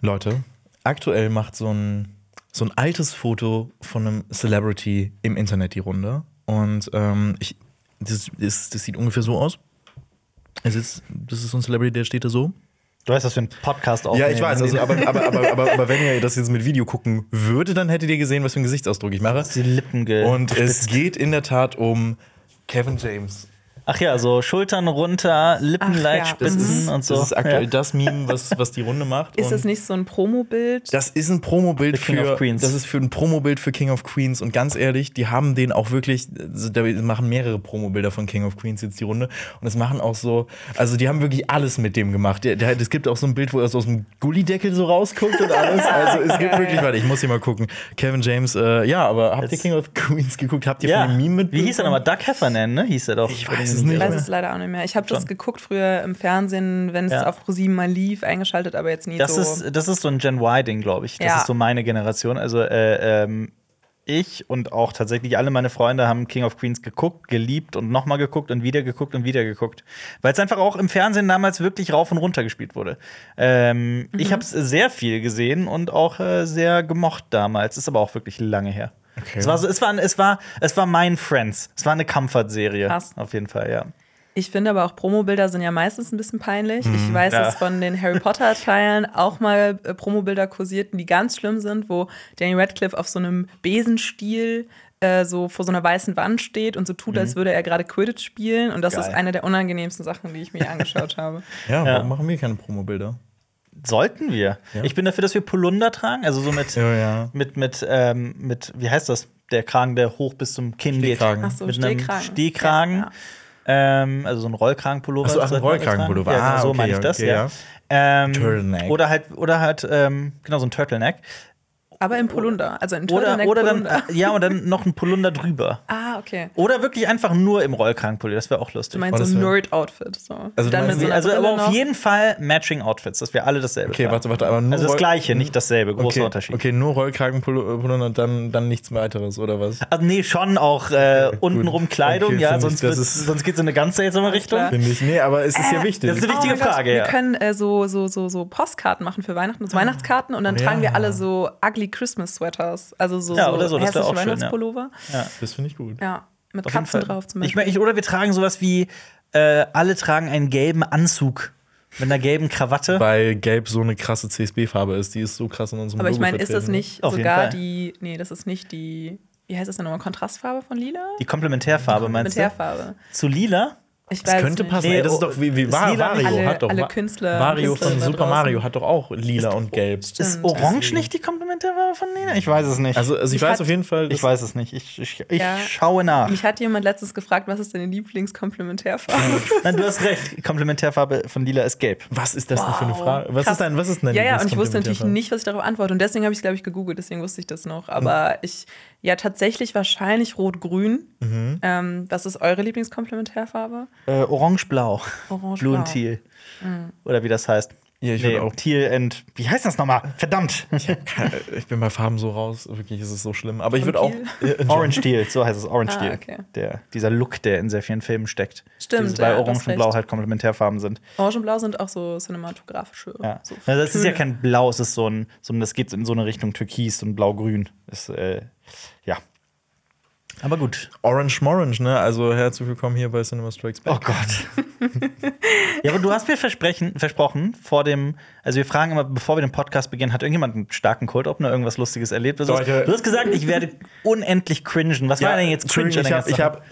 Leute, aktuell macht so ein, so ein altes Foto von einem Celebrity im Internet die Runde. Und ähm, ich, das, das, das sieht ungefähr so aus. Es ist, das ist so ein Celebrity, der steht da so. Du weißt, dass wir einen Podcast aufnehmen. Ja, ich weiß, also, aber, aber, aber, aber, aber wenn ihr das jetzt mit Video gucken würde, dann hättet ihr gesehen, was für einen Gesichtsausdruck ich mache. die Lippen ge Und es geht in der Tat um Kevin James. Ach ja, so Schultern runter, Lippen Ach leicht ja. spitzen Mhm. und so. Das ist aktuell ja. das Meme, was, was die Runde macht. Ist Und das nicht so ein Promobild? Das ist ein Promobild Für King of Queens. Das ist für ein Promobild für King of Queens und ganz ehrlich, die haben den auch wirklich also da machen mehrere Promobilder von King of Queens jetzt die Runde und es machen auch so, also die haben wirklich alles mit dem gemacht. Es gibt auch so ein Bild, wo er so aus dem Gullideckel so rausguckt und alles. Also es gibt wirklich, warte, ich muss hier mal gucken. Kevin James, äh, ja, aber habt ihr King of Queens geguckt? Habt ihr ja. von dem Meme mit? Wie hieß er nochmal? Doug Heffernan, ne? Hieß er doch. Ich weiß es Ich nicht. weiß mehr. es leider auch nicht mehr. Ich habe das geguckt früher im Fernsehen, wenn es Ja. auf ProSieben mal lief, eingeschaltet, aber jetzt nie Das, so. ist, das ist so ein Gen Y-Ding, glaube ich. Das Ja. ist so meine Generation. Also, äh, ähm, ich und auch tatsächlich alle meine Freunde haben King of Queens geguckt, geliebt und nochmal geguckt und wieder geguckt und wieder geguckt. Weil es einfach auch im Fernsehen damals wirklich rauf und runter gespielt wurde. Ähm, Ich habe es sehr viel gesehen und auch äh, sehr gemocht damals. Ist aber auch wirklich lange her. Okay. Es, war so, es, war, es, war, es war mein Friends. Es war eine Comfort-Serie. Krass. Auf jeden Fall, ja. Ich finde aber auch Promobilder sind ja meistens ein bisschen peinlich. Ich weiß, Ja. dass von den Harry Potter Teilen auch mal äh, Promobilder kursierten, die ganz schlimm sind, wo Danny Radcliffe auf so einem Besenstiel äh, so vor so einer weißen Wand steht und so tut, als würde er gerade Quidditch spielen. Und das Geil. ist eine der unangenehmsten Sachen, die ich mir angeschaut habe. Ja, Ja. warum machen wir keine Promobilder? Sollten wir. Ja. Ich bin dafür, dass wir Polunder tragen. Also so mit, Ja, ja. mit, mit, ähm, mit, wie heißt das? Der Kragen, der hoch bis zum Kinn Stehkragen. geht. Ach so, mit einem Stehkragen. Stehkragen. Ja, ja. Ähm, also so ein Rollkragenpullover. Ach so, ach, ein Rollkragenpullover. Ja, genau, Ah, so okay, meine ich das, okay, ja. ja. Ähm, Turtleneck. Oder halt, oder halt, ähm, genau, so ein Turtleneck. Aber im Polunder, also in Oder, oder dann, Polunder. äh, ja, und dann noch ein Polunder drüber. Ah, okay. Oder wirklich einfach nur im Rollkragenpullover. Das wäre auch lustig. Du meinst Oh, so das ein Nerd-Outfit. So. Also dann meinst- mit so also aber auf jeden Fall Matching Outfits, dass wir alle dasselbe Okay, tragen. warte, warte, aber nur Also das gleiche, nicht dasselbe. Großer okay, Unterschied. Okay, nur Rollkragenpullover und dann, dann nichts weiteres, oder was? Also nee, schon auch äh, Okay, untenrum gut. Kleidung, Okay, ja, ich, sonst, sonst geht es in eine ganz seltsame Richtung. klar. Finde ich. Nee, aber es ist ja wichtig. das ist eine wichtige Oh mein Gott, Frage, Wir ja. können äh, so, so, so, so Postkarten machen für Weihnachten, so Weihnachtskarten und dann Oh, tragen ja. wir alle so ugly Christmas Sweaters. Also so, Ja, oder so, das wär hässliche auch schön, ja. Weihnachtspullover. das finde ich gut. Ja. mit Auf Katzen drauf zum Ich, Beispiel. mein, ich, oder wir tragen sowas wie, äh, alle tragen einen gelben Anzug mit einer gelben Krawatte. Weil Gelb so eine krasse CSB-Farbe ist. Die ist so krass in unserem Aber ich meine, ist das nicht Auf jeden sogar die, nee, das ist nicht die, wie heißt das denn nochmal, Kontrastfarbe von Lila? Die Komplementärfarbe, meinst du? Komplementärfarbe. Zu lila? Ich Das weiß könnte nicht. passen. Nee, Ey, das ist oh, doch wie, wie ist lila nicht- Wario Alle- hat doch. alle Künstler- Wario Künstler von Super draußen. Mario hat doch auch lila und gelb. Ist Stimmt. Orange nicht die Komplementärfarbe von lila? Ich weiß es nicht. Also, also ich, Ich weiß hat- auf jeden Fall. ich weiß es nicht. Ich, ich, ich Ja. schaue nach. Mich hat jemand letztens gefragt, was ist deine Lieblingskomplementärfarbe? Nein, du hast recht. Komplementärfarbe von lila ist gelb. Was ist das denn für eine Wow. Frage? Was Krass. ist dein, was ist denn Ja, ja, und ich wusste natürlich nicht, was ich darauf antworte. Und deswegen habe ich es, glaube ich, gegoogelt, deswegen wusste ich das noch. Aber ich, ja, tatsächlich wahrscheinlich rot-grün. Mhm. Ähm, was ist eure Lieblingskomplementärfarbe? Äh, Orange-blau. Orange-blau. Blue und Teal. Oder wie das heißt. Ja, ich nee, würde auch. Teal and. Wie heißt das nochmal? Verdammt! Ich bin bei Farben so raus. Wirklich ist es so schlimm. Aber ich würde auch. Äh, Orange Teal, so heißt es. Orange Ah, Teal. okay. Der, dieser Look, der in sehr vielen Filmen steckt. Stimmt, weil ja, Orange und Blau halt Komplementärfarben sind. Orange und Blau sind auch so cinematografische. Ja. So Also das ist ja kein Blau, es ist so ein, so ein das geht in so eine Richtung Türkis und Blau-Grün. Ist, äh. Aber gut. Orange Morange, ne? Also herzlich willkommen hier bei Cinema Strikes Back. Oh Gott. Ja, aber du hast mir versprechen, versprochen, vor dem, also wir fragen immer, bevor wir den Podcast beginnen, hat irgendjemand einen starken Cold Opener, irgendwas Lustiges erlebt? Du hast, Leute. du hast gesagt, ich werde unendlich cringen. Was war denn jetzt cringe? Ich der habe, ich habe,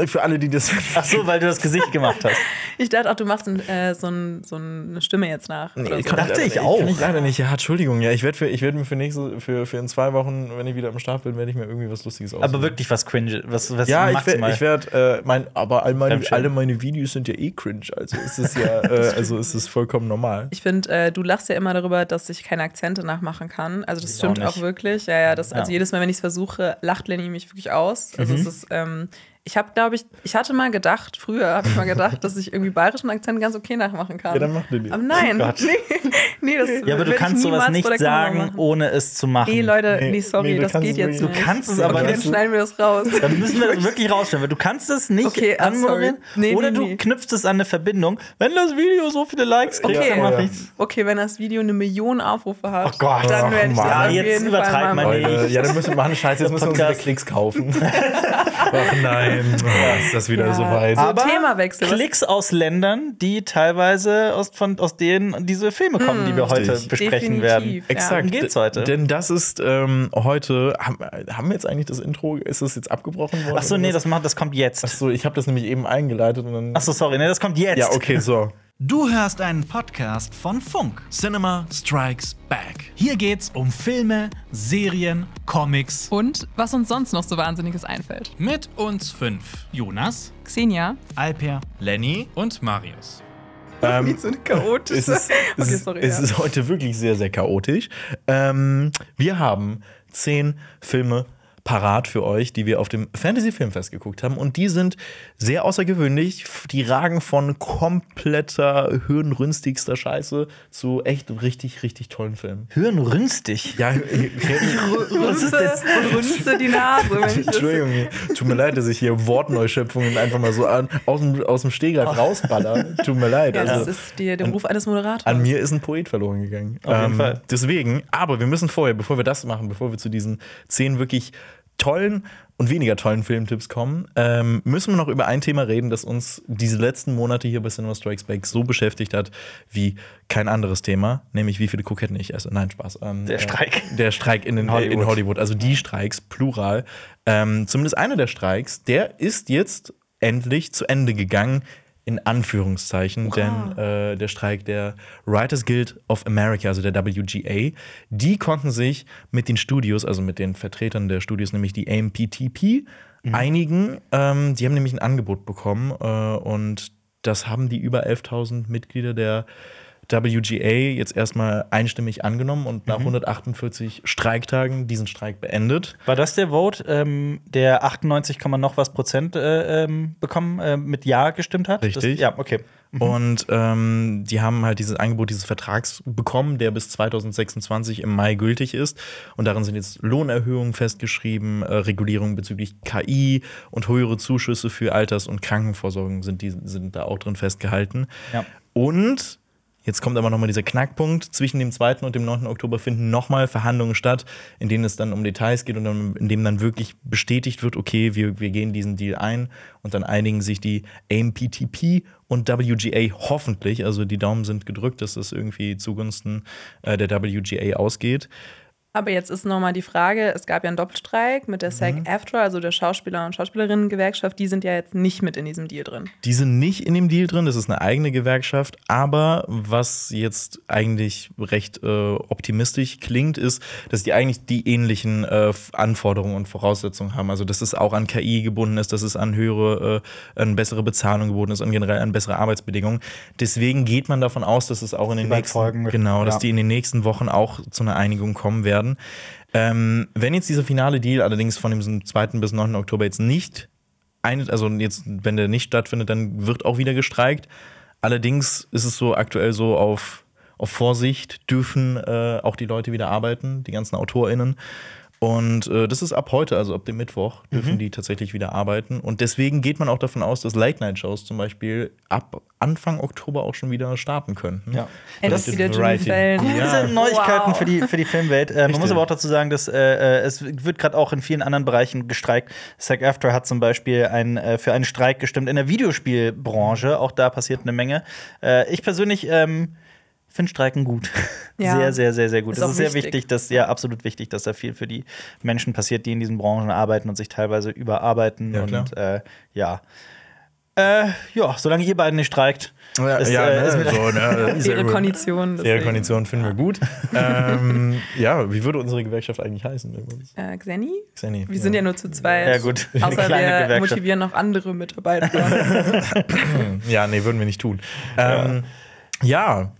äh, für alle, die das. Ach so, weil du das Gesicht gemacht hast. Ich dachte auch, du machst ein, äh, so, ein, so eine Stimme jetzt nach. oder so. dachte ich auch. Kann ich leider nicht. Ja, Entschuldigung. Ja, ich werde für, ich werde mir für nächste, für, für in zwei Wochen, wenn ich wieder am Start bin, werde ich mir irgendwie was Lustiges aussuchen. Aber wirklich was cringe. Was, was Ja, ich maximal. werde, ich werd, äh, mein, aber all meine, alle meine Videos sind ja eh cringe. Also ist es ja, äh, also ist es vollkommen normal. Ich finde, äh, du lachst ja immer darüber, dass ich keine Akzente nachmachen kann. Also das Ich stimmt auch auch, wirklich. Ja, ja, das, also Ja. Mhm. jedes Mal, wenn ich es versuche, lacht Lenny mich wirklich aus. Also es ist, ähm, Ich habe, glaube ich, ich hatte mal gedacht, früher habe ich mal gedacht, dass ich irgendwie bayerischen Akzent ganz okay nachmachen kann. Ja, dann mach den. Aber nein, Oh nee, nee, das Ja, aber du kannst sowas nicht sagen, machen. ohne es zu machen. Nee, Leute, Nee, nee, sorry, nee, das geht jetzt nicht. Du kannst es aber okay, dann nicht. schneiden wir das raus. Dann müssen wir das wirklich rausstellen, weil du kannst es nicht Okay, anmoderieren. sorry. Nee, oder nee, du nee. knüpfst es an eine Verbindung. Wenn das Video so viele Likes kriegt, Okay. dann mach Ja. ich's. Okay, wenn das Video eine Million Aufrufe hat, Oh Gott. dann werde ich Ach, das Mann. auf Jetzt jeden übertreib Fall mal machen. nicht. Ja, dann müssen wir machen Scheiße, jetzt müssen wir uns. Klicks kaufen. Ach nein, oh, ist das wieder Ja. so weit. Aber- Themawechsel, Klicks aus Ländern, die teilweise aus, von, aus denen diese Filme kommen, die wir heute Richtig. besprechen Definitiv. werden. Ja. Exakt. Worum geht's heute? Denn das ist ähm, heute. Haben, haben wir jetzt eigentlich das Intro? Ist es jetzt abgebrochen worden? Ach so, oder nee, das, macht, das kommt jetzt. Ach so, ich habe das nämlich eben eingeleitet und dann. Ach so, sorry, nee, das kommt jetzt. Ja, okay, so. Du hörst einen Podcast von Funk. Cinema Strikes Back. Hier geht's um Filme, Serien, Comics. Und was uns sonst noch so Wahnsinniges einfällt. Mit uns fünf. Jonas, Xenia, Alper, Lenny und Marius. Wie so eine chaotische. Es ist, es, okay, sorry. es ja. ist heute wirklich sehr, sehr chaotisch. Ähm, wir haben zehn Filme parat für euch, die wir auf dem Fantasy Filmfest geguckt haben. Und die sind sehr außergewöhnlich. Die ragen von kompletter, hirnrünstigster Scheiße zu echt richtig, richtig tollen Filmen. Hirnrünstig. Ja, Rünste, Rünste die Nase. Wenn ich das Entschuldigung, tut mir leid, dass ich hier Wortneuschöpfungen einfach mal so an, aus, dem, aus dem Stegreif rausballer. Tut mir leid. ja, also, das ist die, der Beruf eines Moderators. An mir ist ein Poet verloren gegangen. Ähm, Auf jeden Fall. Deswegen, aber wir müssen vorher, bevor wir das machen, bevor wir zu diesen zehn wirklich tollen und weniger tollen Filmtipps kommen, ähm, müssen wir noch über ein Thema reden, das uns diese letzten Monate hier bei Cinema Strikes Back so beschäftigt hat wie kein anderes Thema, nämlich wie viele Kroketten ich esse. Nein, Spaß. Ähm, Der Streik. Äh, der Streik in, den, Hollywood. in Hollywood. Also die Streiks, plural. Ähm, zumindest einer der Streiks, der ist jetzt endlich zu Ende gegangen. In Anführungszeichen, denn äh, der Streik der Writers Guild of America, also der WGA, die konnten sich mit den Studios, also mit den Vertretern der Studios, nämlich die AMPTP, einigen. Ähm, die haben nämlich ein Angebot bekommen äh, und das haben die über 11.000 Mitglieder der WGA jetzt erstmal einstimmig angenommen und nach 148 Streiktagen diesen Streik beendet. War das der Vote, ähm, der 98, Komma noch was Prozent äh, ähm, bekommen, äh, mit Ja gestimmt hat? Richtig. Das, ja, okay. Und ähm, die haben halt dieses Angebot dieses Vertrags bekommen, der bis 2026 im Mai gültig ist. Und darin sind jetzt Lohnerhöhungen festgeschrieben, äh, Regulierungen bezüglich KI und höhere Zuschüsse für Alters- und Krankenvorsorgen sind, die, sind da auch drin festgehalten. Ja. Und Jetzt kommt aber nochmal dieser Knackpunkt. Zwischen dem 2. und dem 9. Oktober finden nochmal Verhandlungen statt, in denen es dann um Details geht und dann, in dem dann wirklich bestätigt wird, okay, wir, wir gehen diesen Deal ein und dann einigen sich die AMPTP und WGA hoffentlich, also die Daumen sind gedrückt, dass das irgendwie zugunsten äh, der WGA ausgeht. Aber jetzt ist nochmal die Frage: Es gab ja einen Doppelstreik mit der SAG-AFTRA, also der Schauspieler- und Schauspielerinnen-Gewerkschaft. Die sind ja jetzt nicht mit in diesem Deal drin. Die sind nicht in dem Deal drin, das ist eine eigene Gewerkschaft, aber was jetzt eigentlich recht äh, optimistisch klingt, ist, dass die eigentlich die ähnlichen äh, Anforderungen und Voraussetzungen haben. Also, dass es auch an KI gebunden ist, dass es an höhere, äh, an bessere Bezahlung gebunden ist, an generell an bessere Arbeitsbedingungen. Deswegen geht man davon aus, dass es auch in den nächsten folgen genau, dass Ja. die in den nächsten Wochen auch zu einer Einigung kommen werden. Ähm, wenn jetzt dieser finale Deal allerdings von dem 2. bis 9. Oktober jetzt nicht ein, also jetzt, wenn der nicht stattfindet, dann wird auch wieder gestreikt. Allerdings ist es so aktuell so auf, auf Vorsicht, dürfen äh, auch die Leute wieder arbeiten, die ganzen AutorInnen. Und äh, das ist ab heute, also ab dem Mittwoch, dürfen die tatsächlich wieder arbeiten. Und deswegen geht man auch davon aus, dass Late-Night-Shows zum Beispiel ab Anfang Oktober auch schon wieder starten könnten. Ja. Endlich Vielleicht wieder. Gute Ja. Neuigkeiten Wow. für, die, für die Filmwelt. Äh, man muss aber auch dazu sagen, dass äh, äh, es wird gerade auch in vielen anderen Bereichen gestreikt. SAG-AFTRA hat zum Beispiel ein, äh, für einen Streik gestimmt in der Videospielbranche. Auch da passiert eine Menge. Äh, ich persönlich ähm, finde Streiken gut. Ja. Sehr, sehr, sehr, sehr gut. Ist Es auch ist sehr wichtig. wichtig, dass, ja, absolut wichtig, dass da viel für die Menschen passiert, die in diesen Branchen arbeiten und sich teilweise überarbeiten. Ja, und äh, ja. Äh, ja, solange ihr beiden nicht streikt. Ja, ist, ja, äh, ne, ist so, ne, sehr Ihre. Faire deswegen. Konditionen finden wir gut. ähm, ja, wie würde unsere Gewerkschaft eigentlich heißen? Äh, Xeni? Xeni, Wir sind ja nur zu zweit. Ja, gut. Außer wir motivieren noch andere Mitarbeiter. Ja, nee, würden wir nicht tun. Ähm, ja,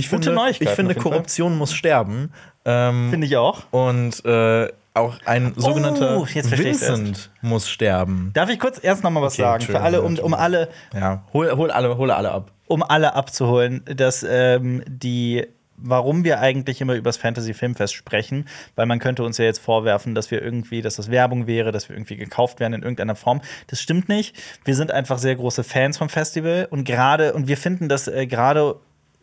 ich Gute finde, Neuigkeiten ich finde. Korruption muss sterben. Ähm, Finde ich auch. und äh, auch ein sogenannter Oh, jetzt Vincent muss sterben. Darf ich kurz erst noch mal was Okay, sagen? Für alle, um, um alle, Ja, hol, hol alle, hol alle ab. um alle abzuholen, dass ähm, die warum wir eigentlich immer übers Fantasy Filmfest sprechen, weil man könnte uns ja jetzt vorwerfen, dass wir irgendwie, dass das Werbung wäre, dass wir irgendwie gekauft werden in irgendeiner Form. Das stimmt nicht. Wir sind einfach sehr große Fans vom Festival und gerade und wir finden, dass äh, gerade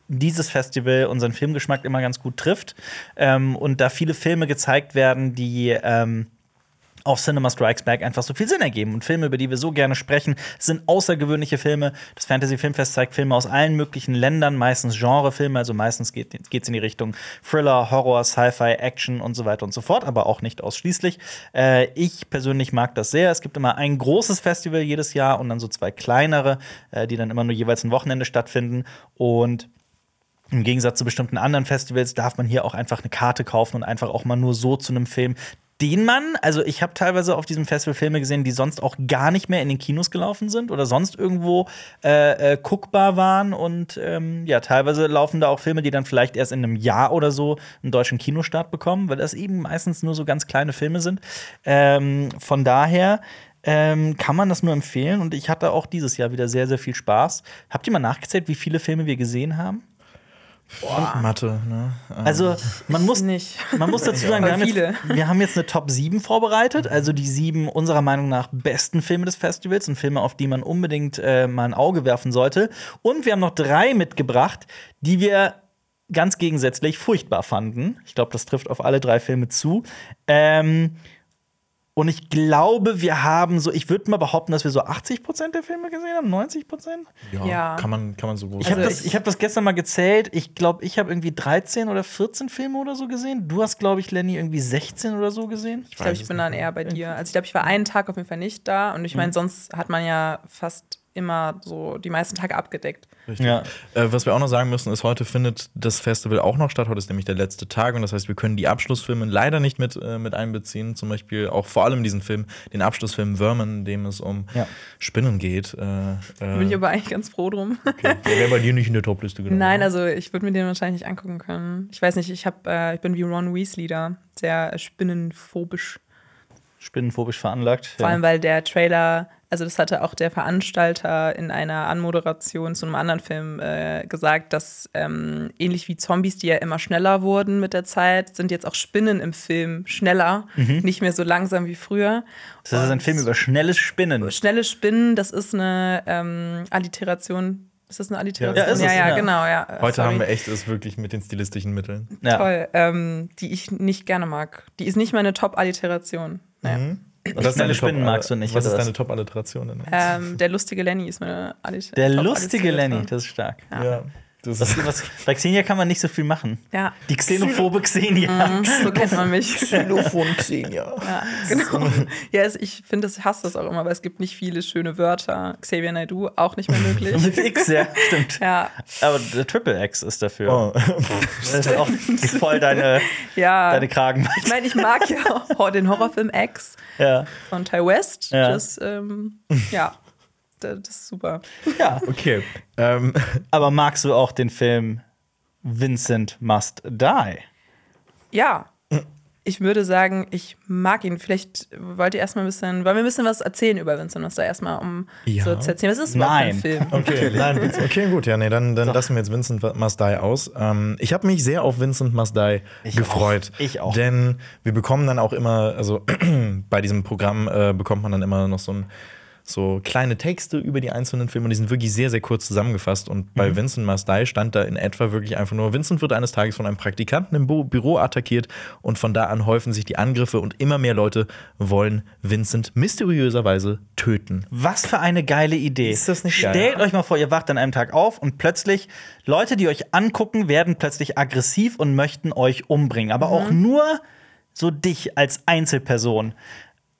dieses Festival unseren Filmgeschmack immer ganz gut trifft ähm, und da viele Filme gezeigt werden, die ähm, auf Cinema Strikes Back einfach so viel Sinn ergeben. Und Filme, über die wir so gerne sprechen, sind außergewöhnliche Filme. Das Fantasy Filmfest zeigt Filme aus allen möglichen Ländern, meistens Genrefilme, also meistens geht es in die Richtung Thriller, Horror, Sci-Fi, Action und so weiter und so fort, aber auch nicht ausschließlich. Äh, ich persönlich mag das sehr. Es gibt immer ein großes Festival jedes Jahr und dann so zwei kleinere, äh, die dann immer nur jeweils ein Wochenende stattfinden. Und im Gegensatz zu bestimmten anderen Festivals darf man hier auch einfach eine Karte kaufen und einfach auch mal nur so zu einem Film, den man, also ich habe teilweise auf diesem Festival Filme gesehen, die sonst auch gar nicht mehr in den Kinos gelaufen sind oder sonst irgendwo äh, äh, guckbar waren. Und ähm, ja, teilweise laufen da auch Filme, die dann vielleicht erst in einem Jahr oder so einen deutschen Kinostart bekommen, weil das eben meistens nur so ganz kleine Filme sind. Ähm, von daher ähm, kann man das nur empfehlen. Und ich hatte auch dieses Jahr wieder sehr, sehr viel Spaß. Habt ihr mal nachgezählt, wie viele Filme wir gesehen haben? Mathe, ne? Also, man muss nicht. Man muss dazu sagen, wir haben, jetzt, wir haben jetzt eine Top 7 vorbereitet, also die sieben unserer Meinung nach besten Filme des Festivals und Filme, auf die man unbedingt äh, mal ein Auge werfen sollte. Und wir haben noch drei mitgebracht, die wir ganz gegensätzlich furchtbar fanden. Ich glaube, das trifft auf alle drei Filme zu. Ähm, und ich glaube, wir haben so, ich würde mal behaupten, dass wir so 80% der Filme gesehen haben, 90 Ja, Ja. Kann, man, kann man so groß Ich habe Also das, ich- ich hab das gestern mal gezählt. Ich glaube, ich habe irgendwie 13 oder 14 Filme oder so gesehen. Du hast, glaube ich, Lenny, irgendwie 16 oder so gesehen. Ich glaube, ich bin dann eher bei dir. Also ich glaube, ich war einen Tag auf jeden Fall nicht da und ich Mhm. meine, sonst hat man ja fast immer so die meisten Tage abgedeckt. Richtig. Ja. Äh, was wir auch noch sagen müssen, ist, heute findet das Festival auch noch statt. Heute ist nämlich der letzte Tag und das heißt, wir können die Abschlussfilme leider nicht mit, äh, mit einbeziehen. Zum Beispiel auch vor allem diesen Film, den Abschlussfilm Vermin, in dem es um Ja. Spinnen geht. Äh, Da bin ich aber eigentlich ganz froh drum. okay. Der wäre bei dir nicht in der Topliste genau. Nein, also ich würde mir den wahrscheinlich nicht angucken können. Ich weiß nicht, ich, hab, äh, ich bin wie Ron Weasley da, sehr äh, spinnenphobisch. Spinnenphobisch veranlagt. Vor allem, weil der Trailer, also das hatte auch der Veranstalter in einer Anmoderation zu einem anderen Film äh, gesagt, dass ähm, ähnlich wie Zombies, die ja immer schneller wurden mit der Zeit, sind jetzt auch Spinnen im Film schneller, nicht mehr so langsam wie früher. das ist ein Und Film über schnelles Spinnen. Schnelle Spinnen, das ist eine ähm, Alliteration. Ist das eine Alliteration? Ja, ist es, ja, ja, ja. genau, ja. Heute Sorry. haben wir echt es wirklich mit den stilistischen Mitteln. Ja. Toll, ähm, die ich nicht gerne mag. Die ist nicht meine Top-Alliteration. Naja. Mhm. Was Schnelle deine Spinnen Top- magst du nicht, Was ist deine Top-Alliteration? Ähm, der lustige Lenny ist meine Alliteration. Der lustige Lenny, das ist stark. ja. Das ist was, bei Xenia kann man nicht so viel machen. Ja, Die xenophobe Xenia. Mhm, so kennt man mich. Xylophon Xenia. ja, genau. Ja, ich finde, das hasst das auch immer, weil es gibt nicht viele schöne Wörter. Xavier Naidoo auch nicht mehr möglich. Mit X, ja, stimmt. ja, Aber der Triple X ist dafür. Oh. Das ist auch voll deine, ja. deine Kragen. ich meine, ich mag ja auch den Horrorfilm X Ja. von Ty West. Ja. Das, ähm, ja, das ist super. ja. Okay. Ähm, Aber magst du auch den Film Vincent Must Die? Ja. Ich würde sagen, ich mag ihn. Vielleicht wollt ihr erstmal ein bisschen, wollen wir ein bisschen was erzählen über Vincent was da erstmal, um Ja. so zu erzählen. Was ist Nein. ein Film? Okay, nein, okay, gut, ja, nee, dann, dann lassen wir jetzt Vincent Must Die aus. Ähm, ich habe mich sehr auf Vincent Must Die Ich gefreut. auch. Ich auch. Denn wir bekommen dann auch immer, also bei diesem Programm äh, bekommt man dann immer noch so ein so kleine Texte über die einzelnen Filme und die sind wirklich sehr, sehr kurz zusammengefasst. Und bei Vincent Must Die stand da in etwa wirklich einfach nur: Vincent wird eines Tages von einem Praktikanten im Bo Büro attackiert und von da an häufen sich die Angriffe und immer mehr Leute wollen Vincent mysteriöserweise töten. Was für eine geile Idee. Ist das nicht geil? Stellt euch mal vor, ihr wacht an einem Tag auf und plötzlich Leute, die euch angucken, werden plötzlich aggressiv und möchten euch umbringen. Aber auch nur so dich als Einzelperson.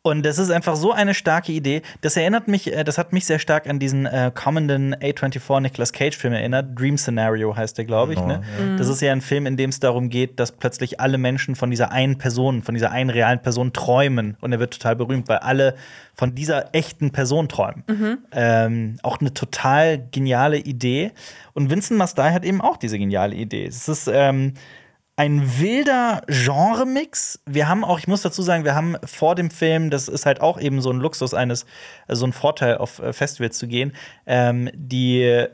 Und das ist einfach so eine starke Idee. Das erinnert mich, äh, das hat mich sehr stark an diesen äh, kommenden A24 Nicolas Cage-Film erinnert. Dream Scenario heißt der, glaube ich. Oh, ne? Das ist ja ein Film, in dem es darum geht, dass plötzlich alle Menschen von dieser einen Person, von dieser einen realen Person träumen. Und er wird total berühmt, weil alle von dieser echten Person träumen. Ähm, auch eine total geniale Idee. Und Vincent Must Die hat eben auch diese geniale Idee. Es ist ähm, ein wilder Genre-Mix. Wir haben auch, ich muss dazu sagen, wir haben vor dem Film, das ist halt auch eben so ein Luxus eines, so ein Vorteil auf äh, Festivals zu gehen, ähm, die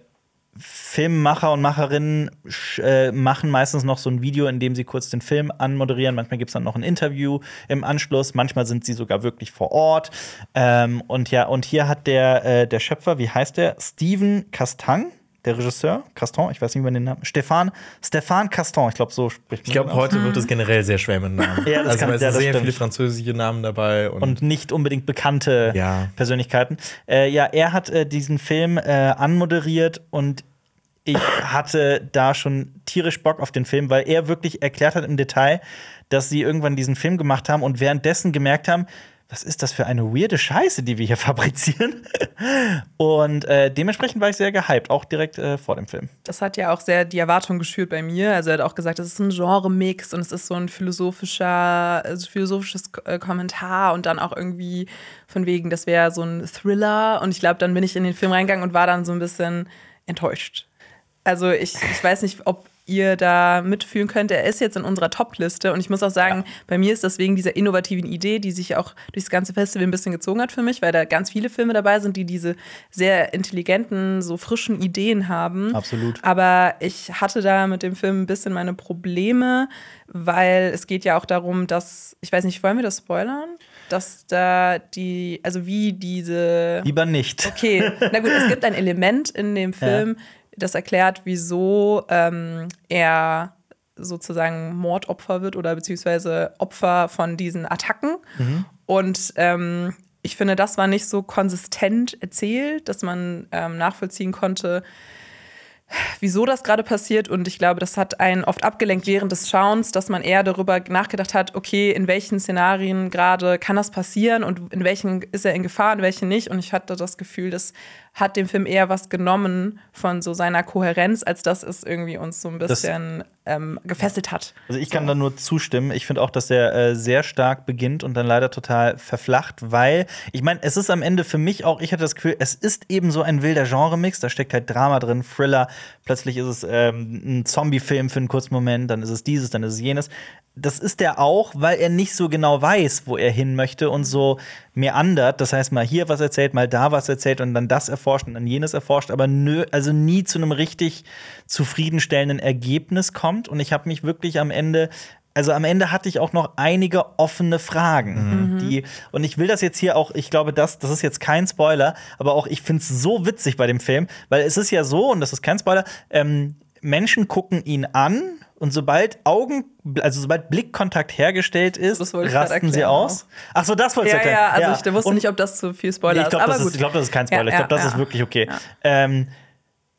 Filmemacher und Macherinnen äh, machen meistens noch so ein Video, in dem sie kurz den Film anmoderieren. Manchmal gibt es dann noch ein Interview im Anschluss. Manchmal sind sie sogar wirklich vor Ort. Ähm, und ja, und hier hat der, äh, der Schöpfer, wie heißt der? Steven Castang, der Regisseur, Caston, ich weiß nicht, wie man den Namen. Stefan, Stefan Caston, ich glaube, so spricht man Ich glaube, heute wird es generell sehr schwer mit Namen. Ja, das also kann- es ja, sind sehr stimmt. viele französische Namen dabei. Und, und nicht unbedingt bekannte Ja. Persönlichkeiten. Äh, ja, er hat äh, diesen Film äh, anmoderiert und ich hatte da schon tierisch Bock auf den Film, weil er wirklich erklärt hat im Detail, dass sie irgendwann diesen Film gemacht haben und währenddessen gemerkt haben, was ist das für eine weirde Scheiße, die wir hier fabrizieren? Und äh, dementsprechend war ich sehr gehypt, auch direkt äh, vor dem Film. Das hat ja auch sehr die Erwartung geschürt bei mir. Also er hat auch gesagt, es ist ein Genre-Mix und es ist so ein philosophischer, also philosophisches äh, Kommentar und dann auch irgendwie von wegen, das wäre so ein Thriller. Und ich glaube, dann bin ich in den Film reingegangen und war dann so ein bisschen enttäuscht. Also ich, ich weiß nicht, ob ihr da mitfühlen könnt. Er ist jetzt in unserer Top-Liste und ich muss auch sagen, bei mir ist das wegen dieser innovativen Idee, die sich auch durchs ganze Festival ein bisschen gezogen hat für mich, weil da ganz viele Filme dabei sind, die diese sehr intelligenten, so frischen Ideen haben. Absolut. Aber ich hatte da mit dem Film ein bisschen meine Probleme, weil es geht ja auch darum, dass, ich weiß nicht, wollen wir das spoilern? Dass da die, also wie diese. Lieber nicht. Okay, na gut, es gibt ein Element in dem Film, das erklärt, wieso ähm, er sozusagen Mordopfer wird oder beziehungsweise Opfer von diesen Attacken. Und ähm, ich finde, das war nicht so konsistent erzählt, dass man ähm, nachvollziehen konnte, wieso das gerade passiert. Und ich glaube, das hat einen oft abgelenkt während des Schauens, dass man eher darüber nachgedacht hat, okay, in welchen Szenarien gerade kann das passieren und in welchen ist er in Gefahr, in welchen nicht. Und ich hatte das Gefühl, das hat dem Film eher was genommen von so seiner Kohärenz, als dass es irgendwie uns so ein bisschen ähm, gefesselt hat. Also ich kann da nur zustimmen. Ich finde auch, dass er äh, sehr stark beginnt und dann leider total verflacht, weil ich meine, es ist am Ende für mich auch, ich hatte das Gefühl, es ist eben so ein wilder Genre-Mix. Da steckt halt Drama drin, Thriller. Plötzlich ist es ähm, ein Zombie-Film für einen kurzen Moment, dann ist es dieses, dann ist es jenes. Das ist er auch, weil er nicht so genau weiß, wo er hin möchte und so meandert. Das heißt, mal hier was erzählt, mal da was erzählt und dann das erforscht und dann jenes erforscht, aber nö, also nie zu einem richtig zufriedenstellenden Ergebnis kommt. Und ich habe mich wirklich am Ende also am Ende hatte ich auch noch einige offene Fragen. Die, und ich will das jetzt hier auch, ich glaube, das, das ist jetzt kein Spoiler, aber auch ich finde es so witzig bei dem Film, weil es ist ja so, und das ist kein Spoiler, ähm, Menschen gucken ihn an und sobald Augen, also sobald Blickkontakt hergestellt ist, wollte ich rasten sie aus. Ach so, das wolltest du Ja, erklären. ja, also ich wusste Und- nicht, ob das zu viel Spoiler Nee, ich ist. glaube, Aber das, gut. ist- ich glaub, das ist kein Spoiler. Ja, ich glaube, das ja, ist ja. wirklich okay. Ähm,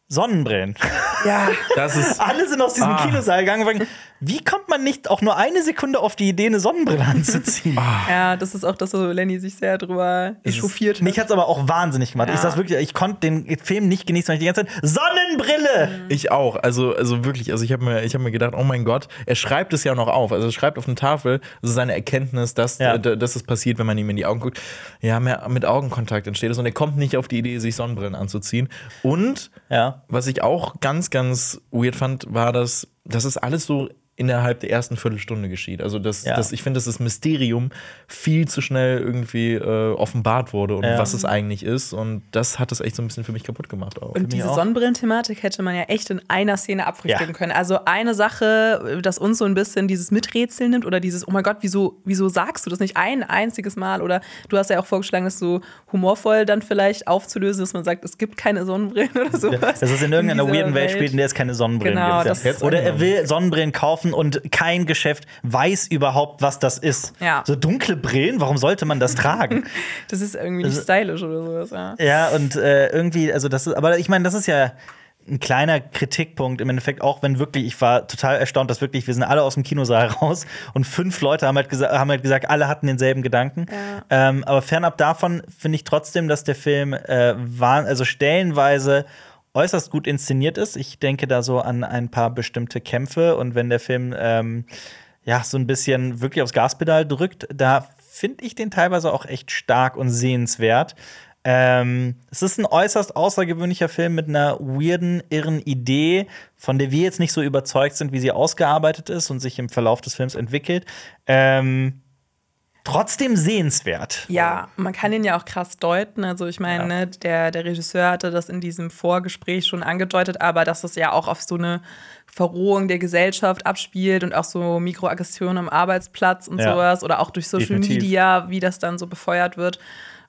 Sonnenbrillen. Ja, das ist. Alle sind aus diesem Ah. Kinosaal gegangen und wie kommt man nicht auch nur eine Sekunde auf die Idee, eine Sonnenbrille anzuziehen? ja, das ist auch das, wo Lenny sich sehr drüber echauffiert Mich hat's aber auch wahnsinnig gemacht. Ich Ja. sag's wirklich, ich konnte den Film nicht genießen, weil ich die ganze Zeit Sonnenbrille! Ich auch. Also, also wirklich, also ich habe mir, ich hab mir gedacht, oh mein Gott, er schreibt es ja noch auf. Also er schreibt auf eine Tafel, das ist seine Erkenntnis, dass, Ja. äh, dass es passiert, wenn man ihm in die Augen guckt. Ja, mehr mit Augenkontakt entsteht es und er kommt nicht auf die Idee, sich Sonnenbrillen anzuziehen. Und Ja. was ich auch ganz, ganz weird fand, war, dass das ist alles so innerhalb der ersten Viertelstunde geschieht. Also das, Ja. das ich finde, dass das Mysterium viel zu schnell irgendwie äh, offenbart wurde und Ja. was es eigentlich ist. Und das hat es echt so ein bisschen für mich kaputt gemacht auch. Und diese. Sonnenbrillenthematik hätte man ja echt in einer Szene abfrühstücken Ja. können. Also eine Sache, das uns so ein bisschen dieses Miträtseln nimmt oder dieses, oh mein Gott, wieso, wieso sagst du das nicht ein einziges Mal? Oder du hast ja auch vorgeschlagen, das so humorvoll dann vielleicht aufzulösen, dass man sagt, es gibt keine Sonnenbrillen oder sowas. Das ist in irgendeiner dieser weirden Welt spielt, in der es keine Sonnenbrillen Genau, gibt. Oder er angenommen. will Sonnenbrillen kaufen und kein Geschäft weiß überhaupt, was das ist. Ja. So dunkle Brillen, warum sollte man das tragen? Das ist irgendwie nicht stylisch oder sowas. Ja. Ja, und äh, irgendwie, also das ist, aber ich meine, das ist ja ein kleiner Kritikpunkt im Endeffekt, auch wenn wirklich, ich war total erstaunt, dass wirklich, wir sind alle aus dem Kinosaal raus und fünf Leute haben halt, gesa haben halt gesagt, alle hatten denselben Gedanken. Ähm, aber fernab davon finde ich trotzdem, dass der Film äh, war, also stellenweise äußerst gut inszeniert ist. Ich denke da so an ein paar bestimmte Kämpfe und wenn der Film ähm, ja so ein bisschen wirklich aufs Gaspedal drückt, da finde ich den teilweise auch echt stark und sehenswert. Ähm, es ist ein äußerst außergewöhnlicher Film mit einer weirden, irren Idee, von der wir jetzt nicht so überzeugt sind, wie sie ausgearbeitet ist und sich im Verlauf des Films entwickelt. Ähm, trotzdem sehenswert. Ja, man kann ihn ja auch krass deuten. Also ich meine, ne, der, der Regisseur hatte das in diesem Vorgespräch schon angedeutet, aber dass es ja auch auf so eine Verrohung der Gesellschaft abspielt und auch so Mikroaggressionen am Arbeitsplatz und Ja. sowas oder auch durch Social Definitiv. Media, wie das dann so befeuert wird.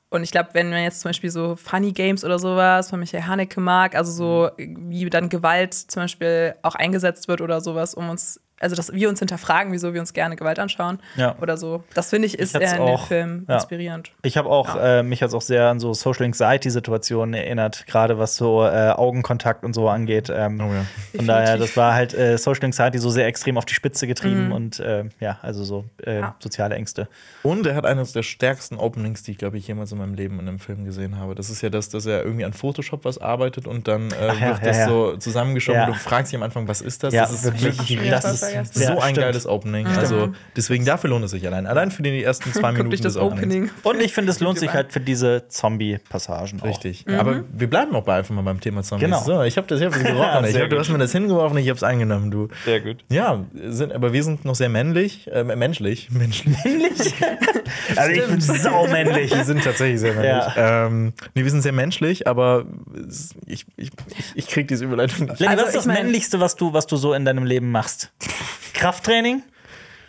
Und ich glaube, wenn man jetzt zum Beispiel so Funny Games oder sowas von Michael Haneke mag, also so wie dann Gewalt zum Beispiel auch eingesetzt wird oder sowas, um uns, also dass wir uns hinterfragen, wieso wir uns gerne Gewalt anschauen Ja. oder so. Das finde ich ist eher in dem auch- Film ja. inspirierend. Ich habe auch, äh, mich hat's auch sehr an so Social Anxiety-Situationen erinnert, gerade was so äh, Augenkontakt und so angeht. Ähm, Oh ja. Von daher, das war halt äh, Social Anxiety so sehr extrem auf die Spitze getrieben und äh, ja, also so äh, Ja. soziale Ängste. Und er hat eines der stärksten Openings, die ich, glaube ich, jemals in meinem Leben in einem Film gesehen habe. Das ist ja das, dass er irgendwie an Photoshop was arbeitet und dann äh, ja, wird ja, das ja. so zusammengeschoben. Ja. und Du fragst dich am Anfang, was ist das? Ja, das ist wirklich. wirklich Das Ja, ist. So ja, ein stimmt. geiles Opening. Also deswegen dafür lohnt es sich allein. Allein für die ersten zwei Minuten dich das des Openings. Opening. Und ich finde, es lohnt sich halt für diese Zombie-Passagen. Richtig. Aber wir bleiben auch bei einfach mal beim Thema Zombies. Genau. So, ich habe das, ich hab das gerochen. ich hab, du hast mir das hingeworfen, ich habe es angenommen, du. Sehr gut. Ja, sind, aber wir sind noch sehr männlich, äh, menschlich. Menschlich. Also ich bin saumännlich. Wir sind tatsächlich sehr männlich. Ja. Ähm, nee, wir sind sehr menschlich, aber ich, ich, ich, ich krieg diese Überleitung nicht. Also, was ist das ich Männlichste, was du, was du so in deinem Leben machst? Krafttraining?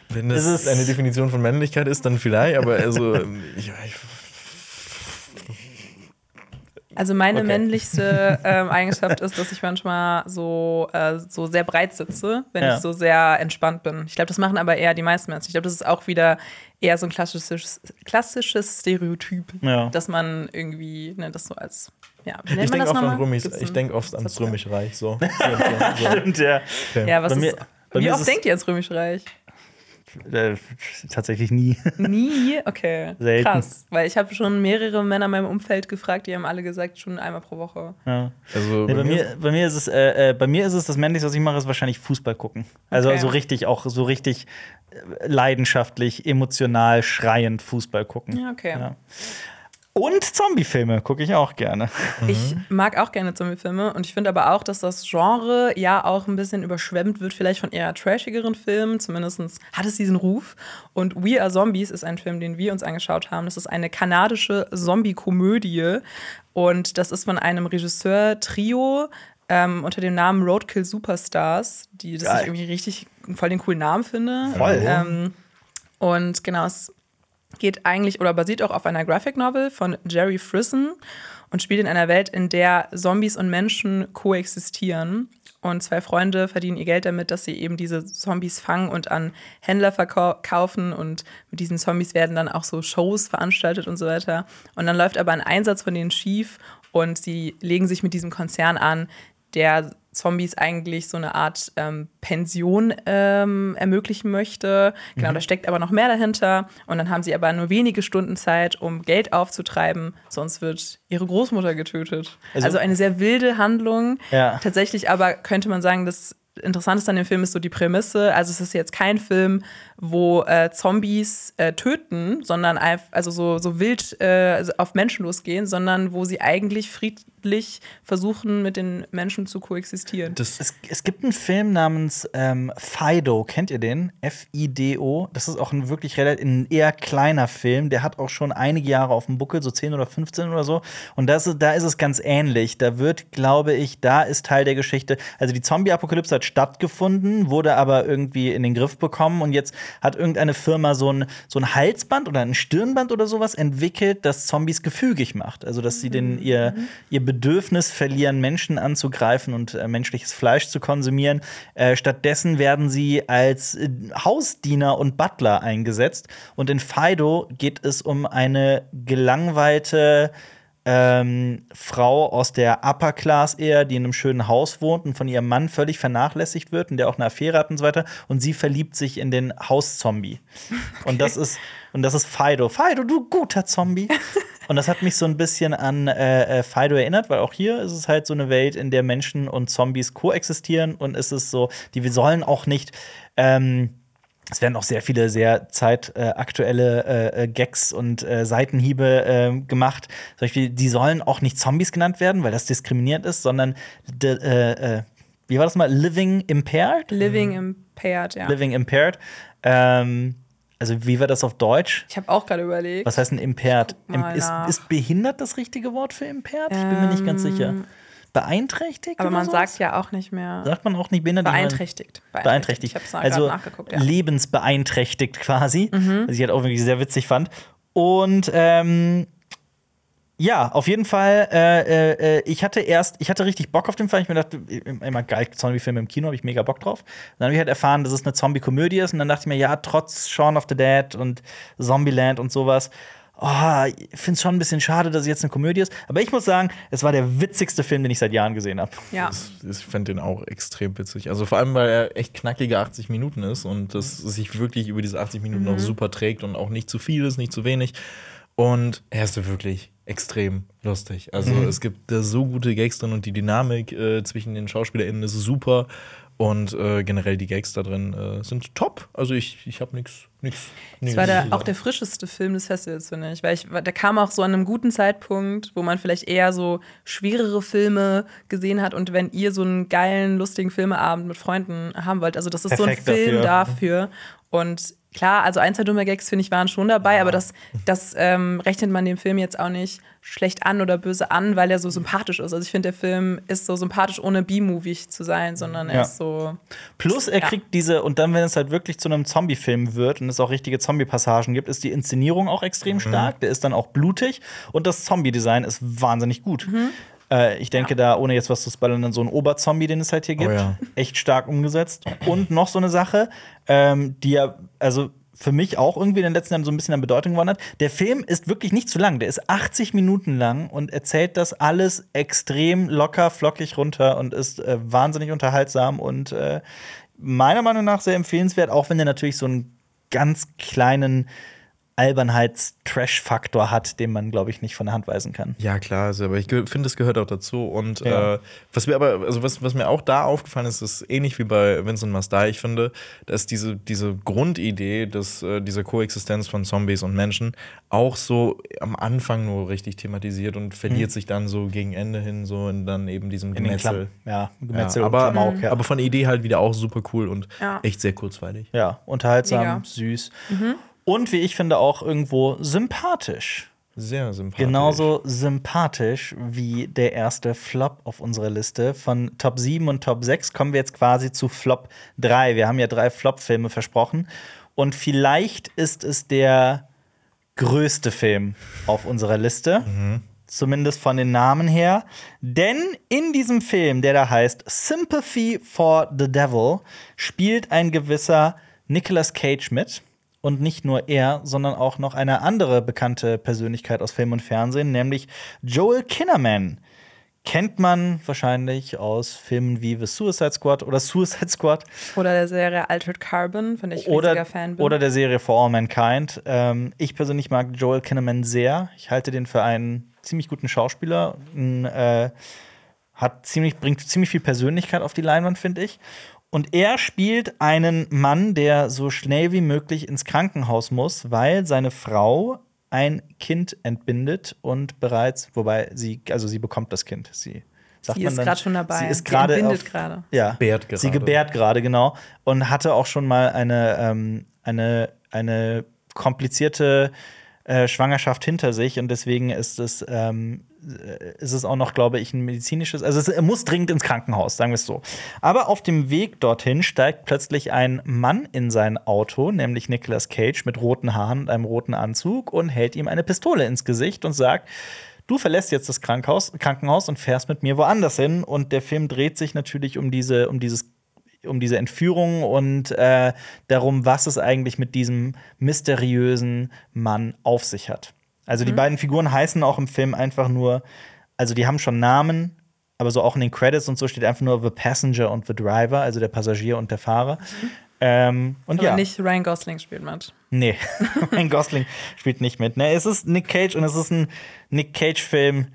Wenn das Ist es- eine Definition von Männlichkeit ist, dann vielleicht, aber also, ich, ich, Also meine Okay. männlichste ähm, Eigenschaft ist, dass ich manchmal so, äh, so sehr breit sitze, wenn Ja. ich so sehr entspannt bin. Ich glaube, das machen aber eher die meisten Menschen. Ich glaube, das ist auch wieder eher so ein klassisches, klassisches Stereotyp, Ja. dass man irgendwie ne, das so als ja, ich denke oft an ich denke oft ans Satz dafür? Römisch Reich. So. So, so, so. Stimmt, ja. Ja, was Bei mir- ist, bei wie oft denkt ihr ans Römisch Reich? Äh, tatsächlich nie. Nie? Okay. Selten. Krass. Weil ich habe schon mehrere Männer in meinem Umfeld gefragt, die haben alle gesagt, schon einmal pro Woche. Ja. Also, Nee, bei, mir, bei, mir ist es, äh, äh, bei mir ist es das Männlichste, was ich mache, ist wahrscheinlich Fußball gucken. Also Okay. so richtig, auch so richtig äh, leidenschaftlich, emotional, schreiend Fußball gucken. Ja, okay. Ja. Und Zombie-Filme gucke ich auch gerne. Ich mag auch gerne Zombie-Filme und ich finde aber auch, dass das Genre ja auch ein bisschen überschwemmt wird, vielleicht von eher trashigeren Filmen. Zumindest hat es diesen Ruf. Und We Are Zombies ist ein Film, den wir uns angeschaut haben. Das ist eine kanadische Zombie-Komödie und das ist von einem Regisseur-Trio. Ähm, unter dem Namen Roadkill Superstars, die das Geil. ich irgendwie richtig voll den coolen Namen finde. Voll. Ähm, und genau, es geht eigentlich oder basiert auch auf einer Graphic Novel von Jerry Frisson und spielt in einer Welt, in der Zombies und Menschen koexistieren. Und zwei Freunde verdienen ihr Geld damit, dass sie eben diese Zombies fangen und an Händler verkaufen. Und mit diesen Zombies werden dann auch so Shows veranstaltet und so weiter. Und dann läuft aber ein Einsatz von denen schief und sie legen sich mit diesem Konzern an, der Zombies eigentlich so eine Art ähm, Pension ähm, ermöglichen möchte. Genau, da steckt aber noch mehr dahinter. Und dann haben sie aber nur wenige Stunden Zeit, um Geld aufzutreiben, sonst wird ihre Großmutter getötet. Also- Also, eine sehr wilde Handlung. Ja. Tatsächlich aber könnte man sagen, das Interessanteste an dem Film ist so die Prämisse. Also es ist jetzt kein Film, wo äh, Zombies äh, töten, sondern also so, so wild äh, also auf Menschen losgehen, sondern wo sie eigentlich friedlich versuchen, mit den Menschen zu koexistieren. das, Es, es gibt einen Film namens ähm, Fido, kennt ihr den? F-I-D-O. Das ist auch ein wirklich relativ ein eher kleiner Film. Der hat auch schon einige Jahre auf dem Buckel, so 10 oder 15 oder so. Und das, da ist es ganz ähnlich. Da wird, glaube ich, da ist Teil der Geschichte. Also die Zombie-Apokalypse hat stattgefunden, wurde aber irgendwie in den Griff bekommen. Und jetzt hat irgendeine Firma so ein, so ein Halsband oder ein Stirnband oder sowas entwickelt, das Zombies gefügig macht. Also, dass sie den, ihr, ihr Bedürfnis verlieren, Menschen anzugreifen und äh, menschliches Fleisch zu konsumieren. Äh, stattdessen werden sie als äh, Hausdiener und Butler eingesetzt. Und in Fido geht es um eine gelangweilte ähm, Frau aus der Upper Class eher, die in einem schönen Haus wohnt und von ihrem Mann völlig vernachlässigt wird und der auch eine Affäre hat und so weiter. Und sie verliebt sich in den Hauszombie. Und das ist und das ist Fido. Fido, du guter Zombie. und das hat mich so ein bisschen an äh, äh, Fido erinnert, weil auch hier ist es halt so eine Welt, in der Menschen und Zombies koexistieren und es ist so, die wir sollen auch nicht ähm, es werden auch sehr viele sehr zeitaktuelle äh, äh, Gags und äh, Seitenhiebe äh, gemacht. Zum Beispiel, die sollen auch nicht Zombies genannt werden, weil das diskriminierend ist, sondern de, äh, äh, wie war das mal? Living Impaired? Living Impaired, ja. Living Impaired. Ähm, also, wie war das auf Deutsch? Ich habe auch gerade überlegt. Was heißt denn impaired? Mal ist, ist behindert das richtige Wort für impaired? Ich bin mir nicht ganz sicher. Beeinträchtigt? Aber man sagt ja auch nicht mehr Sagt man auch nicht behindert? Meine- beeinträchtigt. beeinträchtigt. Ich habe es also nachgeguckt, ja. lebensbeeinträchtigt quasi, Mhm. was ich halt auch wirklich sehr witzig fand. Und ähm, ja, auf jeden Fall, äh, äh, ich hatte erst, ich hatte richtig Bock auf den Film. Ich mir dachte, immer geil, Zombie-Film im Kino, habe ich mega Bock drauf. dann habe ich halt erfahren, dass es eine Zombie-Komödie ist. Und dann dachte ich mir, ja, trotz Shaun of the Dead und Zombieland und sowas, oh, ich finde es schon ein bisschen schade, dass es jetzt eine Komödie ist. Aber ich muss sagen, es war der witzigste Film, den ich seit Jahren gesehen habe. Ja. Ich fand den auch extrem witzig. Also vor allem, weil er echt knackige 80 Minuten ist und das sich wirklich über diese 80 Minuten auch super trägt und auch nicht zu viel ist, nicht zu wenig. Und er ist wirklich extrem lustig. Also es gibt da so gute Gags drin und die Dynamik äh, zwischen den SchauspielerInnen ist super. Und äh, generell die Gags da drin äh, sind top. Also ich, ich habe nichts. Das war der, auch der frischeste Film des Festivals, finde ich. Weil ich, der kam auch so an einem guten Zeitpunkt, wo man vielleicht eher so schwerere Filme gesehen hat. Und wenn ihr so einen geilen, lustigen Filmeabend mit Freunden haben wollt, also das ist Perfekt so ein Film dafür. dafür. Und klar, also ein, zwei dumme Gags, finde ich, waren schon dabei, aber das, das ähm, rechnet man dem Film jetzt auch nicht schlecht an oder böse an, weil er so sympathisch ist. Also ich finde, der Film ist so sympathisch, ohne B-Movie zu sein, sondern er Ja. ist so. Plus er Ja. kriegt diese, und dann, wenn es halt wirklich zu einem Zombie-Film wird und es auch richtige Zombie-Passagen gibt, ist die Inszenierung auch extrem stark. Der ist dann auch blutig und das Zombie-Design ist wahnsinnig gut. Äh, ich denke da, ohne jetzt was zu spoilern, an so einen Oberzombie, den es halt hier gibt, ja. echt stark umgesetzt. Und noch so eine Sache, ähm, die ja, also für mich auch irgendwie in den letzten Jahren so ein bisschen an Bedeutung gewonnen hat. Der Film ist wirklich nicht zu lang. Der ist 80 Minuten lang und erzählt das alles extrem locker, flockig runter und ist äh, wahnsinnig unterhaltsam und äh, meiner Meinung nach sehr empfehlenswert, auch wenn er natürlich so einen ganz kleinen Albernheits-Trash-Faktor hat, den man, glaube ich, nicht von der Hand weisen kann. Ja, klar, also, aber ich finde, es gehört auch dazu. Und Ja. äh, was mir aber, also was, was mir auch da aufgefallen ist, ist ähnlich wie bei Vincent Mastai, ich finde, dass diese, diese Grundidee, dass äh, diese Koexistenz von Zombies und Menschen auch so am Anfang nur richtig thematisiert und verliert sich dann so gegen Ende hin so in dann eben diesem Mhm. Gemetzel. Ja, Gemetzel Ja, und aber, Klamauk, ja. aber von der Idee halt wieder auch super cool und Ja. echt sehr kurzweilig. ja, unterhaltsam, Mega. süß. Und wie ich finde, auch irgendwo sympathisch. Sehr sympathisch. Genauso sympathisch wie der erste Flop auf unserer Liste. Von Top 7 und Top 6 kommen wir jetzt quasi zu Flop 3. Wir haben ja drei Flop-Filme versprochen. Und vielleicht ist es der größte Film auf unserer Liste. Zumindest von den Namen her. Denn in diesem Film, der da heißt Sympathy for the Devil, spielt ein gewisser Nicolas Cage mit. Und nicht nur er, sondern auch noch eine andere bekannte Persönlichkeit aus Film und Fernsehen, nämlich Joel Kinnaman. Kennt man wahrscheinlich aus Filmen wie The Suicide Squad oder Suicide Squad Oder der Serie Altered Carbon, von der ich riesiger oder, Fan bin. oder der Serie For All Mankind. Ähm, ich persönlich mag Joel Kinnaman sehr. Ich halte den für einen ziemlich guten Schauspieler. Ein, äh, hat ziemlich, bringt ziemlich viel Persönlichkeit auf die Leinwand, finde ich. Und er spielt einen Mann, der so schnell wie möglich ins Krankenhaus muss, weil seine Frau ein Kind entbindet und bereits, wobei sie, also sie bekommt das Kind. Sie, sagt Sie man ist gerade schon dabei. Sie ist Sie gerade. Ja, Gebärt sie gerade. gebärt gerade, genau. Und hatte auch schon mal eine, ähm, eine, eine komplizierte äh, Schwangerschaft hinter sich. Und deswegen ist es, ähm, äh, ist es auch noch, glaube ich, ein medizinisches. Also, es, er muss dringend ins Krankenhaus, sagen wir es so. Aber auf dem Weg dorthin steigt plötzlich ein Mann in sein Auto, nämlich Nicolas Cage mit roten Haaren und einem roten Anzug und hält ihm eine Pistole ins Gesicht und sagt, du verlässt jetzt das Krankenhaus, Krankenhaus und fährst mit mir woanders hin. Und der Film dreht sich natürlich um diese, um dieses um diese Entführung und äh, darum, was es eigentlich mit diesem mysteriösen Mann auf sich hat. Also die beiden Figuren heißen auch im Film einfach nur, also die haben schon Namen, aber so auch in den Credits und so steht einfach nur The Passenger und The Driver, also der Passagier und der Fahrer. Ähm, und Aber ja, nicht Ryan Gosling spielt mit. nee, Ryan Gosling spielt nicht mit. Ne, es ist Nick Cage und es ist ein Nick Cage-Film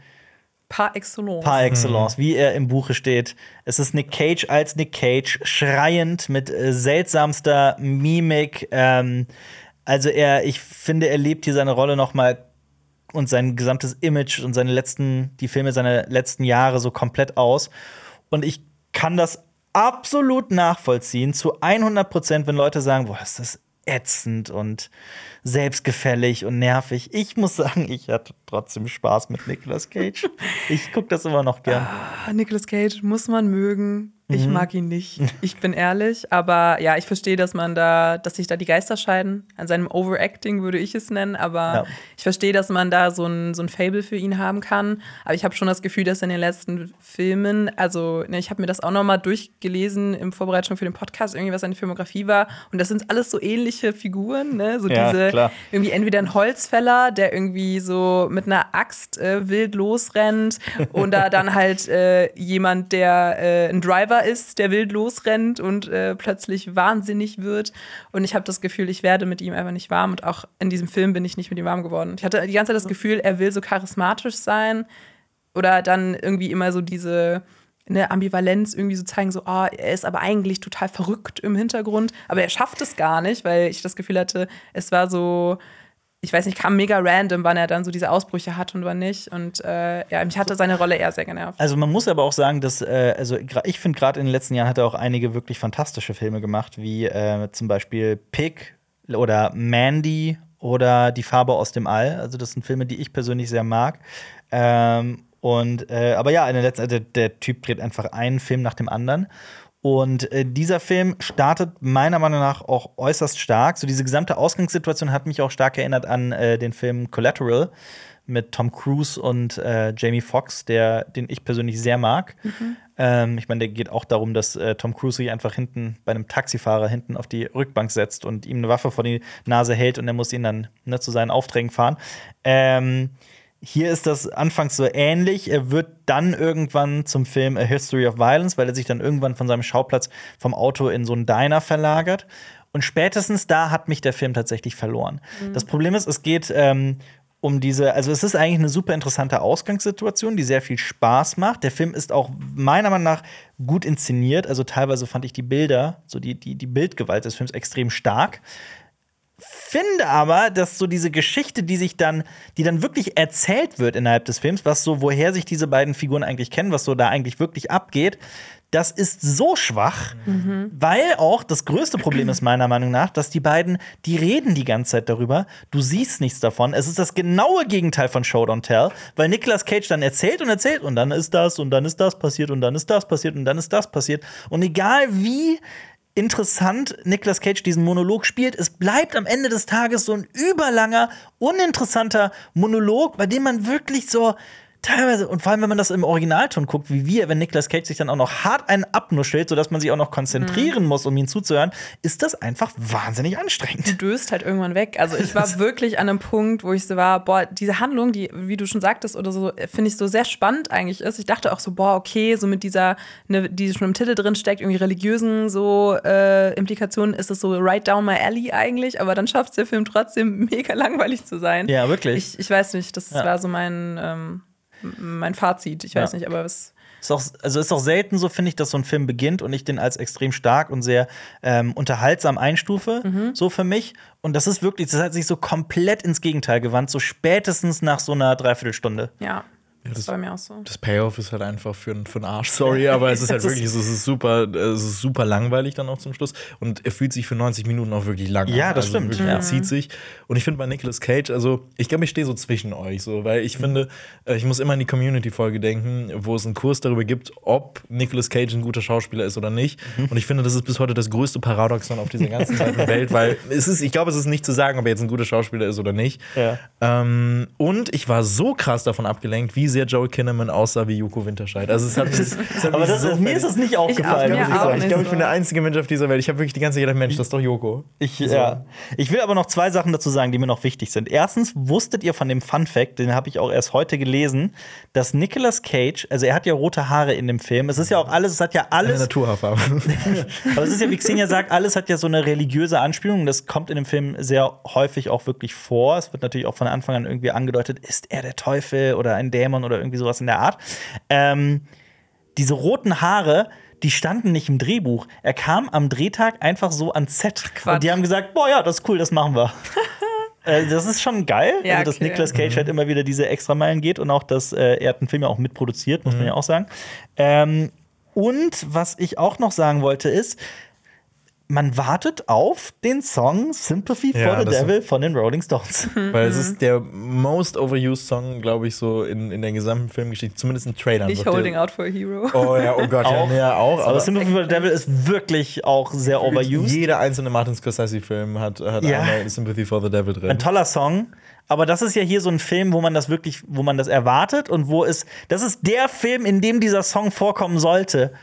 Par excellence. Par excellence, wie er im Buche steht. Es ist Nick Cage als Nick Cage, schreiend mit äh, seltsamster Mimik. Ähm, also er, ich finde, er lebt hier seine Rolle noch mal und sein gesamtes Image und seine letzten, die Filme seiner letzten Jahre so komplett aus. Und ich kann das absolut nachvollziehen, zu 100 Prozent, wenn Leute sagen, boah, ist das ätzend und selbstgefällig und nervig. Ich muss sagen, ich hatte trotzdem Spaß mit Nicolas Cage. Ich gucke das immer noch gern. Ah, Nicolas Cage muss man mögen. Ich Mhm. mag ihn nicht. Ich bin ehrlich. Aber ja, ich verstehe, dass man da, dass sich da die Geister scheiden. An seinem Overacting würde ich es nennen. Aber Ja. ich verstehe, dass man da so ein, so ein Fable für ihn haben kann. Aber ich habe schon das Gefühl, dass in den letzten Filmen, also ne, ich habe mir das auch noch mal durchgelesen in Vorbereitung für den Podcast, irgendwie was seine Filmografie war. Und das sind alles so ähnliche Figuren, ne? So Ja, diese klar. irgendwie entweder ein Holzfäller, der irgendwie so mit einer Axt äh, wild losrennt, oder dann halt äh, jemand, der äh, ein Driver ist, der wild losrennt und äh, plötzlich wahnsinnig wird. Und ich habe das Gefühl, ich werde mit ihm einfach nicht warm. Und auch in diesem Film bin ich nicht mit ihm warm geworden. Ich hatte die ganze Zeit das Gefühl, er will so charismatisch sein oder dann irgendwie immer so diese eine Ambivalenz irgendwie so zeigen, so, ah, er ist aber eigentlich total verrückt im Hintergrund, aber er schafft es gar nicht, weil ich das Gefühl hatte, es war so, ich weiß nicht, kam mega random, wann er dann so diese Ausbrüche hat und wann nicht. Und äh, ja, mich hatte seine Rolle eher sehr genervt. Also man muss aber auch sagen, dass äh, also ich finde gerade in den letzten Jahren hat er auch einige wirklich fantastische Filme gemacht, wie äh, zum Beispiel Pig oder Mandy oder Die Farbe aus dem All. Also das sind Filme, die ich persönlich sehr mag. Ähm, und äh, aber ja, in der letzten, der, der Typ dreht einfach einen Film nach dem anderen. Und äh, dieser Film startet meiner Meinung nach auch äußerst stark. So diese gesamte Ausgangssituation hat mich auch stark erinnert an äh, den Film Collateral mit Tom Cruise und äh, Jamie Foxx, der den ich persönlich sehr mag. Ähm, ich meine, der geht auch darum, dass äh, Tom Cruise sich einfach hinten bei einem Taxifahrer hinten auf die Rückbank setzt und ihm eine Waffe vor die Nase hält und er muss ihn dann ne, zu seinen Aufträgen fahren. Ähm, hier ist das anfangs so ähnlich. Er wird dann irgendwann zum Film A History of Violence, weil er sich dann irgendwann von seinem Schauplatz vom Auto in so einen Diner verlagert. Und spätestens da hat mich der Film tatsächlich verloren. Das Problem ist, es geht ähm, um diese, also es ist eigentlich eine super interessante Ausgangssituation, die sehr viel Spaß macht. Der Film ist auch meiner Meinung nach gut inszeniert. Also teilweise fand ich die Bilder, so die, die, die Bildgewalt des Films extrem stark finde aber, dass so diese Geschichte, die sich dann, die dann wirklich erzählt wird innerhalb des Films, was so, woher sich diese beiden Figuren eigentlich kennen, was so da eigentlich wirklich abgeht, das ist so schwach, weil auch das größte Problem ist meiner Meinung nach, dass die beiden, die reden die ganze Zeit darüber, du siehst nichts davon. Es ist das genaue Gegenteil von Show Don't Tell, weil Nicolas Cage dann erzählt und erzählt und dann ist das und dann ist das passiert und dann ist das passiert und dann ist das passiert und egal wie interessant Nicolas Cage diesen Monolog spielt. Es bleibt am Ende des Tages so ein überlanger, uninteressanter Monolog, bei dem man wirklich so teilweise, und vor allem, wenn man das im Originalton guckt, wie wir, wenn Nicolas Cage sich dann auch noch hart einen abnuschelt, sodass man sich auch noch konzentrieren muss, um ihn zuzuhören, ist das einfach wahnsinnig anstrengend. döst halt irgendwann weg. Also ich war wirklich an einem Punkt, wo ich so war, boah, diese Handlung, die, wie du schon sagtest oder so, finde ich so sehr spannend eigentlich ist. Ich dachte auch so, boah, okay, so mit dieser, ne, die schon im Titel drin steckt, irgendwie religiösen so äh, Implikationen, ist es so right down my alley eigentlich, aber dann schafft der Film trotzdem mega langweilig zu sein. Ja, wirklich. Ich, ich weiß nicht, das Ja. war so mein, ähm, mein Fazit. Ich weiß Ja. nicht, aber es. Ist auch, also ist auch selten so, finde ich, dass so ein Film beginnt und ich den als extrem stark und sehr ähm, unterhaltsam einstufe, so für mich. Und das ist wirklich, das hat sich so komplett ins Gegenteil gewandt, so spätestens nach so einer Dreiviertelstunde. Ja, das, das- war bei mir auch so. Das Payoff ist halt einfach für, einen- für einen Arsch, sorry, aber es ist halt wirklich, es ist super, es ist super langweilig dann auch zum Schluss. Und er fühlt sich für 90 Minuten auch wirklich lang an. Ja, das also stimmt, Wirklich, ja. Er zieht sich. Und ich finde bei Nicolas Cage, also ich glaube, ich stehe so zwischen euch, so, weil ich finde, äh, ich muss immer an die Community-Folge denken, wo es einen Kurs darüber gibt, ob Nicolas Cage ein guter Schauspieler ist oder nicht. Mhm. Und ich finde, das ist bis heute das größte Paradoxon auf dieser ganzen Welt, weil es ist, ich glaube, es ist nicht zu sagen, ob er jetzt ein guter Schauspieler ist oder nicht. Ja. Ähm, und ich war so krass davon abgelenkt, wie sehr Joel Kinnaman aussah wie Joko Winterscheid. Also es hat, es hat Aber das, so mir ist es nicht aufgefallen. ich auch sagen. ich glaube, ich so. bin der einzige Mensch auf dieser Welt. Ich habe wirklich die ganze Zeit gedacht, Mensch, das ist doch Joko. Ich, ja. ich will aber noch zwei Sachen dazu sagen, die mir noch wichtig sind. Erstens, wusstet ihr von dem Fun Fact, den habe ich auch erst heute gelesen, dass Nicolas Cage, also er hat ja rote Haare in dem Film. Es ist ja auch alles, es hat ja Eine alles, Naturhaarfarbe. aber es ist ja, wie Xenia sagt, alles hat ja so eine religiöse Anspielung. Das kommt in dem Film sehr häufig auch wirklich vor. Es wird natürlich auch von Anfang an irgendwie angedeutet, ist er der Teufel oder ein Dämon Y oder irgendwie sowas in der Art. Ähm, diese roten Haare, die standen nicht im Drehbuch. Er kam am Drehtag einfach so ans Set. Quatsch. Und die haben gesagt, boah, ja, das ist cool, das machen wir. Äh, das ist schon geil, Ja, also, dass okay. Nicolas Cage halt immer wieder diese Extrameilen geht und auch, dass äh, er hat den Film ja auch mitproduziert, Mhm. muss man ja auch sagen. Ähm, und was ich auch noch sagen wollte ist, man wartet auf den Song Sympathy Ja, for the das- Devil von den Rolling Stones. Weil es ist der most overused Song, glaube ich, so in, in der gesamten Filmgeschichte, zumindest in Trailern. Nicht wird Holding Out for a Hero. Oh ja, oh Gott, Auch. ja, ja, auch. Aber Aber, Sympathy for the Devil ist wirklich auch sehr overused. jeder einzelne Martin Scorsese-Film hat, hat Ja. einmal Sympathy for the Devil drin. Ein toller Song. Aber das ist ja hier so ein Film, wo man das wirklich, wo man das erwartet und wo es, das ist der Film, in dem dieser Song vorkommen sollte.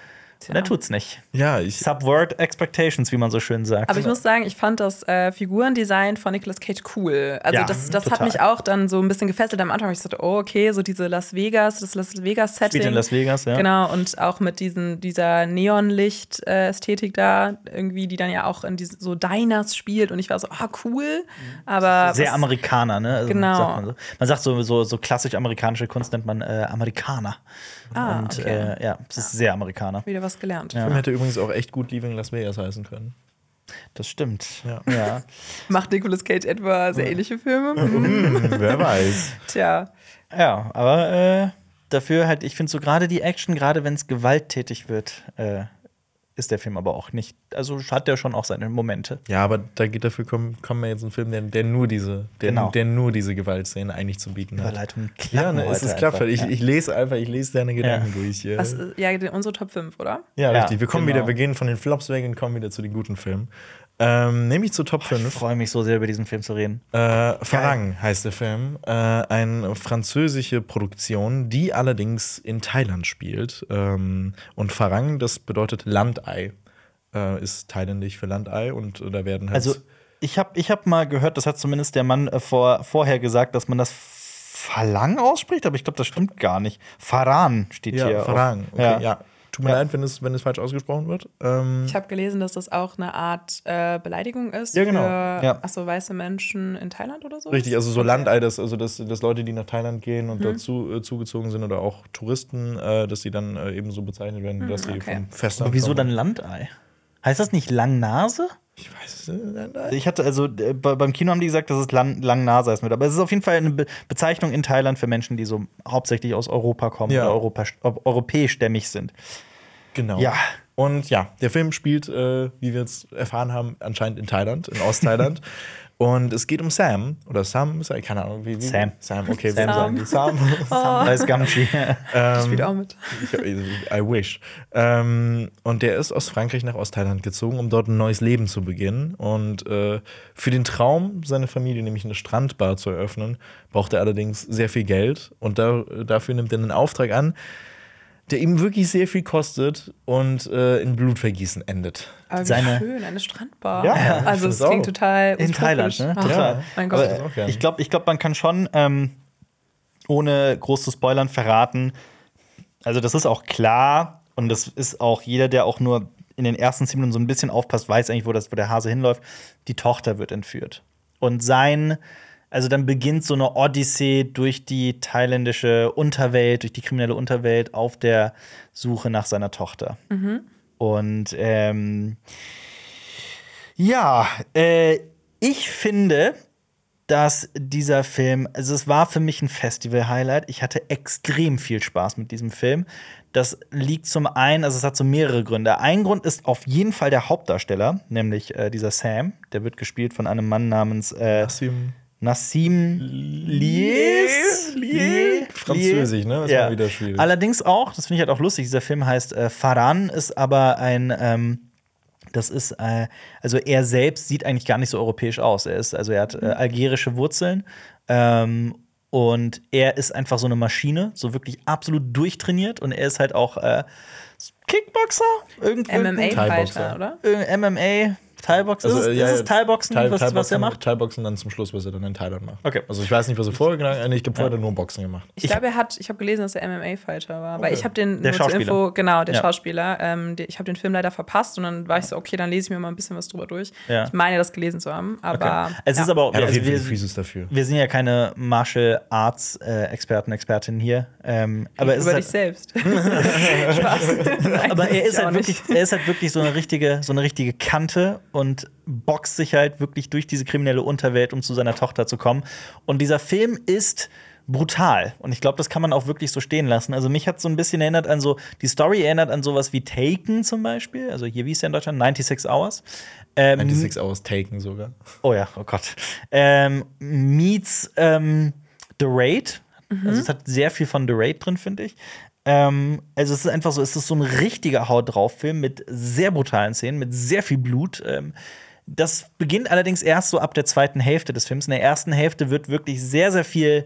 Und er tut's nicht. Ja, ich. Subvert Expectations, wie man so schön sagt. Aber ich muss sagen, ich fand das äh, Figurendesign von Nicolas Cage cool. Also Ja, das, das hat mich auch dann so ein bisschen gefesselt am Anfang. Ich dachte, oh, okay, so diese Las Vegas, das Las Vegas-Setting. Spielt in Las Vegas, ja. Genau, und auch mit diesen, dieser Neonlicht-Ästhetik da, irgendwie, die dann ja auch in diese, so Diners spielt. Und ich war so, ah, cool. Aber Sehr was- Amerikaner, ne? Also Genau. Sagt man, so. man sagt so, so, so klassisch amerikanische Kunst nennt man äh, Amerikaner. Ah, und okay. äh, ja, es ist sehr Amerikaner. wieder was gelernt. Der Film hätte übrigens auch echt gut Leaving Las Vegas heißen können. Das stimmt. Ja. ja. Macht Nicolas Cage etwa sehr ähnliche Filme? Wer weiß. Tja. Ja, aber äh, dafür halt, ich finde so gerade die Action, gerade wenn es gewalttätig wird, äh, ist der Film aber auch nicht. Also hat der schon auch seine Momente. Ja, aber da geht dafür kommen, kommen wir jetzt ein Film, der, der nur diese, der, Genau. der nur diese Gewaltszene eigentlich zu bieten hat. Überleitung Ja, ne, es ist klappt. Ich, Ja. ich lese einfach, ich lese deine Gedanken durch. Hier. Was, ja, unsere Top 5, oder? ja, Ja, richtig. Wir kommen genau. wieder, wir gehen von den Flops weg und kommen wieder zu den guten Filmen. Ähm, nämlich zu Top Ich 5. freue mich so sehr, über diesen Film zu reden. Äh, Farang heißt der Film. Äh, eine französische Produktion, die allerdings in Thailand spielt. Ähm, und Farang, das bedeutet Landei. Äh, ist thailändisch für Landei und äh, da werden halt. Also, ich habe ich hab mal gehört, das hat zumindest der Mann äh, vor, vorher gesagt, dass man das Falang ausspricht, aber ich glaube, das stimmt gar nicht. Faran steht hier. ja, auf- Farang. Okay, Ja. ja. Tut mir Ja. leid, wenn es, wenn es falsch ausgesprochen wird. Ähm, Ich habe gelesen, dass das auch eine Art äh, Beleidigung ist Ja, genau. für Ja. achso, weiße Menschen in Thailand oder so. Richtig, also so Okay. Landei, dass, also dass, dass Leute, die nach Thailand gehen und dazu äh, zugezogen sind oder auch Touristen, äh, dass sie dann äh, eben so bezeichnet werden, dass sie okay. vom Festland Aber wieso kommen. dann Landei? Heißt das nicht Langnase? Ich weiß es nicht. Landei. Ich hatte, also äh, bei- beim Kino haben die gesagt, dass es Lang Langnase heißt mit. Aber es ist auf jeden Fall eine Be Bezeichnung in Thailand für Menschen, die so hauptsächlich aus Europa kommen Ja. oder europäischstämmig sind. Genau. Ja. Und ja, der Film spielt, äh, wie wir jetzt erfahren haben, anscheinend in Thailand, in Ostthailand. Und es geht um Sam oder Sam, keine Ahnung, wie, wie Sam. Sam, okay, Sam. sagen die Sam. Da ist Gamgee. Ähm, Ich spiele auch mit. Ich, I wish. Ähm, und der ist aus Frankreich nach Ostthailand gezogen, um dort ein neues Leben zu beginnen. Und äh, für den Traum, seine Familie, nämlich eine Strandbar zu eröffnen, braucht er allerdings sehr viel Geld. Und da, dafür nimmt er einen Auftrag an, der ihm wirklich sehr viel kostet und äh, in Blutvergießen endet. Aber wie Seine- schön, eine Strandbar. Ja, also es klingt total In Thailand, ne? Total. Ah, Mein Gott. Aber- auch Aber gern. ich glaube, ich glaub, man kann schon, ähm, ohne groß zu spoilern, verraten. Also, das ist auch klar und das ist auch jeder, der auch nur in den ersten zehn Minuten so ein bisschen aufpasst, weiß eigentlich, wo, das, wo der Hase hinläuft. Die Tochter wird entführt. Und sein, also dann beginnt so eine Odyssee durch die thailändische Unterwelt, durch die kriminelle Unterwelt auf der Suche nach seiner Tochter. Und ähm, ja, äh, ich finde, dass dieser Film, also es war für mich ein Festival-Highlight. Ich hatte extrem viel Spaß mit diesem Film. Das liegt zum einen, also es hat so mehrere Gründe. Ein Grund ist auf jeden Fall der Hauptdarsteller, nämlich äh, dieser Sam. Der wird gespielt von einem Mann namens äh, Nassim Nassim Lies. Französisch, ne? Das ja. war wieder schwierig. Allerdings auch, das finde ich halt auch lustig, dieser Film heißt äh, Faran, ist aber ein, ähm, das ist, äh, also er selbst sieht eigentlich gar nicht so europäisch aus. Er ist, also er hat äh, algerische Wurzeln. Ähm, und er ist einfach so eine Maschine, so wirklich absolut durchtrainiert. Und er ist halt auch äh, Kickboxer, irgendwie. MMA-Fighter, Thai-Boxer. oder? Äh, MMA, Teilboxen? Also, ist, äh, es, ja, ist es ja, Teilboxen, Teil, was, was er macht? Teilboxen dann zum Schluss, was er dann in Thailand macht. Okay. Also ich weiß nicht, was er vorher genau, äh, nee, ich glaube, vorher hat er nur Boxen gemacht. Ich glaube, er hat, ich habe gelesen, dass er MMA-Fighter war. Weil Okay. ich habe den, Der nur zur. Info, genau, der Ja. Schauspieler, ähm, die, ich habe den Film leider verpasst und dann war ich so, okay, dann lese ich mir mal ein bisschen was drüber durch. Ja. Ich meine, das gelesen zu haben, aber. Okay. Es ja. ist aber auch, hat also wir, dafür. wir sind ja keine Martial Arts äh, Experten, Expertinnen hier. Ähm, aber es ist über halt, dich selbst. Spaß. Aber er ich ist halt wirklich, er ist halt wirklich so eine richtige, so eine richtige Kante und boxt sich halt wirklich durch diese kriminelle Unterwelt, um zu seiner Tochter zu kommen. Und dieser Film ist brutal. Und ich glaube, das kann man auch wirklich so stehen lassen. Also mich hat so ein bisschen erinnert an so, die Story erinnert an sowas wie Taken zum Beispiel. Also hier, wie ist der in Deutschland? 96 Hours. Ähm, 96 Hours Taken sogar. Oh ja, oh Gott. Ähm, meets ähm, The Raid. Also es hat sehr viel von The Raid drin, finde ich. Ähm, also es ist einfach so, es ist so ein richtiger Haut drauf Film mit sehr brutalen Szenen, mit sehr viel Blut. Ähm, das beginnt allerdings erst so ab der zweiten Hälfte des Films. In der ersten Hälfte wird wirklich sehr, sehr viel.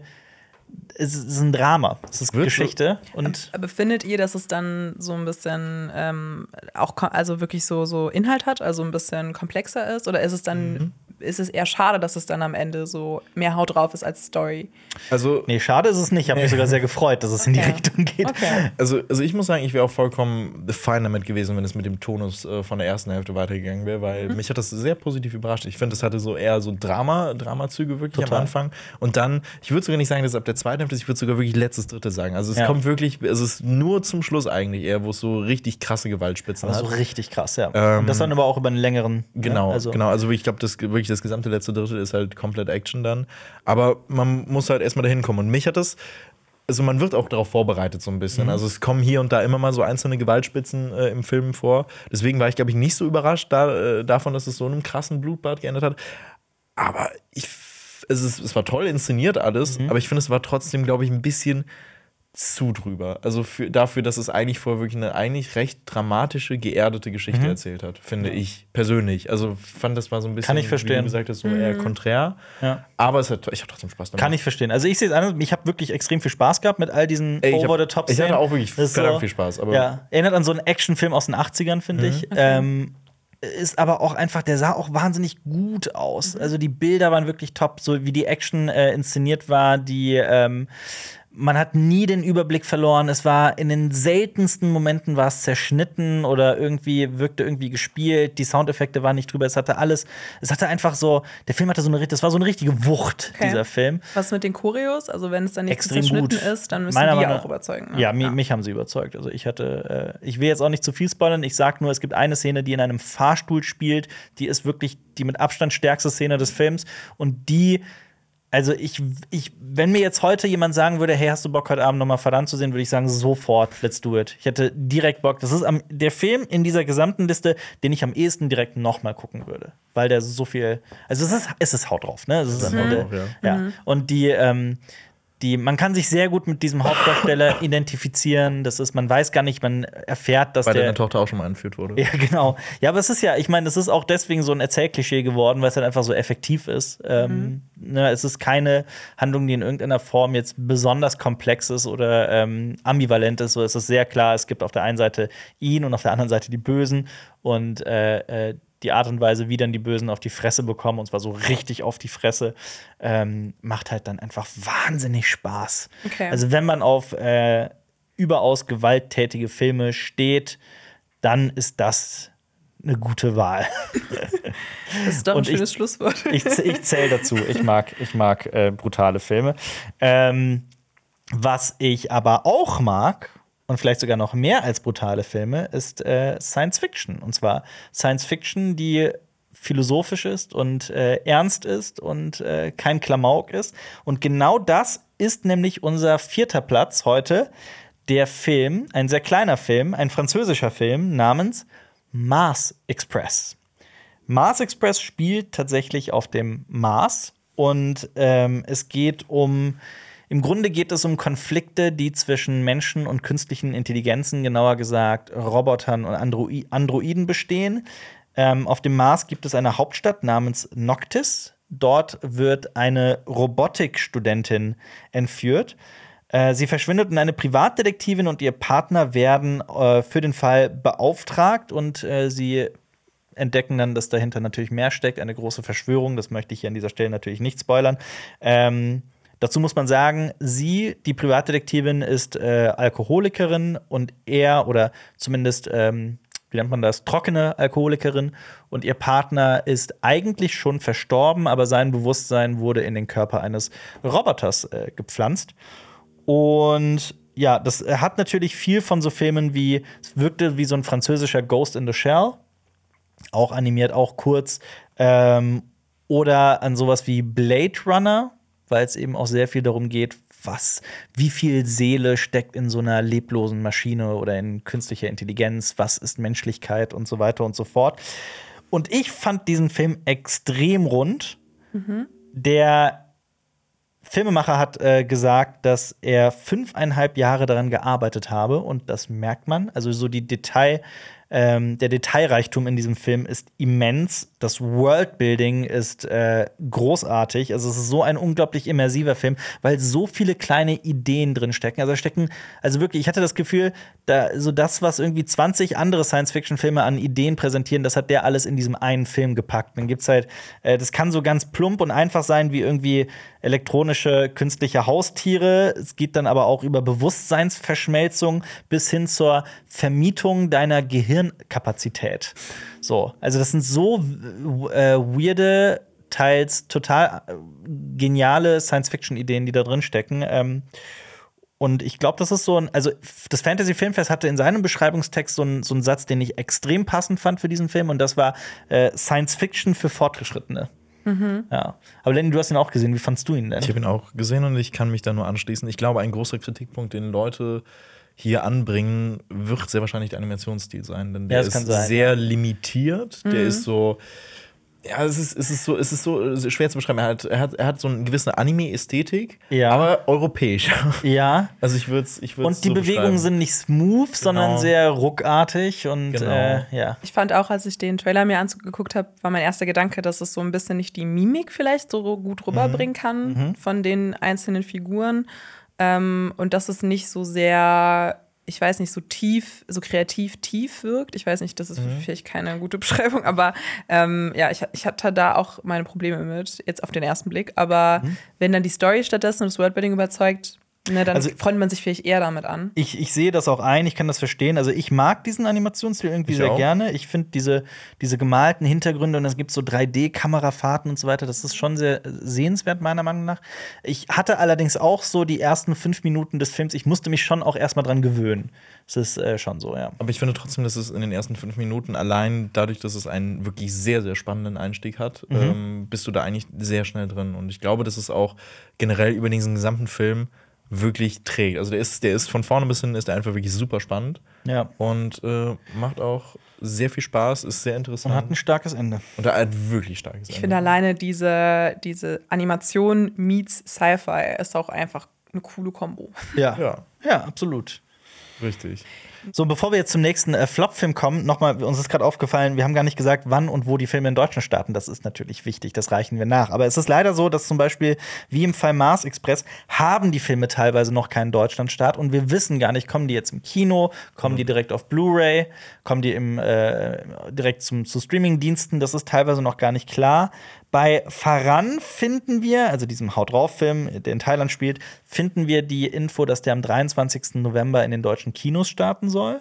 Es ist ein Drama. Es ist Wird so- Geschichte. Und Aber findet ihr, dass es dann so ein bisschen ähm, auch also wirklich so, so Inhalt hat, also ein bisschen komplexer ist? Oder ist es dann, Mhm. Ist es eher schade, dass es dann am Ende so mehr Haut drauf ist als Story? Also, nee, schade ist es nicht. Ich habe mich sogar sehr gefreut, dass es in die Okay. Richtung geht. Okay. also, also ich muss sagen, ich wäre auch vollkommen fein damit gewesen, wenn es mit dem Tonus äh, von der ersten Hälfte weitergegangen wäre, weil Mhm. mich hat das sehr positiv überrascht. Ich finde, es hatte so eher so Drama, Dramazüge wirklich Total. am Anfang. Und dann, ich würde sogar nicht sagen, dass es ab der zweiten Hälfte ist, ich würde sogar wirklich letztes Drittel sagen. Also es Ja. kommt wirklich, es ist nur zum Schluss eigentlich eher, wo es so richtig krasse Gewaltspitzen Also hat. richtig krass, ja. Ähm, und das dann aber auch über einen längeren. Genau, ne? also, genau. Also ich glaube, das wirklich das gesamte letzte Drittel ist halt komplett Action dann. Aber man muss halt erstmal dahin kommen. Und mich hat das. Also man wird auch darauf vorbereitet so ein bisschen. Also es kommen hier und da immer mal so einzelne Gewaltspitzen äh, im Film vor. Deswegen war ich, glaube ich, nicht so überrascht da, äh, davon, dass es so einem krassen Blutbad geändert hat. Aber ich, f- es, ist, es war toll inszeniert alles, aber ich finde, es war trotzdem, glaube ich, ein bisschen zu drüber. Also für, dafür, dass es eigentlich vorher wirklich eine eigentlich recht dramatische, geerdete Geschichte erzählt hat, finde ich persönlich. Also fand das war so ein bisschen, Kann ich wie verstehen. du gesagt hast, so eher konträr. Ja. Aber es hat, ich habe trotzdem Spaß damit. Kann ich verstehen. Also ich sehe es anders. Ich habe wirklich extrem viel Spaß gehabt mit all diesen Ey, ich hatte auch wirklich verdammt viel Spaß, aber- Mhm. ja, erinnert an so einen Actionfilm aus den 80ern, finde ich. Ähm, ist aber auch einfach, der sah auch wahnsinnig gut aus. Also die Bilder waren wirklich top, so wie die Action äh, inszeniert war, die ähm, man hat nie den Überblick verloren. Es war in den seltensten Momenten war es zerschnitten oder irgendwie wirkte irgendwie gespielt. Die Soundeffekte waren nicht drüber. Es hatte alles. Es hatte einfach so. Der Film hatte so eine. Das war so eine richtige Wucht Okay. dieser Film. Was mit den Choreos? Also wenn es dann nicht Extrem zerschnitten gut. ist, dann müssen Meiner die Meinung- auch überzeugen. ne? Ja, mi mich haben sie überzeugt. Also ich hatte, äh, ich will jetzt auch nicht zu viel spoilern. Ich sag nur, es gibt eine Szene, die in einem Fahrstuhl spielt. Die ist wirklich die mit Abstand stärkste Szene des Films. Und die, also ich, ich, wenn mir jetzt heute jemand sagen würde, hey, hast du Bock heute Abend noch mal verdammt zu sehen, würde ich sagen, sofort, let's do it. Ich hätte direkt Bock. Das ist am, der Film in dieser gesamten Liste, den ich am ehesten direkt noch mal gucken würde, weil der so viel, also es ist, es ist Haut drauf, ne? Es ist einfach der, drauf, ja. ja. Mhm. Und die, ähm, die, man kann sich sehr gut mit diesem Hauptdarsteller identifizieren. Das ist, man weiß gar nicht, man erfährt, dass Weil der. deine Tochter auch schon mal entführt wurde. Ja, genau. Ja, aber es ist ja, ich meine, es ist auch deswegen so ein Erzählklischee geworden, weil es halt einfach so effektiv ist. Ähm, ne, es ist keine Handlung, die in irgendeiner Form jetzt besonders komplex ist oder ähm, ambivalent ist. So, es ist sehr klar, es gibt auf der einen Seite ihn und auf der anderen Seite die Bösen. Und äh, äh, die Art und Weise, wie dann die Bösen auf die Fresse bekommen, und zwar so richtig auf die Fresse, ähm, macht halt dann einfach wahnsinnig Spaß. Okay. Also, wenn man auf äh, überaus gewalttätige Filme steht, dann ist das eine gute Wahl. Das ist doch ein ich- schönes Schlusswort. Ich, ich zähle dazu. Ich mag, ich mag äh, brutale Filme. Ähm, was ich aber auch mag, und vielleicht sogar noch mehr als brutale Filme, ist äh, Science Fiction. Und zwar Science Fiction, die philosophisch ist und äh, ernst ist und äh, kein Klamauk ist. Und genau das ist nämlich unser vierter Platz heute. Der Film, ein sehr kleiner Film, ein französischer Film namens Mars Express. Mars Express spielt tatsächlich auf dem Mars und ähm, es geht um, im Grunde geht es um Konflikte, die zwischen Menschen und künstlichen Intelligenzen, genauer gesagt Robotern und Androi Androiden bestehen. Ähm, auf dem Mars gibt es eine Hauptstadt namens Noctis. Dort wird eine Robotikstudentin entführt. Äh, Sie verschwindet und eine Privatdetektivin und ihr Partner werden äh, für den Fall beauftragt und äh, sie entdecken dann, dass dahinter natürlich mehr steckt, eine große Verschwörung. Das möchte ich hier an dieser Stelle natürlich nicht spoilern. Ähm, dazu muss man sagen, sie, die Privatdetektivin, ist äh, Alkoholikerin und er, oder zumindest, ähm, wie nennt man das, trockene Alkoholikerin. Und ihr Partner ist eigentlich schon verstorben, aber sein Bewusstsein wurde in den Körper eines Roboters äh, gepflanzt. Und ja, das hat natürlich viel von so Filmen wie, es wirkte wie so ein französischer Ghost in the Shell, auch animiert, auch kurz. Ähm, oder an sowas wie Blade Runner, weil es eben auch sehr viel darum geht, was, wie viel Seele steckt in so einer leblosen Maschine oder in künstlicher Intelligenz, was ist Menschlichkeit und so weiter und so fort. Und ich fand diesen Film extrem rund. Der Filmemacher hat äh, gesagt, dass er fünfeinhalb Jahre daran gearbeitet habe und das merkt man. Also so die Detail, ähm, der Detailreichtum in diesem Film ist immens. Das Worldbuilding ist äh, großartig. Also es ist so ein unglaublich immersiver Film, weil so viele kleine Ideen drin stecken. Also stecken, also wirklich, ich hatte das Gefühl, da so das, was irgendwie 20 andere Science-Fiction-Filme an Ideen präsentieren, das hat der alles in diesem einen Film gepackt. Dann gibt's halt, äh, das kann so ganz plump und einfach sein, wie irgendwie elektronische künstliche Haustiere. Es geht dann aber auch über Bewusstseinsverschmelzung bis hin zur Vermietung deiner Gehirnkapazität. So, also das sind so äh, weirde, teils total äh, geniale Science-Fiction-Ideen, die da drin stecken. Ähm, und ich glaube, das ist so ein, also das Fantasy Filmfest hatte in seinem Beschreibungstext so einen so einen Satz, den ich extrem passend fand für diesen Film, und das war äh, Science Fiction für Fortgeschrittene. Ja. Aber Lenny, du hast ihn auch gesehen. Wie fandst du ihn denn? Ich habe ihn auch gesehen und ich kann mich da nur anschließen. Ich glaube, ein großer Kritikpunkt, den Leute hier anbringen, wird sehr wahrscheinlich der Animationsstil sein. Denn der Ja, ist sein, sehr limitiert. Der ist so. Ja, es ist, es ist so, es ist so schwer zu beschreiben. Er hat, er hat, er hat so eine gewisse Anime-Ästhetik, Ja. aber europäisch. ja. Also ich würde es ich würd's Und die so Bewegungen sind nicht smooth, sondern sehr ruckartig und Genau. äh, ja. Ich fand auch, als ich den Trailer mir angeguckt habe, war mein erster Gedanke, dass es so ein bisschen nicht die Mimik vielleicht so gut rüberbringen kann von den einzelnen Figuren. Ähm, und dass es nicht so sehr, ich weiß nicht, so tief, so kreativ tief wirkt. Ich weiß nicht, das ist vielleicht keine gute Beschreibung, aber ähm, ja, ich, ich hatte da auch meine Probleme mit, jetzt auf den ersten Blick. Aber wenn dann die Story stattdessen und das Worldbuilding überzeugt, ne, dann Also- freut man sich vielleicht eher damit an. Ich, ich sehe das auch ein, ich kann das verstehen. Also ich mag diesen Animationsstil irgendwie Ich sehr auch. gerne. Ich finde diese, diese gemalten Hintergründe und es gibt so 3D-Kamerafahrten und so weiter, das ist schon sehr sehenswert, meiner Meinung nach. Ich hatte allerdings auch so die ersten fünf Minuten des Films, ich musste mich schon auch erstmal dran gewöhnen. Das ist äh, schon so, ja. Aber ich finde trotzdem, dass es in den ersten fünf Minuten allein dadurch, dass es einen wirklich sehr, sehr spannenden Einstieg hat, Mhm. ähm, bist du da eigentlich sehr schnell drin. Und ich glaube, dass es auch generell über diesen gesamten Film wirklich trägt. Also der ist, der ist von vorne bis hin ist der einfach wirklich super spannend Ja. und äh, macht auch sehr viel Spaß, ist sehr Und interessant hat ein starkes Ende. und er hat wirklich starkes Ich finde alleine diese, diese Animation meets Sci-Fi ist auch einfach eine coole Kombo. Ja. Ja, Ja, absolut. richtig. So, bevor wir jetzt zum nächsten äh, Flop-Film kommen, nochmal, uns ist gerade aufgefallen, wir haben gar nicht gesagt, wann und wo die Filme in Deutschland starten. Das ist natürlich wichtig, das reichen wir nach. Aber es ist leider so, dass zum Beispiel, wie im Fall Mars Express, haben die Filme teilweise noch keinen Deutschlandstart und wir wissen gar nicht, kommen die jetzt im Kino, kommen die direkt auf Blu-ray, kommen die im, äh, direkt zum, zu Streaming-Diensten, das ist teilweise noch gar nicht klar. Bei Faran finden wir, also diesem Haut drauf-Film, der in Thailand spielt, finden wir die Info, dass der am 23. November in den deutschen Kinos starten soll.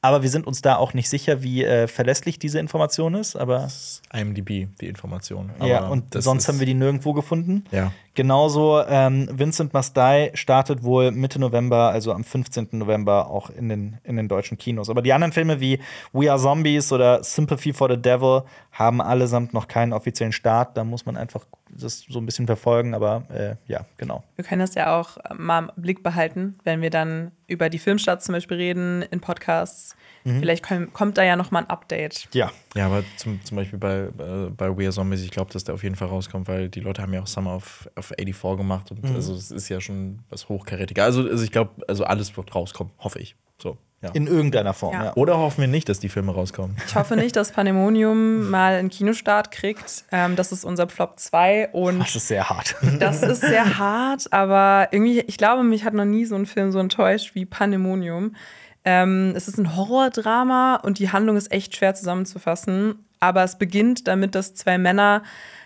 Aber wir sind uns da auch nicht sicher, wie äh, verlässlich diese Information ist. Aber Das ist IMDb, die Information. ja, Aber und das sonst haben wir die nirgendwo gefunden. Ja. Genauso ähm, Vincent Must Die startet wohl Mitte November, also am 15. November, auch in den, in den deutschen Kinos. Aber die anderen Filme wie We Are Zombies oder Sympathy for the Devil haben allesamt noch keinen offiziellen Start. Da muss man einfach das so ein bisschen verfolgen. Aber äh, ja, genau. Wir können das ja auch äh, mal im Blick behalten, wenn wir dann über die Filmstarts zum Beispiel reden in Podcasts. Vielleicht komm, kommt da ja noch mal ein Update. Ja. Ja, aber zum, zum Beispiel bei, äh, bei We Are Zombies, ich glaube, dass der auf jeden Fall rauskommt, weil die Leute haben ja auch Summer of, of 84 gemacht und also es ist ja schon was Hochkarätiger. Also, also ich glaube, also alles wird rauskommen, hoffe ich. So, ja. In irgendeiner Form, ja. Ja. Oder hoffen wir nicht, dass die Filme rauskommen. Ich hoffe nicht, dass Pandemonium mal einen Kinostart kriegt. Ähm, das ist unser Flop 2 und Das ist sehr hart. das ist sehr hart, aber irgendwie, ich glaube, mich hat noch nie so ein Film so enttäuscht wie Pandemonium. Ähm, es ist ein Horrordrama und die Handlung ist echt schwer zusammenzufassen. aber es beginnt damit, dass zwei Männer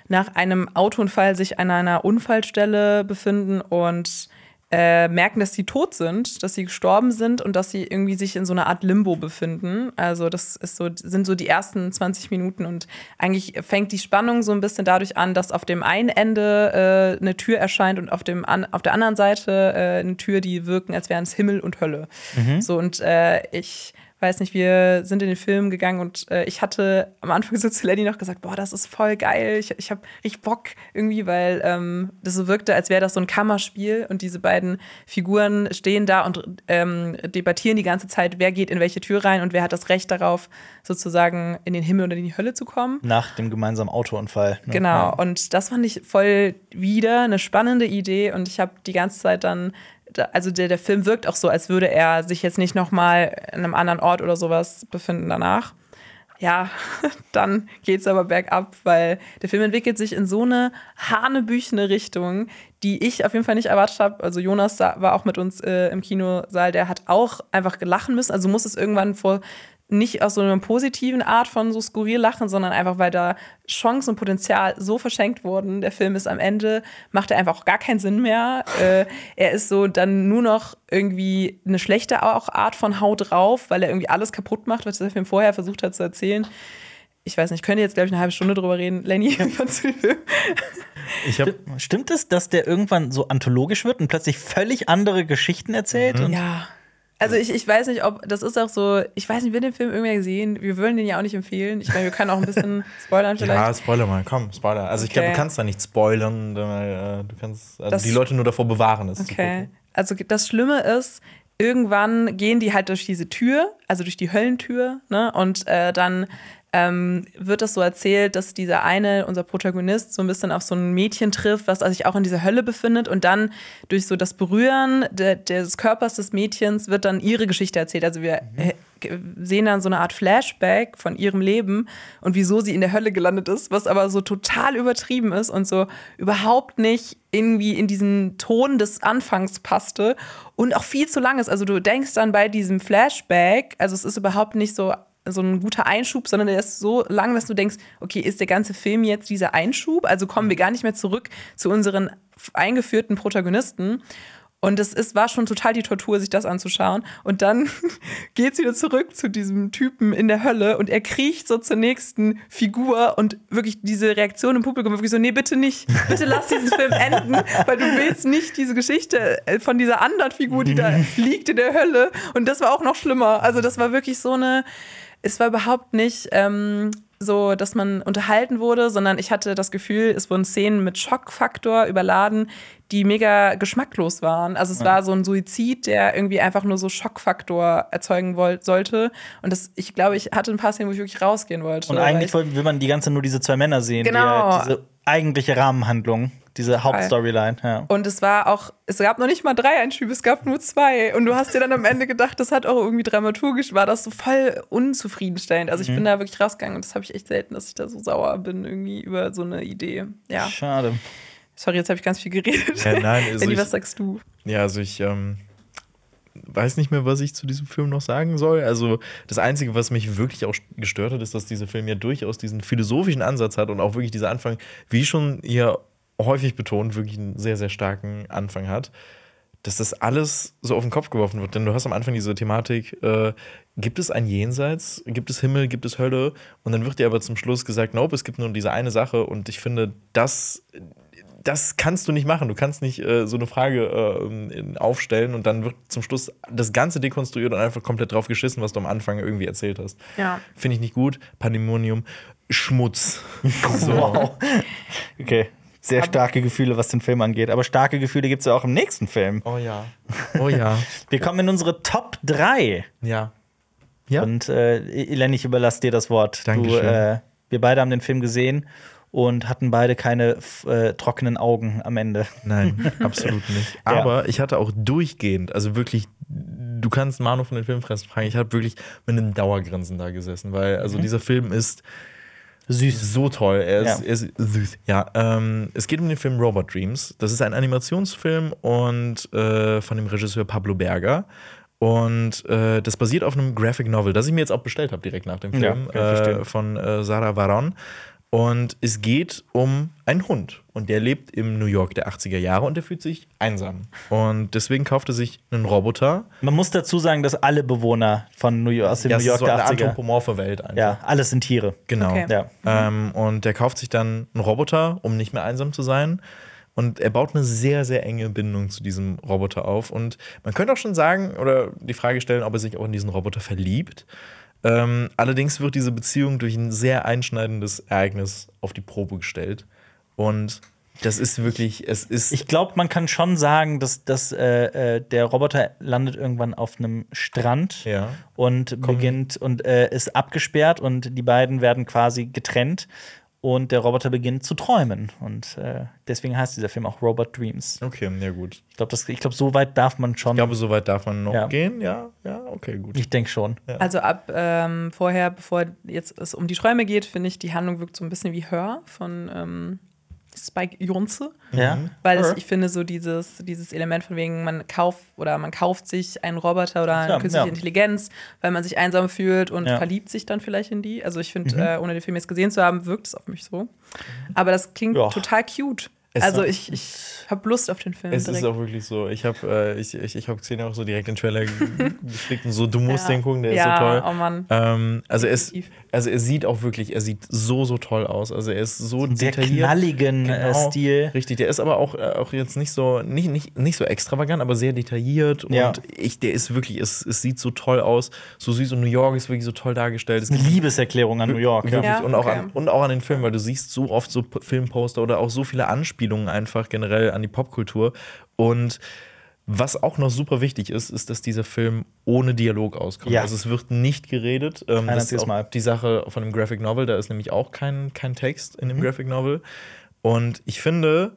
nach einem Autounfall sich an einer Unfallstelle befinden und äh, merken, dass sie tot sind, dass sie gestorben sind und dass sie irgendwie sich in so einer Art Limbo befinden. Also das ist so, sind so die ersten 20 Minuten und eigentlich fängt die Spannung so ein bisschen dadurch an, dass auf dem einen Ende äh, eine Tür erscheint und auf, dem an, auf der anderen Seite äh, eine Tür, die wirken, als wären es Himmel und Hölle. So und äh, ich weiß nicht, wir sind in den Film gegangen und äh, ich hatte am Anfang so zu Lenny noch gesagt, boah, das ist voll geil, ich, ich habe richtig Bock irgendwie, weil ähm, das so wirkte, als wäre das so ein Kammerspiel und diese beiden Figuren stehen da und ähm, debattieren die ganze Zeit, wer geht in welche Tür rein und wer hat das Recht darauf, sozusagen in den Himmel oder in die Hölle zu kommen. Nach dem gemeinsamen Autounfall. ne? Genau, und das fand ich voll wieder eine spannende Idee und ich habe die ganze Zeit dann, da- also der, der Film wirkt auch so, als würde er sich jetzt nicht nochmal in einem anderen Ort oder sowas befinden danach. Ja, dann geht's aber bergab, weil der Film entwickelt sich in so eine hanebüchene Richtung, die ich auf jeden Fall nicht erwartet habe. Also Jonas war auch mit uns äh, im Kinosaal, der hat auch einfach gelachen müssen. Also muss es irgendwann vor nicht aus so einer positiven Art von so skurril lachen, sondern einfach, weil da Chancen und Potenzial so verschenkt wurden. Der Film ist am Ende, macht er einfach auch gar keinen Sinn mehr. äh, er ist so dann nur noch irgendwie eine schlechte auch Art von Haut drauf, weil er irgendwie alles kaputt macht, was der Film vorher versucht hat zu erzählen. Ich weiß nicht, ich könnte jetzt, glaube ich, eine halbe Stunde drüber reden. Lenny, den Film? Ich habe Stimmt es, dass der irgendwann so anthologisch wird und plötzlich völlig andere Geschichten erzählt? Und Ja. Also ich, ich weiß nicht, ob das ist auch so, ich weiß nicht, wird den Film irgendwer gesehen? Wir würden den ja auch nicht empfehlen. Ich meine, wir können auch ein bisschen spoilern vielleicht. Ja, Spoiler mal, komm, Spoiler. Also ich glaube, Okay. du kannst da nicht spoilern, äh, du kannst also Das- die Leute nur davor bewahren, es zu Okay. Also das Schlimme ist, irgendwann gehen die halt durch diese Tür, also durch die Höllentür, ne? Und äh, dann ähm, wird das so erzählt, dass dieser eine, unser Protagonist, so ein bisschen auf so ein Mädchen trifft, was sich auch in dieser Hölle befindet. Und dann durch so das Berühren de des Körpers des Mädchens wird dann ihre Geschichte erzählt. Also wir äh, g- sehen dann so eine Art Flashback von ihrem Leben und wieso sie in der Hölle gelandet ist, was aber so total übertrieben ist und so überhaupt nicht irgendwie in diesen Ton des Anfangs passte und auch viel zu lang ist. Also du denkst dann bei diesem Flashback, also es ist überhaupt nicht so so ein guter Einschub, sondern der ist so lang, dass du denkst, okay, ist der ganze Film jetzt dieser Einschub? Also kommen wir gar nicht mehr zurück zu unseren eingeführten Protagonisten. Und es ist, war schon total die Tortur, sich das anzuschauen. Und dann geht's wieder zurück zu diesem Typen in der Hölle und er kriecht so zur nächsten Figur und wirklich diese Reaktion im Publikum wirklich so, nee, bitte nicht, bitte lass diesen Film enden, weil du willst nicht diese Geschichte äh, von dieser anderen Figur, die da liegt in der Hölle. Und das war auch noch schlimmer. Also das war wirklich so eine, es war überhaupt nicht ähm, so, dass man unterhalten wurde, sondern ich hatte das Gefühl, es wurden Szenen mit Schockfaktor überladen, die mega geschmacklos waren. Also es war so ein Suizid, der irgendwie einfach nur so Schockfaktor erzeugen wollt, sollte. Und das, ich glaube, ich hatte ein paar Szenen, wo ich wirklich rausgehen wollte. Und eigentlich ich, wollte- will man die ganze Zeit nur diese zwei Männer sehen, Genau. die halt diese eigentliche Rahmenhandlung, diese Hauptstoryline. Ja. und es war auch, es gab noch nicht mal drei Einschübe, es gab nur zwei. Und du hast dir dann am Ende gedacht, das hat auch irgendwie dramaturgisch, war das so voll unzufriedenstellend. Also ich Mhm. bin da wirklich rausgegangen und das habe ich echt selten, dass ich da so sauer bin irgendwie über so eine Idee. Ja. Schade. Sorry, jetzt habe ich ganz viel geredet. Ja, nein, also ich- was sagst du? Ja, also ich ähm, weiß nicht mehr, was ich zu diesem Film noch sagen soll. Also das Einzige, was mich wirklich auch gestört hat, ist, dass dieser Film ja durchaus diesen philosophischen Ansatz hat und auch wirklich dieser Anfang, wie schon hier häufig betont, wirklich einen sehr, sehr starken Anfang hat. Dass das alles so auf den Kopf geworfen wird. Denn du hast am Anfang diese Thematik, äh, gibt es ein Jenseits, gibt es Himmel, gibt es Hölle? Und dann wird dir aber zum Schluss gesagt, nope, es gibt nur diese eine Sache. Und ich finde, das das kannst du nicht machen. Du kannst nicht äh, so eine Frage äh, aufstellen und dann wird zum Schluss das Ganze dekonstruiert und einfach komplett drauf geschissen, was du am Anfang irgendwie erzählt hast. Ja. Finde ich nicht gut. Pandemonium, Schmutz. So. Wow. Okay. Sehr starke Gefühle, was den Film angeht. Aber starke Gefühle gibt es ja auch im nächsten Film. Oh ja. Oh ja. Wir kommen in unsere Top 3. Ja. Ja. Und äh, Eleni, ich überlasse dir das Wort. Du, Dankeschön. äh, wir beide haben den Film gesehen und hatten beide keine äh, trockenen Augen am Ende. Nein, absolut nicht. Ja. Aber ich hatte auch durchgehend, also wirklich, du kannst Manu von den Filmfressen fragen, ich habe wirklich mit einem Dauergrinsen da gesessen, weil also dieser Film ist Süß. so toll. Er ist, Ja. er ist süß. Ja, ähm, es geht um den Film Robot Dreams. Das ist ein Animationsfilm und äh, von dem Regisseur Pablo Berger. Und äh, das basiert auf einem Graphic Novel, das ich mir jetzt auch bestellt habe direkt nach dem Ja, Film verstehen. äh, von äh, Sarah Varon. Und es geht um einen Hund. Und der lebt im New York der 80er Jahre und der fühlt sich einsam. Und deswegen kauft er sich einen Roboter. Man muss dazu sagen, dass alle Bewohner von New York, aus dem Ja, New York ist so der eine 80er. anthropomorphe Welt einfach. Ja, alles sind Tiere. Genau. Okay. Ja. Ähm, und der kauft sich dann einen Roboter, um nicht mehr einsam zu sein. Und er baut eine sehr, sehr enge Bindung zu diesem Roboter auf. Und man könnte auch schon sagen oder die Frage stellen, ob er sich auch in diesen Roboter verliebt. Ähm, allerdings wird diese Beziehung durch ein sehr einschneidendes Ereignis auf die Probe gestellt. Und das ist wirklich, es ist. Ich glaube, man kann schon sagen, dass, dass äh, äh, der Roboter landet irgendwann auf einem Strand Ja. und beginnt und äh, ist abgesperrt und die beiden werden quasi getrennt und der Roboter beginnt zu träumen und äh, deswegen heißt dieser Film auch Robot Dreams. okay, ja, gut. Ich glaube, ich glaube, so weit darf man schon. Ich glaube, so weit darf man noch Ja. gehen. Ja, ja, okay, gut. ich denke schon. Also ab ähm, vorher, bevor jetzt es um die Träume geht, finde ich, die Handlung wirkt so ein bisschen wie Her von ähm, Spike Jonze. Ja. Weil es, ich finde, so dieses, dieses Element von wegen, man kauft oder man kauft sich einen Roboter oder eine Ja, künstliche ja. Intelligenz, weil man sich einsam fühlt und Ja. Mhm. verliebt sich dann vielleicht in die. Also ich finde, äh, ohne den Film jetzt gesehen zu haben, wirkt es auf mich so. Aber das klingt Ja. total cute. Es- also ich, ich habe Lust auf den Film Es direkt. ist auch wirklich so. Ich habe äh, ich, ich, ich hab Xenia auch so direkt den Trailer ge- geschickt und so, du musst Ja. den gucken, der Ja, ist so toll. oh Mann. Ähm, also, er ist, Definitiv. Also er sieht auch wirklich, er sieht so, so toll aus. Also er ist so Sehr detailliert. knalligen äh, Genau, Stil. Richtig, der ist aber auch, äh, auch jetzt nicht so, nicht, nicht, nicht so extravagant, aber sehr detailliert. Und Ja. ich, der ist wirklich, es, es sieht so toll aus. So süß und New York ist wirklich so toll dargestellt. Es Eine Liebeserklärung an New York. Wirklich. Ja. Und, auch okay. an, und auch an den Film, weil du siehst so oft so Filmposter oder auch so viele Anspielungen einfach generell an die Popkultur. Und was auch noch super wichtig ist, ist, dass dieser Film ohne Dialog auskommt. Ja. Also es wird nicht geredet. Ähm, das ist auch Mal. die Sache von dem Graphic Novel, da ist nämlich auch kein, kein Text in dem Mhm. Graphic Novel. Und ich finde,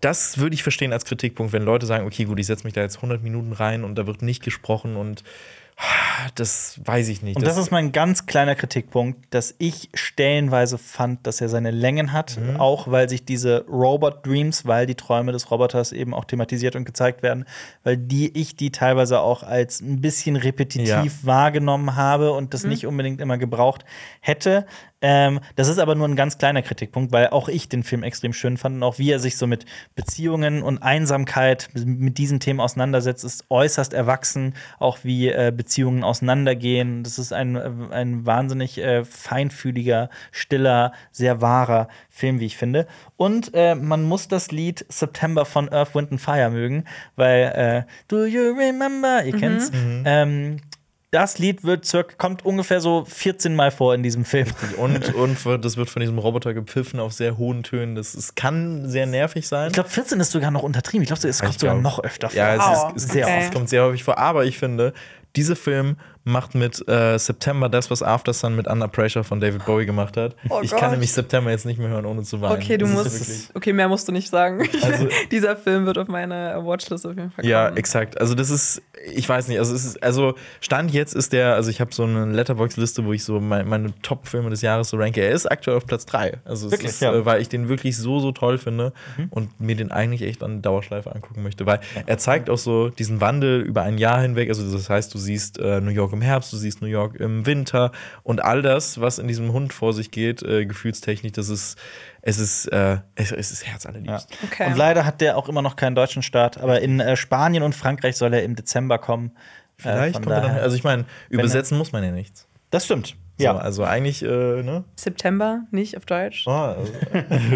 das würde ich verstehen als Kritikpunkt, wenn Leute sagen, okay, gut, ich setze mich da jetzt 100 Minuten rein und da wird nicht gesprochen und das weiß ich nicht. Und das ist mein ganz kleiner Kritikpunkt, dass ich stellenweise fand, dass er seine Längen hat, Mhm. auch weil sich diese Robot Dreams, weil die Träume des Roboters eben auch thematisiert und gezeigt werden, weil die ich die teilweise auch als ein bisschen repetitiv Ja. wahrgenommen habe und das nicht unbedingt immer gebraucht hätte. Ähm, das ist aber nur ein ganz kleiner Kritikpunkt, weil auch ich den Film extrem schön fand und auch wie er sich so mit Beziehungen und Einsamkeit mit diesen Themen auseinandersetzt, ist äußerst erwachsen, auch wie äh, Beziehungen auseinandergehen. Das ist ein, äh, ein wahnsinnig äh, feinfühliger, stiller, sehr wahrer Film, wie ich finde. Und äh, man muss das Lied September von Earth, Wind and Fire mögen, weil äh, Do you remember? Ihr kennt's. Ähm, das Lied wird circa, kommt ungefähr so 14 Mal vor in diesem Film. und, und wird- das wird von diesem Roboter gepfiffen auf sehr hohen Tönen. Das es kann sehr nervig sein. Ich glaube, 14 ist sogar noch untertrieben. Ich glaube, es kommt Ich sogar glaub- noch öfter vor. Ja, es, ist, es, Sehr kommt, oft. es kommt sehr häufig vor. Aber ich finde, dieser Film macht mit äh, September das, was After Sun mit Under Pressure von David Bowie gemacht hat. Oh ich Gott. kann nämlich September jetzt nicht mehr hören, ohne zu weinen. Okay, du Das musst. Okay, mehr musst du nicht sagen. Also- Dieser Film wird auf meine Watchlist auf jeden Fall kommen. Ja, exakt. Also das ist, ich weiß nicht, also es ist, also Stand jetzt ist der, also ich habe so eine Letterbox-Liste, wo ich so mein, meine Top-Filme des Jahres so ranke. Er ist aktuell auf Platz 3. Also es Wirklich, ist, ja. Mhm. äh, weil ich den wirklich so, so toll finde und mir den eigentlich echt an Dauerschleife angucken möchte. Weil er zeigt auch so diesen Wandel über ein Jahr hinweg. Also das heißt, du siehst äh, New York im Herbst, du siehst New York im Winter und all das, was in diesem Hund vor sich geht, äh, gefühlstechnisch, das ist, es ist, äh, es, es ist herzallerliebst. Ja. Okay. Und leider hat der auch immer noch keinen deutschen Start, aber in äh, Spanien und Frankreich soll er im Dezember kommen. Äh, Vielleicht kommt er dann, daher- also ich meine, übersetzen muss man ja nichts. das stimmt. So, Ja. also eigentlich, äh, ne? September, nicht auf Deutsch. Oh, also,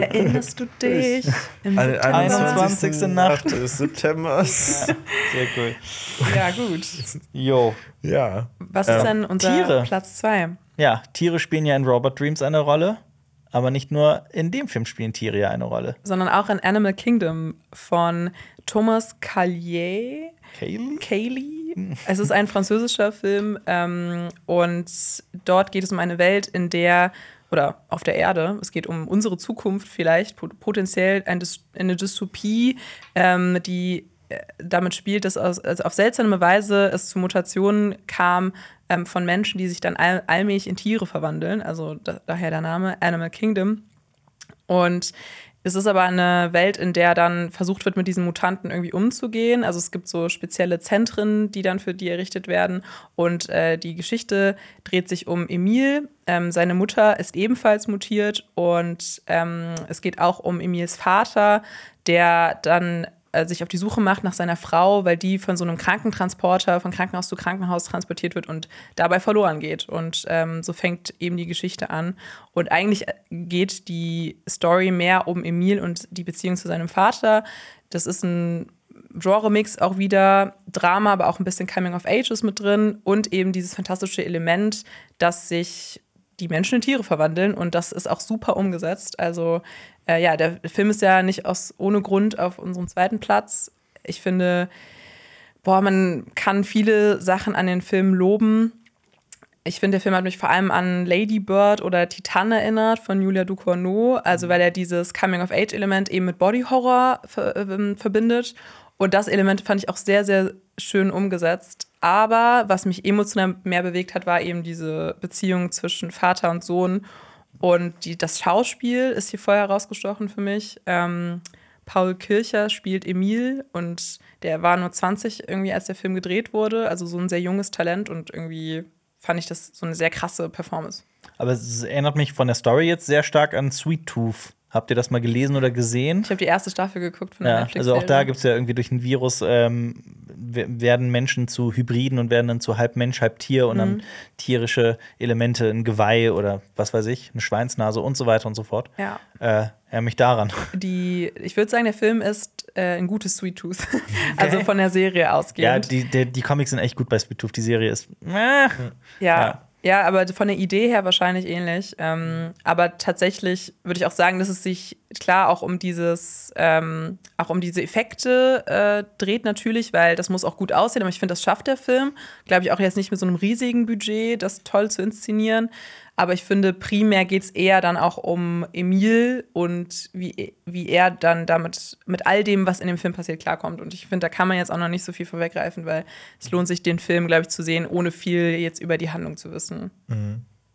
Erinnerst du dich? Im An- September? 21. Nacht. des Septembers. Sehr cool. Ja, gut. Jo. Ja. Was ist denn unser Tiere. Platz 2? Ja, Tiere spielen ja in Robot Dreams eine Rolle, aber nicht nur in dem Film spielen Tiere ja eine Rolle. Sondern auch in Animal Kingdom von Thomas Callier. Kaylee? Kaylee. Es ist ein französischer Film ähm, und dort geht es um eine Welt, in der oder auf der Erde, es geht um unsere Zukunft vielleicht, pot- potenziell eine Dystopie, ähm, die äh, damit spielt, dass aus, also auf seltsame Weise es zu Mutationen kam ähm, von Menschen, die sich dann all, allmählich in Tiere verwandeln, also da, daher der Name Animal Kingdom. Und Es ist aber eine Welt, in der dann versucht wird, mit diesen Mutanten irgendwie umzugehen. Also es gibt so spezielle Zentren, die dann für die errichtet werden. Und äh, die Geschichte dreht sich um Emil. Ähm, seine Mutter ist ebenfalls mutiert und ähm, es geht auch um Emils Vater, der dann äh, sich auf die Suche macht nach seiner Frau, weil die von so einem Krankentransporter von Krankenhaus zu Krankenhaus transportiert wird und dabei verloren geht. Und ähm, so fängt eben die Geschichte an. Und eigentlich geht die Story mehr um Emil und die Beziehung zu seinem Vater. Das ist ein Genre-Mix auch wieder Drama, aber auch ein bisschen Coming of Ages mit drin und eben dieses fantastische Element, dass sich die Menschen in Tiere verwandeln und das ist auch super umgesetzt. Also äh, ja, der Film ist ja nicht aus ohne Grund auf unserem zweiten Platz. Ich finde, boah, man kann viele Sachen an den Film loben. Ich finde, der Film hat mich vor allem an Lady Bird oder Titan erinnert von Julia Ducournau, also weil er dieses Coming-of-Age-Element eben mit Body-Horror ver äh, verbindet. Und das Element fand ich auch sehr, sehr schön umgesetzt. Aber was mich emotional mehr bewegt hat, war eben diese Beziehung zwischen Vater und Sohn. Und die, das Schauspiel ist hier vorher rausgestochen für mich. Ähm, Paul Kircher spielt Emil und der war nur 20 irgendwie, als der Film gedreht wurde. Also so ein sehr junges Talent und irgendwie fand ich das so eine sehr krasse Performance. Aber es erinnert mich von der Story jetzt sehr stark an Sweet Tooth. Habt ihr das mal gelesen oder gesehen? Ich habe die erste Staffel geguckt von der Ja, Netflix. also auch da gibt es ja irgendwie durch ein Virus ähm, we- werden Menschen zu Hybriden und werden dann zu halb Mensch, halb Tier und dann tierische Elemente, ein Geweih oder was weiß ich, eine Schweinsnase und so weiter und so fort. Ja. Äh, ja, mich daran. Die, ich würde sagen, der Film ist äh, ein gutes Sweet Tooth. Also von der Serie ausgehend. Ja, die, die, die Comics sind echt gut bei Sweet Tooth. Die Serie ist. Äh. Ja. Ja, aber von der Idee her wahrscheinlich ähnlich. Ähm, aber tatsächlich würde ich auch sagen, dass es sich klar auch um dieses, ähm, auch um diese Effekte äh, dreht natürlich, weil das muss auch gut aussehen. Aber ich finde, das schafft der Film. Glaube ich auch jetzt nicht mit so einem riesigen Budget, das toll zu inszenieren. Aber ich finde, primär geht es eher dann auch um Emil und wie, wie er dann damit mit all dem, was in dem Film passiert, klarkommt. Und ich finde, da kann man jetzt auch noch nicht so viel vorweggreifen, weil es lohnt sich, den Film, glaube ich, zu sehen, ohne viel jetzt über die Handlung zu wissen.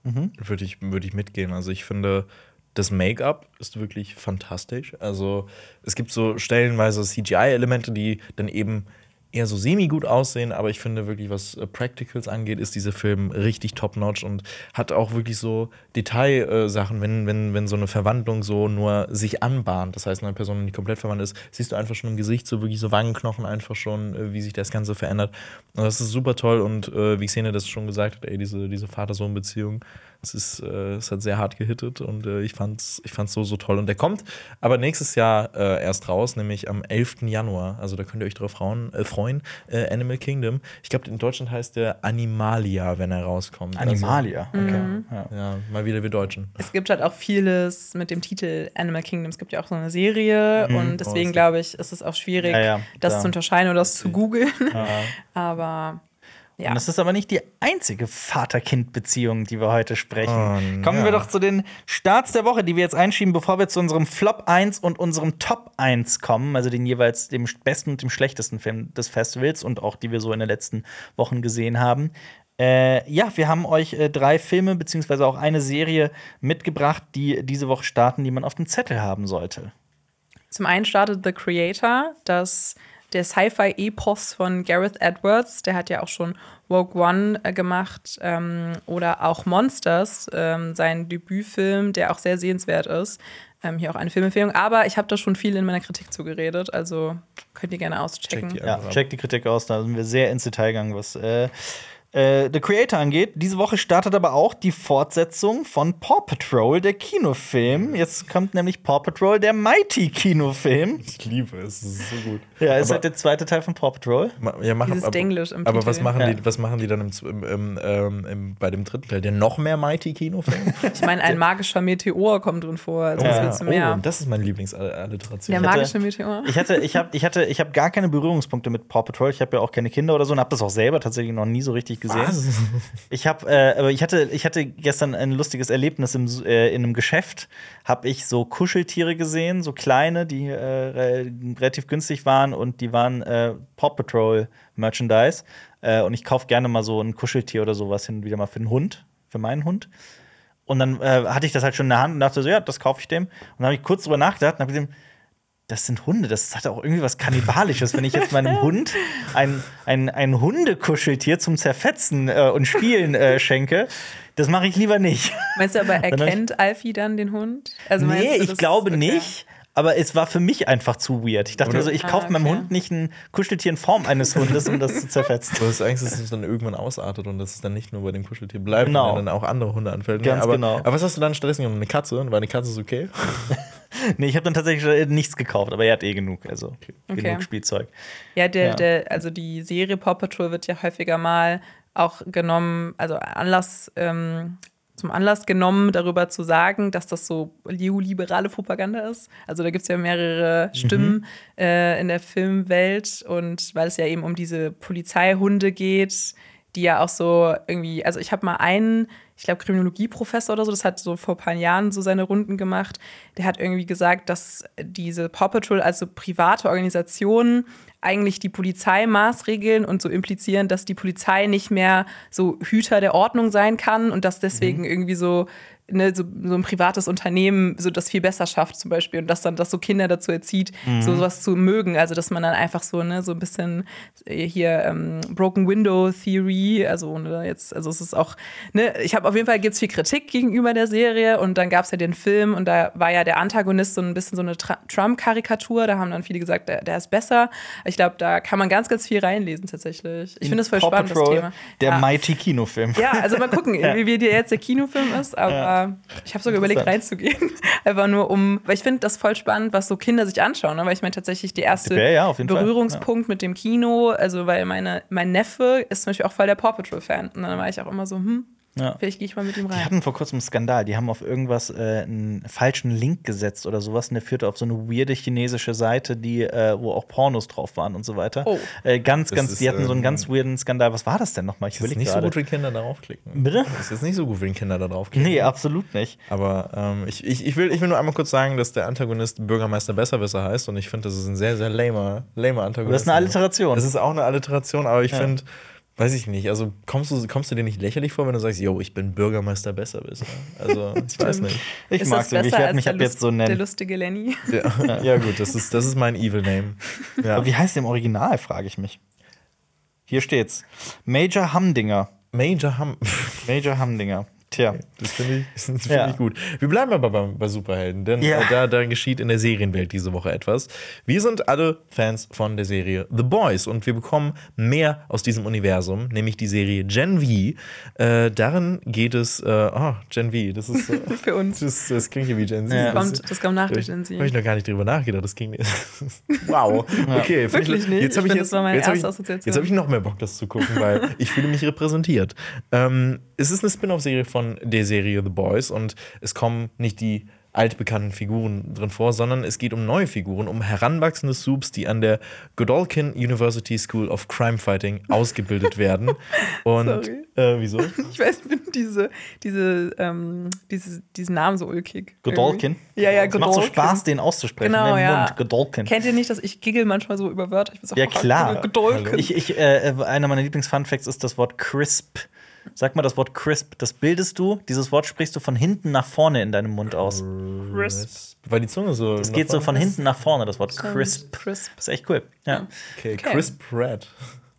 Würde ich, würde ich mitgehen. Also ich finde, das Make-up ist wirklich fantastisch. Also es gibt so stellenweise CGI-Elemente, die dann eben eher so semi-gut aussehen, aber ich finde wirklich, was äh, Practicals angeht, ist dieser Film richtig top-notch und hat auch wirklich so Detailsachen, wenn, wenn, wenn so eine Verwandlung so nur sich anbahnt, das heißt, eine Person nicht komplett verwandt ist, siehst du einfach schon im Gesicht so wirklich so Wangenknochen einfach schon, äh, wie sich das Ganze verändert. Und das ist super toll und äh, wie Xene das schon gesagt hat, ey, diese, diese Vater-Sohn-Beziehung, es ist, äh, es hat sehr hart gehittet und äh, ich fand's, ich fand's so, so toll. Und der kommt aber nächstes Jahr äh, erst raus, nämlich am 11. Januar. Also da könnt ihr euch drauf frauen, äh, freuen. Äh, Animal Kingdom. Ich glaube, in Deutschland heißt der Animalia, wenn er rauskommt. Animalia. Okay. Ja. Also, ja, mal wieder wir Deutschen. Es gibt halt auch vieles mit dem Titel Animal Kingdom. Es gibt ja auch so eine Serie und deswegen Oh, glaube ich, ist es auch schwierig, Ja, ja, das zu unterscheiden oder das zu googeln. Aber ja. Und das ist aber nicht die einzige Vater-Kind-Beziehung, die wir heute sprechen. Oh, Kommen ja. wir doch zu den Starts der Woche, die wir jetzt einschieben, bevor wir zu unserem Flop 1 und unserem Top 1 kommen, also den jeweils dem besten und dem schlechtesten Film des Festivals und auch die wir so in den letzten Wochen gesehen haben. Äh, ja, wir haben euch äh, drei Filme beziehungsweise auch eine Serie mitgebracht, die diese Woche starten, die man auf dem Zettel haben sollte. Zum einen startet The Creator, das der Sci-Fi-Epos von Gareth Edwards. Der hat ja auch schon Rogue One äh, gemacht ähm, oder auch Monsters, ähm, sein Debütfilm, der auch sehr sehenswert ist. Ähm, hier auch eine Filmempfehlung. Aber ich habe da schon viel in meiner Kritik zugeredet, also könnt ihr gerne auschecken. Checkt die Ja, check die Kritik aus, da sind wir sehr ins Detail gegangen, was äh, äh, The Creator angeht. Diese Woche startet aber auch die Fortsetzung von Paw Patrol, der Kinofilm. Jetzt kommt nämlich Paw Patrol, der Mighty Kinofilm. Ich liebe es, es ist so gut. Ja, ist Aber- halt der zweite Teil von Paw Patrol. Ja, mach, Dieses aber, Denglisch im aber was machen, Ja. die, was machen die dann im, im, im, ähm, im, bei dem dritten Teil? Der noch mehr Mighty-Kinofilm? Ich meine, ein magischer Meteor kommt drin vor. Also Ja. willst du mehr? Oh, das ist meine Lieblingsalliteration. der magische Meteor. Ich hatte, ich habe, ich hatte, ich habe gar keine Berührungspunkte mit Paw Patrol. Ich habe ja auch keine Kinder oder so und habe das auch selber tatsächlich noch nie so richtig gesehen. Ich habe, äh, aber ich hatte, ich hatte gestern ein lustiges Erlebnis im, äh, in einem Geschäft. Habe ich so Kuscheltiere gesehen, so kleine, die äh, re relativ günstig waren und die waren äh, Paw Patrol Merchandise. Äh, und ich kaufe gerne mal so ein Kuscheltier oder sowas hin und wieder mal für den Hund, für meinen Hund. Und dann äh, hatte ich das halt schon in der Hand und dachte so, ja, das kaufe ich dem. Und dann habe ich kurz drüber nachgedacht und habe gesehen, das sind Hunde, das hat auch irgendwie was Kannibalisches, wenn ich jetzt meinem Hund ein, ein, ein Hundekuscheltier zum Zerfetzen äh, und Spielen äh, schenke. Das mache ich lieber nicht. Meinst du aber, erkennt Alfie dann den Hund? Also nee, du, ich glaube okay. nicht. Aber es war für mich einfach zu weird. Ich dachte mir so, ich Ah, kaufe meinem okay. Hund nicht ein Kuscheltier in Form eines Hundes, um das zu zerfetzen. Du hast Angst, dass es dann irgendwann ausartet und dass es dann nicht nur bei dem Kuscheltier bleibt, Genau. sondern dann auch andere Hunde anfällt. Ganz aber, genau. aber was hast du dann stattdessen genommen? Eine Katze? War eine Katze ist okay? Nee, ich habe dann tatsächlich äh, nichts gekauft, aber er hat eh genug. Also Okay. genug Spielzeug. Ja, der, Ja. Der, also die Serie Paw Patrol wird ja häufiger mal auch genommen, also Anlass, ähm, zum Anlass genommen, darüber zu sagen, dass das so neoliberale Propaganda ist. Also da gibt es ja mehrere Stimmen äh, in der Filmwelt und weil es ja eben um diese Polizeihunde geht, die ja auch so irgendwie, also ich habe mal einen, ich glaube Kriminologieprofessor oder so, das hat so vor ein paar Jahren so seine Runden gemacht, der hat irgendwie gesagt, dass diese Paw Patrol, also private Organisationen, eigentlich die Polizei maßregeln und so implizieren, dass die Polizei nicht mehr so Hüter der Ordnung sein kann und dass deswegen irgendwie so, ne, so, so ein privates Unternehmen so das viel besser schafft zum Beispiel und dass dann das so Kinder dazu erzieht, so sowas zu mögen. Also dass man dann einfach so, ne, so ein bisschen äh, hier ähm, Broken Window Theory, also ne, jetzt, also es ist auch, ne, ich habe auf jeden Fall gibt's viel Kritik gegenüber der Serie und dann gab es ja den Film und da war ja der Antagonist so ein bisschen so eine Trump-Karikatur, da haben dann viele gesagt, der, der ist besser. Ich glaube, da kann man ganz, ganz viel reinlesen tatsächlich. Ich finde das voll Paw spannend, Patrol, das Thema. Der ja. Mighty Kinofilm. Ja, also mal gucken, wie, wie dir jetzt der Kinofilm ist, aber ich habe sogar überlegt reinzugehen. Einfach nur um, weil ich finde das voll spannend, was so Kinder sich anschauen, ne? weil ich meine tatsächlich der erste Ja, ja. Berührungspunkt mit dem Kino, also weil meine, mein Neffe ist zum Beispiel auch voll der Paw Patrol-Fan und dann war ich auch immer so, hm, Ja. vielleicht gehe ich mal mit ihm Die rein. hatten vor kurzem einen Skandal. Die haben auf irgendwas äh, einen falschen Link gesetzt oder sowas. Und der führte auf so eine weirde chinesische Seite, die, äh, wo auch Pornos drauf waren und so weiter. Oh. Äh, ganz, Das ganz, ist, die hatten so einen ähm, ganz weirden Skandal. Was war das denn nochmal? Ich Das ist nicht so gerade. gut, wenn Kinder darauf klicken. Bitte? Das ist nicht so gut, wenn Kinder da draufklicken. Nee, absolut nicht. Aber ähm, ich, ich, ich, will, ich will nur einmal kurz sagen, dass der Antagonist Bürgermeister Besserwisser heißt und ich finde, das ist ein sehr, sehr lamer, lamer Antagonist. Das ist eine Alliteration. Das ist auch eine Alliteration, aber ich Ja. finde, weiß ich nicht, also kommst du, kommst du dir nicht lächerlich vor, wenn du sagst, yo, ich bin Bürgermeister Besserwisser? Also, ich weiß nicht. Ich ist mag es. Ich besser werde mich der ab jetzt so Der nennen. lustige Lenny. Ja, ja gut, das ist, das ist mein Evil Name. Ja. Aber wie heißt der im Original, frage ich mich. Hier steht's. Major Hamdinger. Major Hum. Major Hamdinger. Tja. Das finde ich, das find Ja. ich gut. Wir bleiben aber bei, bei Superhelden, denn Ja. äh, da, da geschieht in der Serienwelt diese Woche etwas. Wir sind alle Fans von der Serie The Boys und wir bekommen mehr aus diesem Universum, nämlich die Serie Gen V. Äh, darin geht es, äh, oh, Gen V, das ist, äh, Für uns. das, das klingt hier wie Gen Z. Ja. Das kommt, das kommt nach durch den Habe ich noch gar nicht drüber nachgedacht. Das ging. wow. Okay, Wirklich nicht. Jetzt habe Ich jetzt hab ich, erste Assoziation. jetzt hab ich noch mehr Bock, das zu gucken, weil ich fühle mich repräsentiert. Ähm, es ist eine Spin-off-Serie von der Serie The Boys und es kommen nicht die altbekannten Figuren drin vor, sondern es geht um neue Figuren, um heranwachsende Subs, die an der Godolphin University School of Crime Fighting ausgebildet werden. Und Sorry. äh, wieso? Ich weiß, ich finde diese, diese, ähm, diese, diesen Namen so ulkig. Godolkin? irgendwie. Ja, ja, Es macht so Godolkin. Spaß, den auszusprechen. Genau, im ja. Mund. Godolkin. Kennt ihr nicht, dass ich giggle manchmal so über Wörter? Ich bin so, Ja, oh, klar. Godolkin. Ich, ich, äh, einer meiner Lieblings-Funfacts ist das Wort crisp. Sag mal das Wort crisp. Das bildest du, dieses Wort sprichst du von hinten nach vorne in deinem Mund aus. Crisp. Weil die Zunge so. Es geht so von hinten nach vorne, das Wort crisp. Crisp. Das ist echt cool. Ja. Okay, Okay. Crisp Red.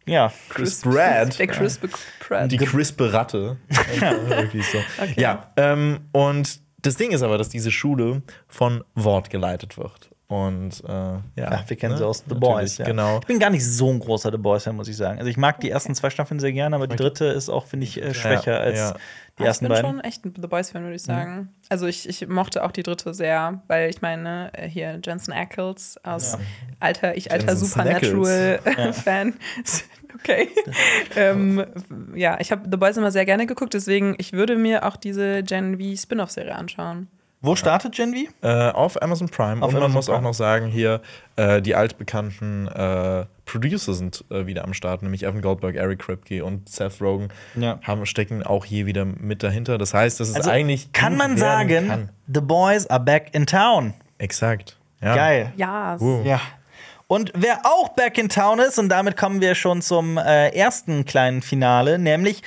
Ja. Crisp Red. Der crisp Pratt. Die crispe Ratte. So. Ja, ähm, und das Ding ist aber, dass diese Schule von Wort geleitet wird. Und äh, ja, Ja, wir kennen ne? sie aus The Boys. Ja. Genau. Ich bin gar nicht so ein großer The Boys-Fan, muss ich sagen. Also ich mag die ersten zwei Staffeln sehr gerne, aber die dritte ist auch, finde ich, äh, schwächer als ja. die ersten ich bin beiden. schon echt ein The Boys-Fan, würde ich sagen. Also ich, ich mochte auch die dritte sehr, weil ich meine, äh, hier Jensen Ackles aus alter, ich alter Supernatural-Fan. okay. ähm, ja, ich habe The Boys immer sehr gerne geguckt, deswegen ich würde mir auch diese Gen V Spin-off-Serie anschauen. Wo startet Gen V? Äh, auf Amazon Prime. Auf und man Amazon muss auch Prime. noch sagen, hier äh, die altbekannten äh, Producer sind äh, wieder am Start, nämlich Evan Goldberg, Eric Kripke und Seth Rogen Ja. haben, stecken auch hier wieder mit dahinter. Das heißt, das ist Also eigentlich. kann gut man sagen, Kann. The Boys are back in town. Exakt. Ja. Geil. Ja, Uh. Ja. Und wer auch back in town ist, und damit kommen wir schon zum äh, ersten kleinen Finale, nämlich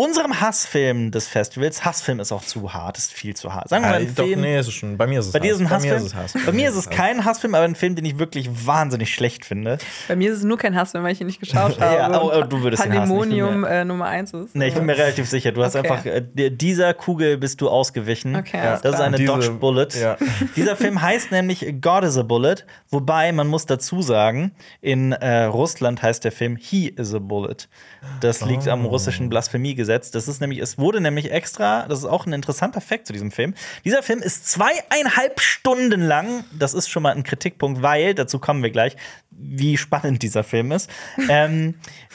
unserem Hassfilm des Festivals, Hassfilm ist auch zu hart, ist viel zu hart. Sagen wir mal, ein doch, Film, nee, ist es schon. Bei mir ist es bei dir ist ein Bei Hassfilm. mir ist es Hass. Bei mir ist es kein Hassfilm, aber ein Film, den ich wirklich wahnsinnig schlecht finde. Bei mir ist es nur kein Hassfilm, weil ich ihn nicht geschaut habe. Ja, oh, oh, du würdest Pandemonium äh, Nummer 1 ist. Nee, ich bin mir relativ sicher. Du hast Okay. einfach äh, dieser Kugel bist du ausgewichen. Okay, ja, das ist eine Diese- Dodge Bullet. ja. Dieser Film heißt nämlich God is a Bullet, wobei man muss dazu sagen, in äh, Russland heißt der Film He is a Bullet. Das liegt am russischen Blasphemiegesetz. Das ist nämlich, es wurde nämlich extra, das ist auch ein interessanter Fakt zu diesem Film. Dieser Film ist zweieinhalb Stunden lang. Das ist schon mal ein Kritikpunkt, weil, dazu kommen wir gleich, wie spannend dieser Film ist. ähm,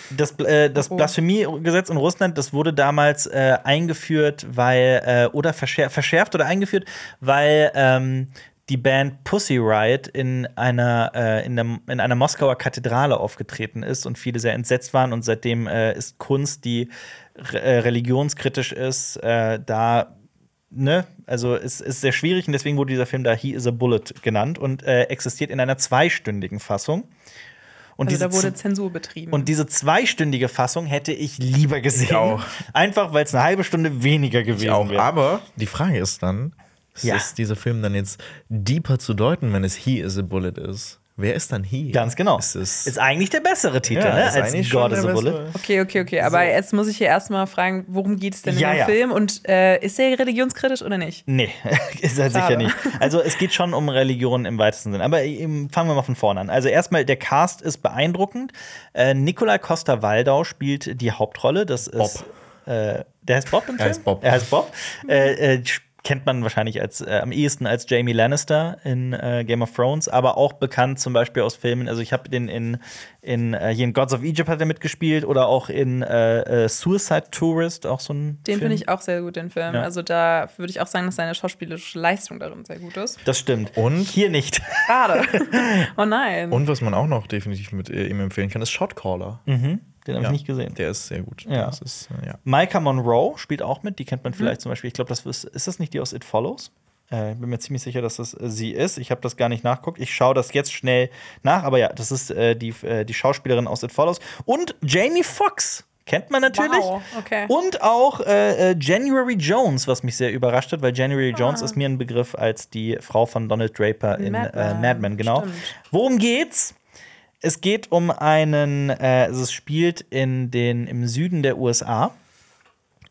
das äh, das Oh. Blasphemiegesetz in Russland, das wurde damals äh, eingeführt, weil, äh, oder verschär verschärft oder eingeführt, weil ähm, die Band Pussy Riot in einer, äh, in, der, in einer Moskauer Kathedrale aufgetreten ist und viele sehr entsetzt waren. Und seitdem äh, ist Kunst, die re äh, religionskritisch ist, äh, da ne, also es ist sehr schwierig und deswegen wurde dieser Film da He is a Bullet genannt und äh, existiert in einer zweistündigen Fassung. Und Also da diese wurde Zensur betrieben. und diese zweistündige Fassung hätte ich lieber gesehen. auch. Einfach weil es eine halbe Stunde weniger gewesen Ich auch. wäre. Aber die Frage ist dann, ist Ja. es dieser Film dann jetzt deeper zu deuten, wenn es He is a Bullet ist? Wer ist dann He? Ganz genau. Ist es ist eigentlich der bessere Titel, Ja, ne? ist als eigentlich God is a Bullet. okay, okay, okay. Aber jetzt muss ich hier erstmal fragen, worum geht es denn Ja, in dem ja. Film? Und äh, ist der religionskritisch oder nicht? Nee, ist er sicher nicht. Also es geht schon um Religion im weitesten Sinn. Aber ähm, fangen wir mal von vorne an. Also erstmal, der Cast ist beeindruckend. Äh, Nikolai Costa-Waldau spielt die Hauptrolle. Das ist Äh, der heißt Bob im Film? Er heißt Bob. Er heißt Bob. äh, äh, kennt man wahrscheinlich als, äh, am ehesten als Jamie Lannister in äh, Game of Thrones, aber auch bekannt zum Beispiel aus Filmen. Also ich habe den in, in äh, hier in Gods of Egypt hat er mitgespielt oder auch in äh, äh, Suicide Tourist, auch so ein Den finde ich auch sehr gut, den Film. Ja. Also da würde ich auch sagen, dass seine schauspielerische Leistung darin sehr gut ist. Das stimmt. Und? hier nicht. Schade. oh nein. Und was man auch noch definitiv mit äh, ihm empfehlen kann, ist Shotcaller. Mhm. Den habe Ja. ich nicht gesehen. Der ist sehr gut. Ja. Das ist, äh, ja. Micah Monroe spielt auch mit. Die kennt man vielleicht zum Beispiel. Ich glaube, das ist, ist das nicht die aus It Follows? Äh, bin mir ziemlich sicher, dass das äh, sie ist. Ich habe das gar nicht nachguckt. Ich schaue das jetzt schnell nach. Aber ja, das ist äh, die, äh, die Schauspielerin aus It Follows. Und Jamie Foxx. Kennt man natürlich. Wow, okay. Und auch äh, äh, January Jones, was mich sehr überrascht hat, weil January Ah. Jones ist mir ein Begriff als die Frau von Donald Draper in Mad äh, Men, Mad Men, genau. stimmt. Worum geht's? Es geht um einen, äh, also es spielt in den, im Süden der USA.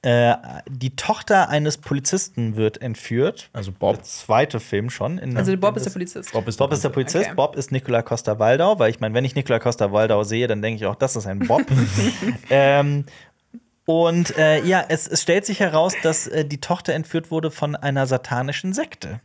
Äh, die Tochter eines Polizisten wird entführt. Also Bob. Der zweite Film schon. In, also Bob ist der Polizist. Bob ist, Bob ist der Polizist, Okay. Bob ist Nicola Costa-Waldau, weil ich meine, wenn ich Nicola Costa-Waldau sehe, dann denke ich auch, das ist ein Bob. ähm, und äh, ja, es, es stellt sich heraus, dass äh, die Tochter entführt wurde von einer satanischen Sekte.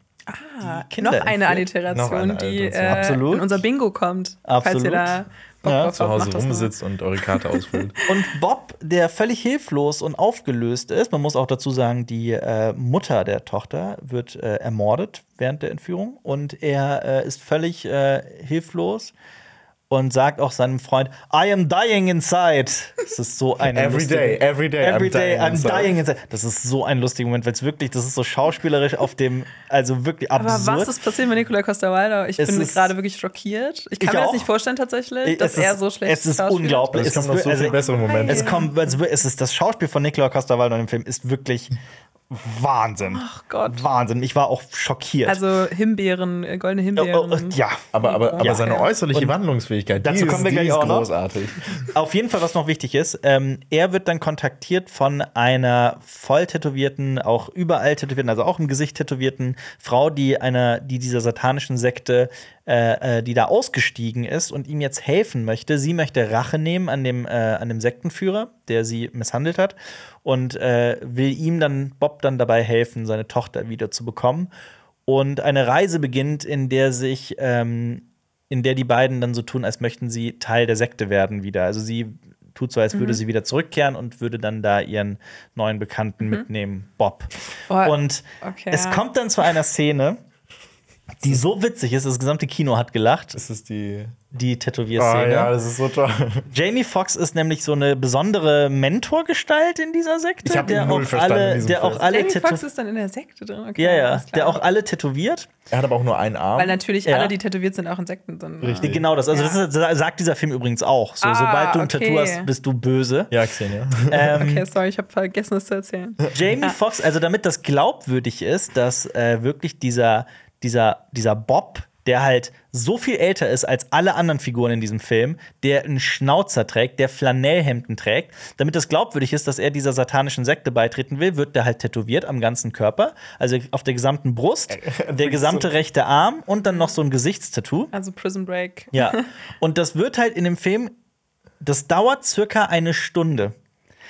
Ah, noch eine. Alliteration, Noch eine die äh, in unser Bingo kommt. Absolut. Falls ihr da Bock Ja, drauf zu Hause rumsitzt und eure Karte ausfüllt. Und Bob, der völlig hilflos und aufgelöst ist, man muss auch dazu sagen, die äh, Mutter der Tochter wird äh, ermordet während der Entführung und er äh, ist völlig äh, hilflos und sagt auch seinem Freund, I am dying inside. Das ist so eine Every lustige- day, every day, every I'm day dying I'm inside. dying inside. Das ist so ein lustiger Moment, weil es wirklich, das ist so schauspielerisch auf dem, also wirklich Aber absurd. was ist passiert mit Nicola Costa-Waldau? Ich Es bin ist- gerade wirklich schockiert. Ich kann Ich mir auch. das nicht vorstellen tatsächlich, Es dass ist- er so schlecht Es ist unglaublich. Es kommen noch ist so wir- viele bessere Momente. Es kommt, also es ist das Schauspiel von Nicola Costa-Waldau im Film ist wirklich Wahnsinn. Ach Gott. Wahnsinn. Ich war auch schockiert. Also Himbeeren, äh, goldene Oh, oh, Himbeeren. ja. Aber, aber, aber Ja. seine äußerliche Und Wandlungsfähigkeit, dazu kommen wir gleich ist auch noch. großartig. Auf jeden Fall, was noch wichtig ist, ähm, er wird dann kontaktiert von einer voll tätowierten, auch überall tätowierten, also auch im Gesicht tätowierten Frau, die einer, die dieser satanischen Sekte, äh, äh, die da ausgestiegen ist und ihm jetzt helfen möchte. Sie möchte Rache nehmen an dem, äh, an dem Sektenführer, der sie misshandelt hat, und äh, will ihm dann, Bob dann dabei helfen, seine Tochter wieder zu bekommen. Und eine Reise beginnt, in der sich ähm, in der die beiden dann so tun, als möchten sie Teil der Sekte werden wieder. Also sie tut so, als Mhm. würde sie wieder zurückkehren und würde dann da ihren neuen Bekannten mitnehmen, Bob. Oh, und okay, es ja. kommt dann zu einer Szene, die so witzig ist, das gesamte Kino hat gelacht, Das ist die. die Ah, Tätowierszene. ja, das ist so toll. Jamie Foxx ist nämlich so eine besondere Mentorgestalt in dieser Sekte, Ich ihn der null auch verstanden in alle, der auch alle Jamie Foxx tätowiert. ist dann in der Sekte drin. Okay, Ja, ja, der auch alle tätowiert. Er hat aber auch nur einen Arm. Weil natürlich Ja. alle, die tätowiert sind, auch Insekten sind. Richtig. Genau das. Also Ja. das sagt dieser Film übrigens auch. So, Ah, sobald du ein okay. Tattoo hast, bist du böse. ja, Xenia. Ähm, Okay, sorry, ich habe vergessen, das zu erzählen. Jamie Foxx, also damit das glaubwürdig ist, dass äh, wirklich dieser, dieser, dieser Bob, der halt so viel älter ist als alle anderen Figuren in diesem Film, der einen Schnauzer trägt, der Flanellhemden trägt, damit das glaubwürdig ist, dass er dieser satanischen Sekte beitreten will, wird der halt tätowiert am ganzen Körper, also auf der gesamten Brust, der gesamte rechte Arm und dann noch so ein Gesichtstattoo. Also Prison Break. Ja. Und das wird halt in dem Film, das dauert circa eine Stunde.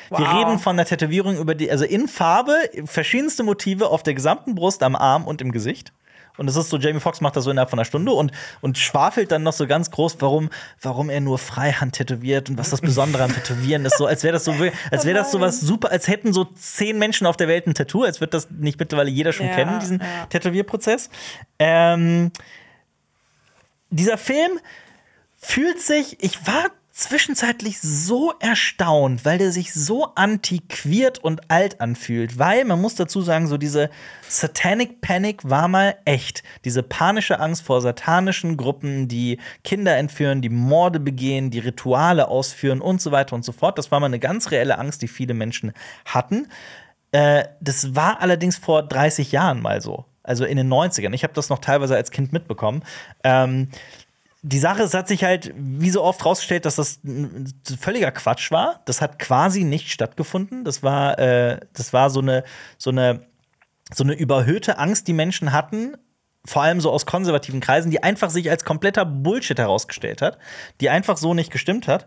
Wir Wow. reden von der Tätowierung über die, also in Farbe, verschiedenste Motive auf der gesamten Brust, am Arm und im Gesicht. Und es ist so, Jamie Foxx macht das so innerhalb von einer Stunde und, und schwafelt dann noch so ganz groß, warum, warum er nur Freihand tätowiert und was das Besondere am Tätowieren ist. So, als wäre das so, als wäre das so was super, als hätten so zehn Menschen auf der Welt ein Tattoo, als wird das nicht mittlerweile jeder schon Ja, kennen, diesen ja. Tätowierprozess. Ähm, dieser Film fühlt sich, ich war zwischenzeitlich so erstaunt, weil der sich so antiquiert und alt anfühlt. Weil, man muss dazu sagen, so diese Satanic Panic war mal echt. Diese panische Angst vor satanischen Gruppen, die Kinder entführen, die Morde begehen, die Rituale ausführen und so weiter und so fort. Das war mal eine ganz reelle Angst, die viele Menschen hatten. Äh, das war allerdings vor 30 Jahren mal so. Also in den 90ern. Ich habe das noch teilweise als Kind mitbekommen. Ähm, die Sache, es hat sich halt wie so oft rausgestellt, dass das völliger Quatsch war. Das hat quasi nicht stattgefunden. Das war, äh, das war so eine, so eine, so eine überhöhte Angst, die Menschen hatten, vor allem so aus konservativen Kreisen, die einfach sich als kompletter Bullshit herausgestellt hat, die einfach so nicht gestimmt hat.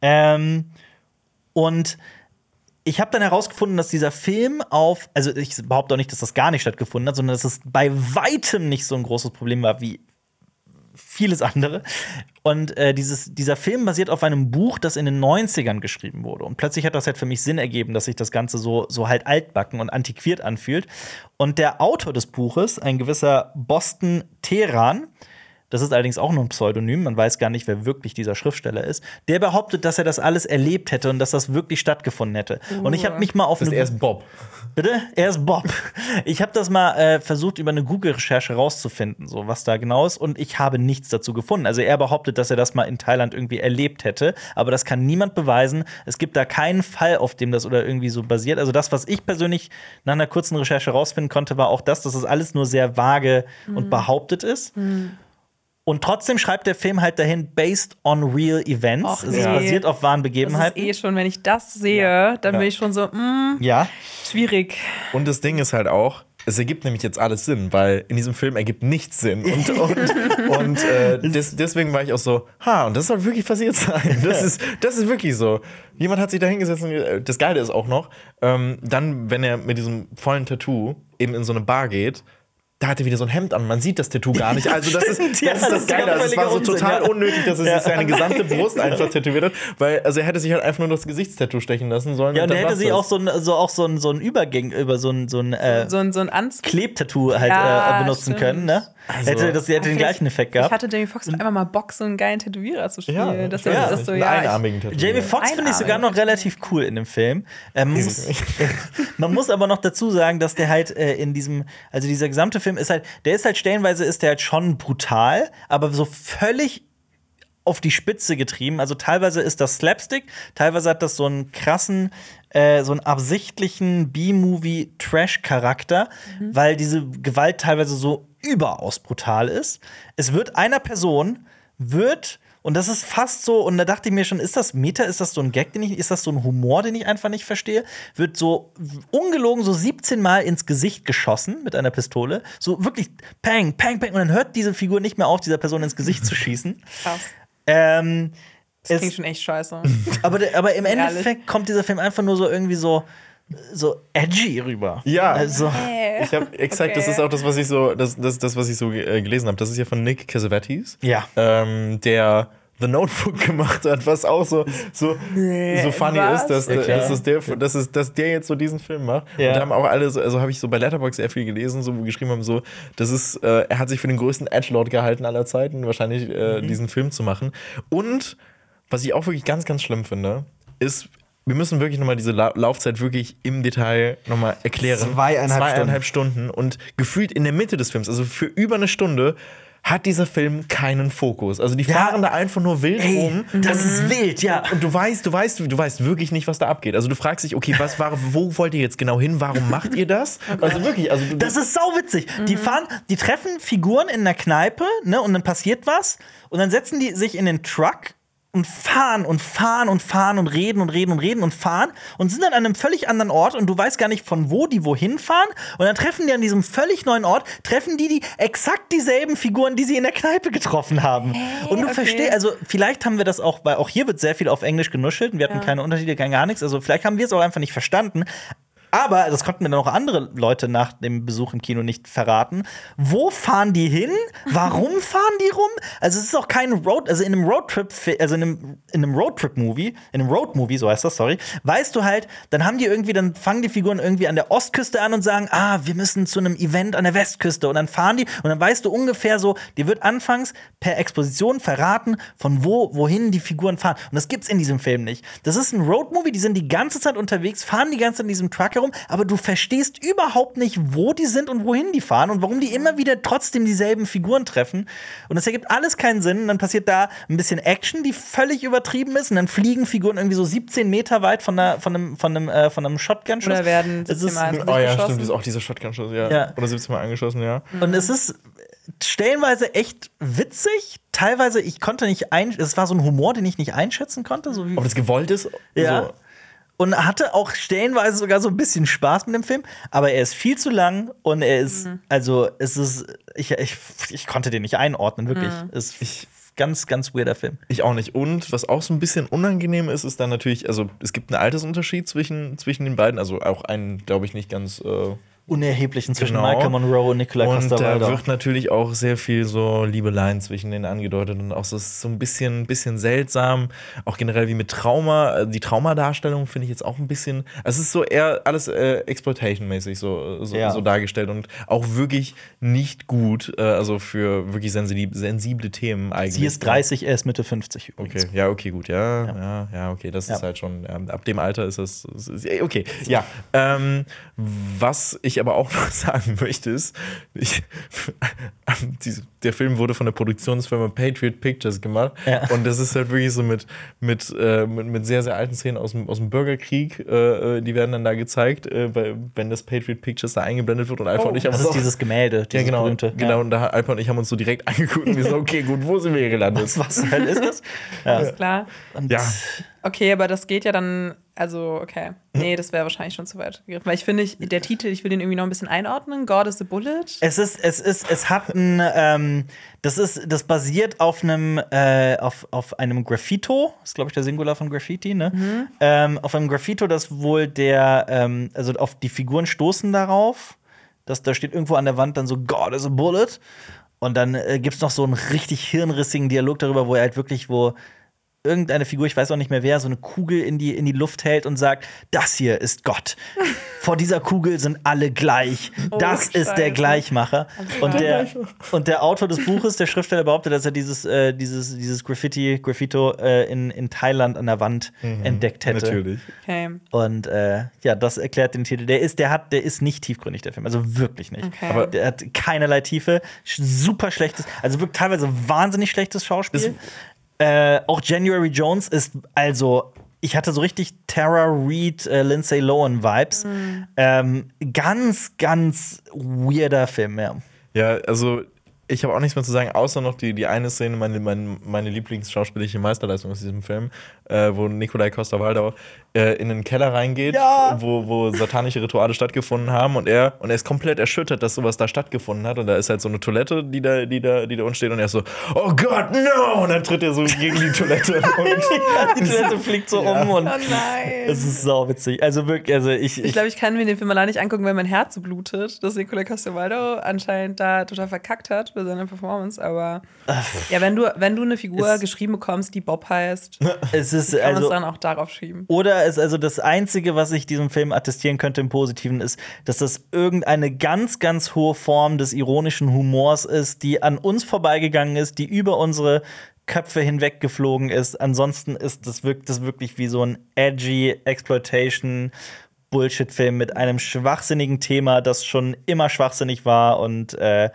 Ähm, und ich habe dann herausgefunden, dass dieser Film auf, also ich behaupte auch nicht, dass das gar nicht stattgefunden hat, sondern dass es bei weitem nicht so ein großes Problem war wie vieles andere. Und äh, dieses, dieser Film basiert auf einem Buch, das in den 90ern geschrieben wurde. Und plötzlich hat das halt für mich Sinn ergeben, dass sich das Ganze so, so halt altbacken und antiquiert anfühlt. Und der Autor des Buches, ein gewisser Boston Teheran, das ist allerdings auch nur ein Pseudonym, man weiß gar nicht, wer wirklich dieser Schriftsteller ist, der behauptet, dass er das alles erlebt hätte und dass das wirklich stattgefunden hätte. Und ich habe mich mal auf Das ist eine erst Bob. Bitte? Er ist Bob. Ich habe das mal äh, versucht, über eine Google-Recherche rauszufinden, so was da genau ist, und ich habe nichts dazu gefunden. Also er behauptet, dass er das mal in Thailand irgendwie erlebt hätte, aber das kann niemand beweisen. Es gibt da keinen Fall, auf dem das oder irgendwie so basiert. Also das, was ich persönlich nach einer kurzen Recherche rausfinden konnte, war auch das, dass das alles nur sehr vage und behauptet ist. Und trotzdem schreibt der Film halt dahin, based on real events. Och, es ist nee. basiert auf wahren Das ist Begebenheiten. eh schon, wenn ich das sehe, dann Ja. bin ich schon so, mm, ja. schwierig. Und das Ding ist halt auch, es ergibt nämlich jetzt alles Sinn, weil in diesem Film ergibt nichts Sinn. Und, und, und äh, des, deswegen war ich auch so, ha, und das soll wirklich passiert sein. Das ist, das ist wirklich so. Jemand hat sich da hingesetzt und äh, das Geile ist auch noch, ähm, dann, wenn er mit diesem vollen Tattoo eben in so eine Bar geht, da hat er wieder so ein Hemd an. Man sieht das Tattoo gar nicht. Also das ist das, Ja, ist das das Geile. Also es war so Unsinn, total ja. unnötig, dass er Ja. sich seine gesamte Brust einfach tätowiert hat. Weil, also er hätte sich halt einfach nur das Gesichtstattoo stechen lassen sollen. Ja, und dann er hätte sich auch so ein, so, auch so ein, so ein Übergang über so ein, so ein äh, So ein, so ein Anzug. Klebtattoo halt Ja, äh, benutzen stimmt. können, ne? Hätte das hätte den gleichen Effekt Ich gehabt. hatte Jamie Foxx einfach mal Bock, so einen geilen Tätowierer zu spielen. Ja, dass ja, das so, einen ja, ich, einarmigen Tattoo. Jamie Foxx finde ich sogar noch relativ cool in dem Film. Ähm, man, muss, man muss aber noch dazu sagen, dass der halt äh, in diesem, also dieser gesamte Film ist halt, der ist halt stellenweise ist der halt schon brutal, aber so völlig auf die Spitze getrieben. Also teilweise ist das Slapstick, teilweise hat das so einen krassen, äh, so einen absichtlichen B-Movie-Trash-Charakter, weil diese Gewalt teilweise so überaus brutal ist. Es wird einer Person wird und das ist fast so, und da dachte ich mir schon, ist das Meta, ist das so ein Gag, den ich, ist das so ein Humor, den ich einfach nicht verstehe? Wird so ungelogen so 17 Mal ins Gesicht geschossen mit einer Pistole. So wirklich pang, pang, pang. Und dann hört diese Figur nicht mehr auf, dieser Person ins Gesicht zu schießen. krass. Ähm, Das es, klingt schon echt scheiße. aber, aber im. Endeffekt kommt dieser Film einfach nur so irgendwie so, so edgy rüber. Ja. Also, Ich habe exakt, das Okay. ist auch das, was ich so, das, das, das was ich so äh, gelesen habe. Das ist ja von Nick Cassavetes. ja. ähm, der The Notebook gemacht hat, was auch so, so, so funny was? ist, dass, Ja, klar. dass, es der, dass, es, dass der jetzt so diesen Film macht. Ja. Und da haben auch alle, so, also habe ich so bei Letterboxd sehr viel gelesen, so wo geschrieben haben, so, das ist, äh, er hat sich für den größten Edgelord gehalten aller Zeiten, wahrscheinlich äh, Mhm. diesen Film zu machen. Und was ich auch wirklich ganz, ganz schlimm finde, ist, wir müssen wirklich nochmal diese La Laufzeit wirklich im Detail nochmal erklären. Zweieinhalb Zweieinhalb Stunden. Und gefühlt in der Mitte des Films, also für über eine Stunde, hat dieser Film keinen Fokus. Also die fahren da einfach nur wild rum. das ist wild, ja. Und du weißt, du weißt, du weißt wirklich nicht, was da abgeht. Also du fragst dich, okay, was war, wo wollt ihr jetzt genau hin? Warum macht ihr das? Also wirklich, also du, Das ist sauwitzig. Die fahren, die treffen Figuren in der Kneipe, ne, und dann passiert was. Und dann setzen die sich in den Truck und fahren und fahren und fahren und reden und reden und reden und fahren und sind dann an einem völlig anderen Ort und du weißt gar nicht, von wo die wohin fahren. Und dann treffen die an diesem völlig neuen Ort, treffen die die exakt dieselben Figuren, die sie in der Kneipe getroffen haben. und du okay. verstehst, also vielleicht haben wir das auch, weil auch hier wird sehr viel auf Englisch genuschelt und wir hatten Ja. keine Unterschiede, kein gar nichts. Also vielleicht haben wir es auch einfach nicht verstanden. Aber das konnten mir dann auch andere Leute nach dem Besuch im Kino nicht verraten. Wo fahren die hin? Warum fahren die rum? Also es ist auch kein Road, also in einem Roadtrip, also in einem, in einem Roadtrip-Movie, in einem Road-Movie, so heißt das, sorry, weißt du halt, dann haben die irgendwie, dann fangen die Figuren irgendwie an der Ostküste an und sagen, ah, wir müssen zu einem Event an der Westküste und dann fahren die und dann weißt du ungefähr so, dir wird anfangs per Exposition verraten, von wo, wohin die Figuren fahren. Und das gibt's in diesem Film nicht. Das ist ein Road-Movie, die sind die ganze Zeit unterwegs, fahren die ganze Zeit in diesem Truck herum, aber du verstehst überhaupt nicht, wo die sind und wohin die fahren und warum die immer wieder trotzdem dieselben Figuren treffen. Und das ergibt alles keinen Sinn. Und dann passiert da ein bisschen Action, die völlig übertrieben ist. Und dann fliegen Figuren irgendwie so 17 Meter weit von, einer, von einem, von einem, äh, von einem Shotgun-Schuss. Oder werden Es 17 ist- Mal ins oh ja, geschossen. stimmt, das ist auch dieser Shotgun-Schuss, ja. Ja. Oder 17 Mal angeschossen, ja. Und es ist stellenweise echt witzig. Teilweise, ich konnte nicht ein, es war so ein Humor, den ich nicht einschätzen konnte. So wie Ob das gewollt ist? Ja. So. Und hatte auch stellenweise sogar so ein bisschen Spaß mit dem Film, aber er ist viel zu lang und er ist, also es ist, ich, ich, ich konnte den nicht einordnen, wirklich. Es ist ganz, ganz weirder Film. Ich auch nicht. Und was auch so ein bisschen unangenehm ist, ist dann natürlich, also es gibt einen Altersunterschied zwischen, zwischen den beiden. Also auch einen, glaube ich, nicht ganz. Äh, Unerheblichen zwischen Genau. Michael Monroe und Nicola und Costa da wird natürlich auch sehr viel so Liebeleien zwischen denen angedeutet und auch so, so ein bisschen, bisschen seltsam, auch generell wie mit Trauma. Äh, Die Traumadarstellung finde ich jetzt auch ein bisschen, also es ist so eher alles äh, Exploitation-mäßig so, so, Ja. so dargestellt und auch wirklich nicht gut, äh, also für wirklich sensible, sensible Themen eigentlich. Sie ist 30, er ist Mitte 50 übrigens. Okay, ja, okay, gut, ja, ja, ja, okay, das ist halt schon, ab dem Alter ist das, ist, okay, ja. Ähm, was ich aber auch noch sagen möchte ist, ich, der Film wurde von der Produktionsfirma Patriot Pictures gemacht Ja. und das ist halt wirklich so mit, mit, äh, mit, mit sehr, sehr alten Szenen aus dem, aus dem Bürgerkrieg, äh, äh, die werden dann da gezeigt, äh, bei, wenn das Patriot Pictures da eingeblendet wird und Alpha und ich haben Oh, Das uns ist auch- dieses Gemälde, ja, dieses genau, berühmte. genau, und da Alpha und ich haben uns so direkt angeguckt und wir so, okay, gut, wo sind wir hier gelandet? Was, was ist das? Ja. Ist klar. Und Ja. Okay, aber das geht ja dann, also, okay. Nee, das wäre wahrscheinlich schon zu weit gegriffen. Weil ich finde, ich, der Titel, ich will den irgendwie noch ein bisschen einordnen. God is a Bullet. Es ist, es ist, es hat ein, ähm, das ist, das basiert auf einem, äh, auf, auf einem Graffito, ist glaube ich der Singular von Graffiti, ne? Ähm, auf einem Graffito, das wohl der, ähm, also auf die Figuren stoßen darauf, dass da steht irgendwo an der Wand dann so God is a bullet und dann äh, gibt's noch so einen richtig hirnrissigen Dialog darüber, wo er halt wirklich, wo irgendeine Figur, ich weiß auch nicht mehr wer, so eine Kugel in die, in die Luft hält und sagt, das hier ist Gott. Vor dieser Kugel sind alle gleich. Oh, Das ist der. Gleichmacher. Und der, und der Autor des Buches, der Schriftsteller, behauptet, dass er dieses, äh, dieses, dieses Graffiti, Graffito äh, in, in Thailand an der Wand entdeckt hätte. Natürlich. Okay. Und äh, ja, das erklärt den Titel. Der ist, der hat, der ist nicht tiefgründig, der Film. Also wirklich nicht. Okay. Aber der hat keinerlei Tiefe. Super schlechtes, also wirklich teilweise wahnsinnig schlechtes Schauspiel. Äh, auch January Jones ist also. Ich hatte so richtig Tara Reid, äh, Lindsay Lohan Vibes. Ähm, ganz, ganz weirder Film, ja. Ja, also ich habe auch nichts mehr zu sagen, außer noch die, die eine Szene, meine, meine, meine Lieblingsschauspielische Meisterleistung aus diesem Film, äh, wo Nikolai Costa-Waldau äh, in den Keller reingeht, Ja. wo, wo satanische Rituale stattgefunden haben und er, und er ist komplett erschüttert, dass sowas da stattgefunden hat und da ist halt so eine Toilette, die da, die da, die da unten steht und er ist so, oh Gott, no! Und dann tritt er so gegen die Toilette und Die Toilette fliegt so um und Oh nein. es ist sauwitzig. Also wirklich, also ich, Ich ich, glaube, ich kann mir den Film allein nicht angucken, weil mein Herz so blutet, dass Nicola Costa-Waldau anscheinend da total verkackt hat. bei seiner Performance, aber ja, wenn du, wenn du eine Figur Es- geschrieben bekommst, die Bob heißt, Es ist kann man es also dann auch darauf schieben. Oder ist also das Einzige, was ich diesem Film attestieren könnte im Positiven, ist, dass das irgendeine ganz, ganz hohe Form des ironischen Humors ist, die an uns vorbeigegangen ist, die über unsere Köpfe hinweg geflogen ist. Ansonsten ist das wirkt das wirklich wie so ein edgy Exploitation Bullshit-Film mit einem schwachsinnigen Thema, das schon immer schwachsinnig war und äh,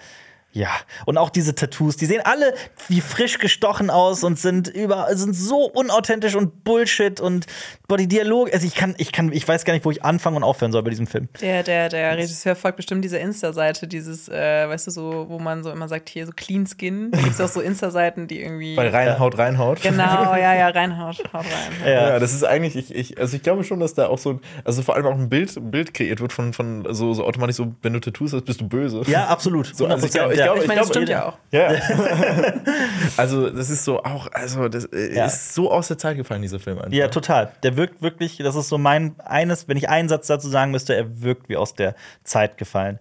ja, und auch diese Tattoos, die sehen alle wie frisch gestochen aus und sind über sind so unauthentisch und Bullshit und boah, die Dialoge, also ich kann ich kann ich weiß gar nicht, wo ich anfangen und aufhören soll bei diesem Film. Der, der, der Regisseur folgt bestimmt dieser Insta-Seite, dieses, äh, weißt du, so, wo man so immer sagt, hier so Clean Skin. Da gibt es auch so Insta-Seiten, die irgendwie. Weil reinhaut, reinhaut. Genau, ja, ja, reinhaut, haut rein. Ja. Ja, das ist eigentlich, ich, ich, also ich glaube schon, dass da auch so ein, also vor allem auch ein Bild, ein Bild kreiert wird von, von so, so automatisch so, wenn du Tattoos hast, bist du böse. Ja, absolut. So, also ich glaube, ich ja. Glaube, Ich meine, das stimmt ja auch. Ja. also, das ist so auch, also, das äh, Ja. ist so aus der Zeit gefallen, dieser Film einfach. Ja, total. Der wirkt wirklich, das ist so mein eines, wenn ich einen Satz dazu sagen müsste, er wirkt wie aus der Zeit gefallen.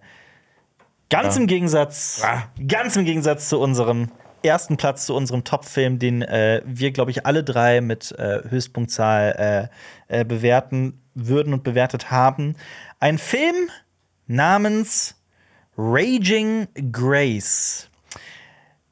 Ganz Ja. im Gegensatz, Ah. ganz im Gegensatz zu unserem ersten Platz, zu unserem Top-Film, den äh, wir, glaube ich, alle drei mit äh, Höchstpunktzahl äh, äh, bewerten würden und bewertet haben. Ein Film namens Raging Grace.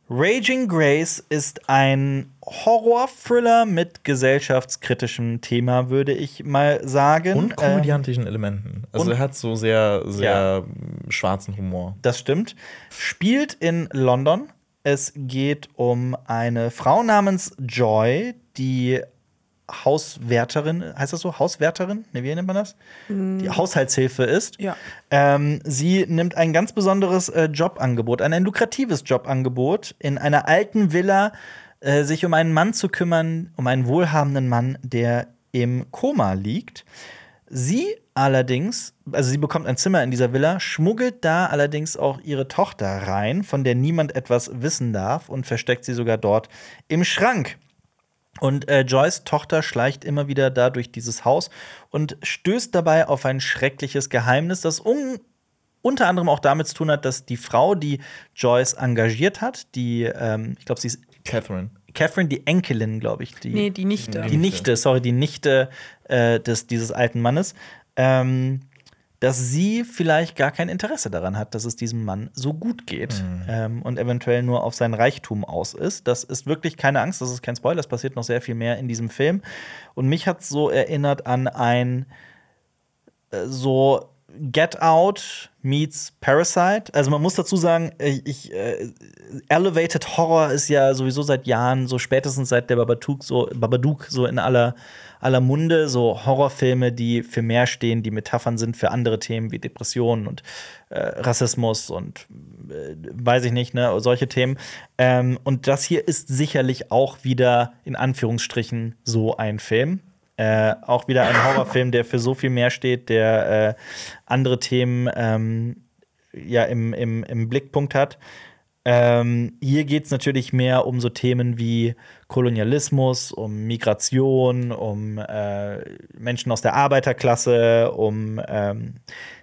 Raging Grace ist ein Horror-Thriller mit gesellschaftskritischem Thema, würde ich mal sagen. Und Ähm, komödiantischen Elementen. Also er hat so sehr, sehr Ja. schwarzen Humor. Das stimmt. Spielt in London. Es geht um eine Frau namens Joy, die Hauswärterin, heißt das so? Hauswärterin? Ne, wie nennt man das? Die Haushaltshilfe ist. Ja. Ähm, sie nimmt ein ganz besonderes äh, Jobangebot, ein, ein lukratives Jobangebot, in einer alten Villa äh, sich um einen Mann zu kümmern, um einen wohlhabenden Mann, der im Koma liegt. Sie allerdings, also sie bekommt ein Zimmer in dieser Villa, schmuggelt da allerdings auch ihre Tochter rein, von der niemand etwas wissen darf und versteckt sie sogar dort im Schrank. Und äh, Joyce Tochter schleicht immer wieder da durch dieses Haus und stößt dabei auf ein schreckliches Geheimnis, das un unter anderem auch damit zu tun hat, dass die Frau, die Joyce engagiert hat, die, ähm, ich glaube, sie ist Catherine. Catherine, die Enkelin, glaube ich. Die, Nee, die Nichte. die Nichte, sorry, die Nichte äh, des, dieses alten Mannes, ähm, dass sie vielleicht gar kein Interesse daran hat, dass es diesem Mann so gut geht ähm, und eventuell nur auf sein Reichtum aus ist. Das ist wirklich keine Angst, das ist kein Spoiler, es passiert noch sehr viel mehr in diesem Film. Und mich hat so erinnert an ein äh, so Get Out meets Parasite. Also man muss dazu sagen, ich, ich äh, Elevated Horror ist ja sowieso seit Jahren, so spätestens seit der Babadook so, Babadook so in aller, aller Munde, so Horrorfilme, die für mehr stehen, die Metaphern sind für andere Themen wie Depressionen und äh, Rassismus und äh, weiß ich nicht, ne, solche Themen. Ähm, und das hier ist sicherlich auch wieder in Anführungsstrichen so ein Film. Äh, auch wieder ein Horrorfilm, der für so viel mehr steht, der äh, andere Themen ähm, ja im, im, im Blickpunkt hat. Ähm, hier geht es natürlich mehr um so Themen wie Kolonialismus, um Migration, um äh, Menschen aus der Arbeiterklasse, um ähm,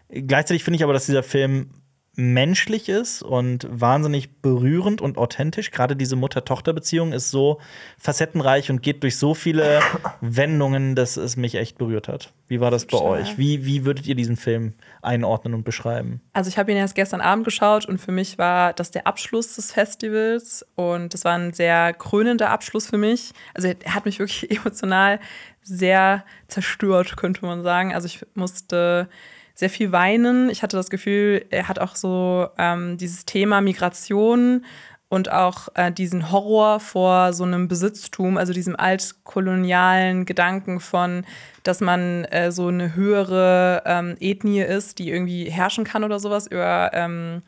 gleichzeitig finde ich aber, dass dieser Film menschlich ist und wahnsinnig berührend und authentisch. Gerade diese Mutter-Tochter-Beziehung ist so facettenreich und geht durch so viele Wendungen, dass es mich echt berührt hat. Wie war das bei euch? Wie, wie würdet ihr diesen Film einordnen und beschreiben? Also ich habe ihn erst gestern Abend geschaut und für mich war das der Abschluss des Festivals und das war ein sehr krönender Abschluss für mich. Also er hat mich wirklich emotional sehr zerstört, könnte man sagen. Also ich musste sehr viel weinen. Ich hatte das Gefühl, er hat auch so ähm, dieses Thema Migration und auch äh, diesen Horror vor so einem Besitztum, also diesem altkolonialen Gedanken von, dass man äh, so eine höhere ähm, Ethnie ist, die irgendwie herrschen kann oder sowas über ähm,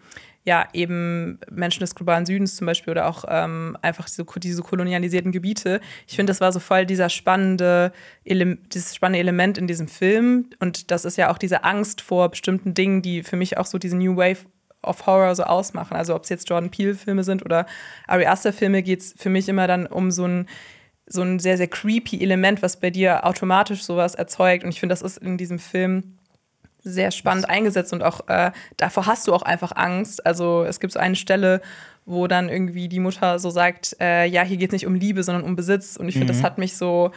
ja eben Menschen des globalen Südens zum Beispiel oder auch ähm, einfach diese, diese kolonialisierten Gebiete. Ich finde, das war so voll dieser spannende Ele dieses spannende Element in diesem Film und das ist ja auch diese Angst vor bestimmten Dingen, die für mich auch so diese New Wave of Horror so ausmachen. Also ob es jetzt Jordan Peele-Filme sind oder Ari Aster-Filme, geht es für mich immer dann um so ein, so ein sehr, sehr creepy Element, was bei dir automatisch sowas erzeugt. Und ich finde, das ist in diesem Film sehr spannend eingesetzt und auch äh, davor hast du auch einfach Angst. Also es gibt so eine Stelle, wo dann irgendwie die Mutter so sagt, äh, ja, hier geht es nicht um Liebe, sondern um Besitz. Und ich finde, das hat mich so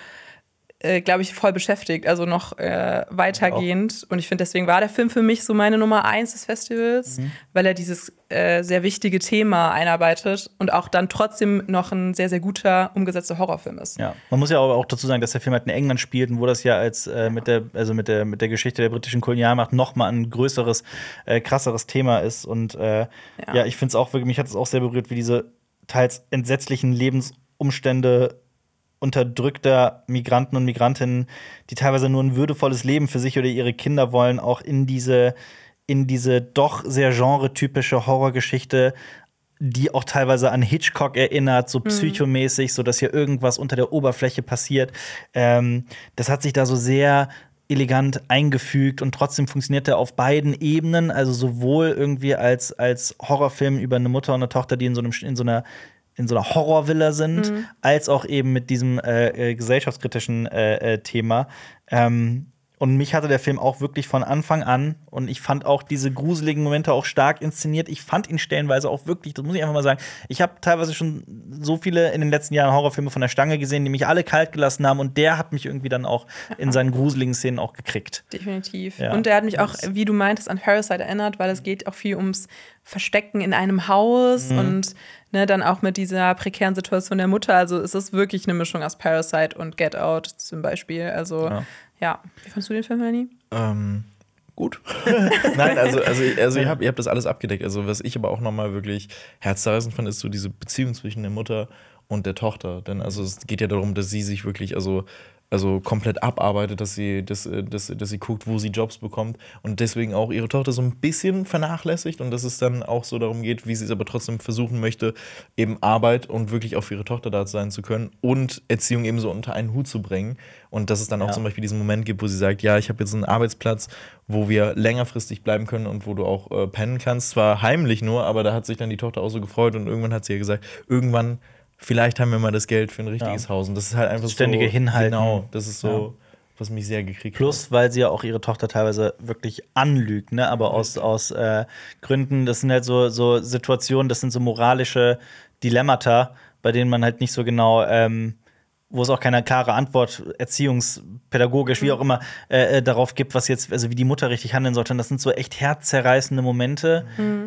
äh, glaube ich, voll beschäftigt, also noch äh, weitergehend. Und ich finde, deswegen war der Film für mich so meine Nummer eins des Festivals, weil er dieses äh, sehr wichtige Thema einarbeitet und auch dann trotzdem noch ein sehr, sehr guter umgesetzter Horrorfilm ist. Ja, man muss ja aber auch dazu sagen, dass der Film halt in England spielt und wo das ja als äh, mit der also mit der mit der Geschichte der britischen Kolonialmacht noch mal ein größeres äh, krasseres Thema ist und äh, ja. Ja. ich finde es auch wirklich mich hat es auch sehr berührt, wie diese teils entsetzlichen Lebensumstände unterdrückter Migranten und Migrantinnen, die teilweise nur ein würdevolles Leben für sich oder ihre Kinder wollen, auch in diese in diese doch sehr genretypische Horrorgeschichte die auch teilweise an Hitchcock erinnert, so psychomäßig, so dass hier irgendwas unter der Oberfläche passiert. Ähm, das hat sich da so sehr elegant eingefügt und trotzdem funktioniert er auf beiden Ebenen, also sowohl irgendwie als, als Horrorfilm über eine Mutter und eine Tochter, die in so, einem, in so einer in so einer Horrorvilla sind, als auch eben mit diesem äh, äh, gesellschaftskritischen äh, äh, Thema. Ähm, und mich hatte der Film auch wirklich von Anfang an und ich fand auch diese gruseligen Momente auch stark inszeniert. Ich fand ihn stellenweise auch wirklich, das muss ich einfach mal sagen, ich habe teilweise schon so viele in den letzten Jahren Horrorfilme von der Stange gesehen, die mich alle kalt gelassen haben und der hat mich irgendwie dann auch in seinen gruseligen Szenen auch gekriegt. Definitiv. Ja. Und der hat mich auch, wie du meintest, an Parasite erinnert, weil es geht auch viel ums Verstecken in einem Haus Mhm. und ne, dann auch mit dieser prekären Situation der Mutter. Also es ist wirklich eine Mischung aus Parasite und Get Out zum Beispiel. Also Ja. ja. Wie fandest du den Film, Lenny? Ähm, gut. Nein, also, also, also ihr habt ihr habt das alles abgedeckt. Also, was ich aber auch nochmal wirklich herzzerreißend fand, ist so diese Beziehung zwischen der Mutter und der Tochter. Denn also es geht ja darum, dass sie sich wirklich, also also komplett abarbeitet, dass sie, dass, äh, dass, dass sie guckt, wo sie Jobs bekommt und deswegen auch ihre Tochter so ein bisschen vernachlässigt und dass es dann auch so darum geht, wie sie es aber trotzdem versuchen möchte, eben Arbeit und wirklich auch für ihre Tochter da sein zu können und Erziehung eben so unter einen Hut zu bringen. Und dass es dann auch Ja. zum Beispiel diesen Moment gibt, wo sie sagt, ja, ich habe jetzt einen Arbeitsplatz, wo wir längerfristig bleiben können und wo du auch äh, pennen kannst. Zwar heimlich nur, aber da hat sich dann die Tochter auch so gefreut und irgendwann hat sie ja gesagt, irgendwann, vielleicht haben wir mal das Geld für ein richtiges Ja. Haus. Und das ist halt einfach Ständige so. Hinhalten. Genau, das ist so, was mich sehr gekriegt Plus, weil sie ja auch ihre Tochter teilweise wirklich anlügt, ne? Aber aus, aus äh, Gründen, das sind halt so, so Situationen, das sind so moralische Dilemmata, bei denen man halt nicht so genau, ähm, wo es auch keine klare Antwort, erziehungspädagogisch, wie auch immer, äh, äh, darauf gibt, was jetzt, also wie die Mutter richtig handeln sollte. Und das sind so echt herzzerreißende Momente.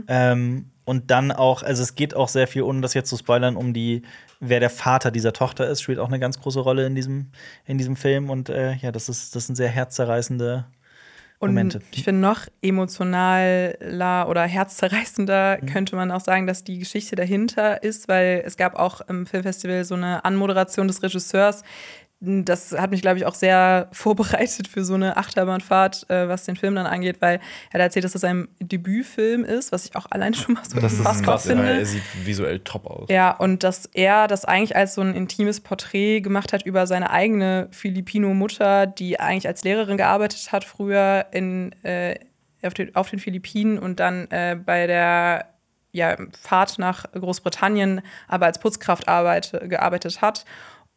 Ähm, und dann auch, also es geht auch sehr viel, ohne das jetzt zu spoilern, um die, wer der Vater dieser Tochter ist, spielt auch eine ganz große Rolle in diesem, in diesem Film. Und äh, ja, das ist, das sind sehr herzzerreißende Und Momente. ich finde, noch emotionaler oder herzzerreißender Mhm. könnte man auch sagen, dass die Geschichte dahinter ist, weil es gab auch im Filmfestival so eine Anmoderation des Regisseurs. Das hat mich, glaube ich, auch sehr vorbereitet für so eine Achterbahnfahrt, äh, was den Film dann angeht, weil er hat erzählt, dass das sein Debütfilm ist, was ich auch allein schon mal so Das ist unfassbar krass, ja, finde. er sieht visuell top aus. Ja, und dass er das eigentlich als so ein intimes Porträt gemacht hat über seine eigene Filipino-Mutter, die eigentlich als Lehrerin gearbeitet hat früher in, äh, auf, den, auf den Philippinen und dann äh, bei der ja, Fahrt nach Großbritannien aber als Putzkraft arbeite, gearbeitet hat.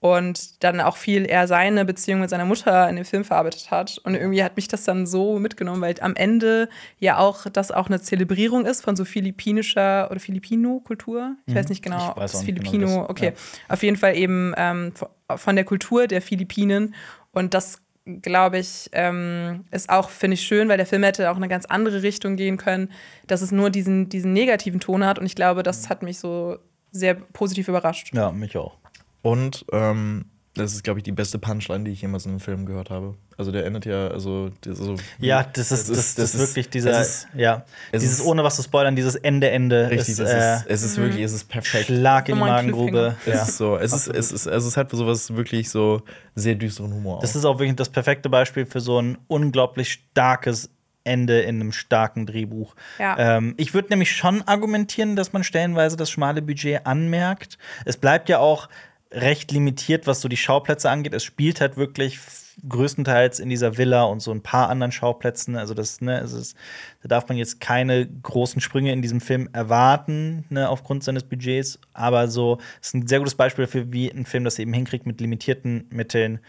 Und dann auch viel eher seine Beziehung mit seiner Mutter in dem Film verarbeitet hat. Und irgendwie hat mich das dann so mitgenommen, weil am Ende ja auch das auch eine Zelebrierung ist von so philippinischer oder Filipino-Kultur. Ich weiß nicht genau, Ich ob weiß es auch nicht genau, Filipino, das- okay. ja. Auf jeden Fall eben ähm, von der Kultur der Philippinen. Und das, glaube ich, ähm, ist auch, finde ich, schön, weil der Film hätte auch in eine ganz andere Richtung gehen können, dass es nur diesen, diesen negativen Ton hat. Und ich glaube, das hat mich so sehr positiv überrascht. Ja, mich auch. Und ähm, das ist, glaube ich, die beste Punchline, die ich jemals in einem Film gehört habe. Also der endet ja, also, das, also Ja, das ist, das, das ist wirklich dieser, es ist, ja, es dieses ist- ohne was zu spoilern, dieses Ende, Ende. richtig, ist, es, äh, ist, es ist wirklich, es ist perfekt. Schlag in die So Magengrube. Es Ja. ist so, es ist, es ist, also es hat sowas wirklich so sehr düsteren Humor. Das auch. ist auch wirklich das perfekte Beispiel für so ein unglaublich starkes Ende in einem starken Drehbuch. Ja. Ähm, ich würde nämlich schon argumentieren, dass man stellenweise das schmale Budget anmerkt. Es bleibt ja auch recht limitiert, was so die Schauplätze angeht. Es spielt halt wirklich größtenteils in dieser Villa und so ein paar anderen Schauplätzen. Also das, ne, es ist, da darf man jetzt keine großen Sprünge in diesem Film erwarten, ne, aufgrund seines Budgets. Aber so, es ist ein sehr gutes Beispiel dafür, wie ein Film das eben hinkriegt, mit limitierten Mitteln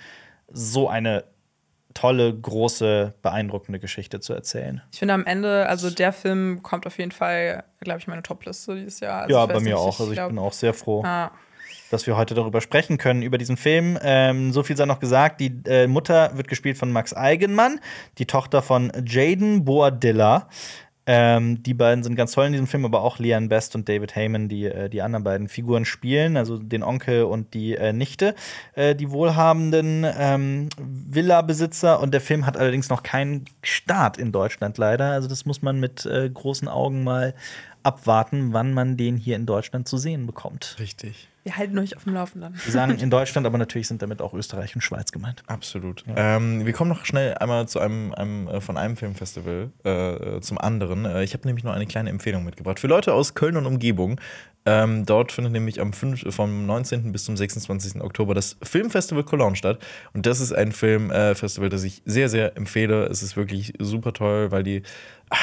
so eine tolle, große, beeindruckende Geschichte zu erzählen. Ich finde am Ende, also der Film kommt auf jeden Fall, glaube ich, meine Top-Liste dieses Jahr. Also ja, bei mir nicht, auch. Also ich glaub- bin auch sehr froh. Ah, dass wir heute darüber sprechen können, über diesen Film. Ähm, so viel sei noch gesagt, die äh, Mutter wird gespielt von Max Eigenmann, die Tochter von Jaden Boadilla. Ähm, die beiden sind ganz toll in diesem Film, aber auch Leanne Best und David Heyman, die äh, die anderen beiden Figuren spielen, also den Onkel und die äh, Nichte, äh, die wohlhabenden ähm, Villa-Besitzer. Und der Film hat allerdings noch keinen Start in Deutschland leider. Also das muss man mit äh, großen Augen mal abwarten, wann man den hier in Deutschland zu sehen bekommt. Richtig. Wir halten euch auf dem Laufenden. Wir sagen in Deutschland, aber natürlich sind damit auch Österreich und Schweiz gemeint. Absolut. Ähm, wir kommen noch schnell einmal zu einem, einem äh, von einem Filmfestival äh, zum anderen. Äh, ich habe nämlich noch eine kleine Empfehlung mitgebracht für Leute aus Köln und Umgebung. Ähm, dort findet nämlich am 5, vom 19. bis zum 26. Oktober das Filmfestival Cologne statt. Und das ist ein Filmfestival, das ich sehr, sehr empfehle. Es ist wirklich super toll, weil die. Ah,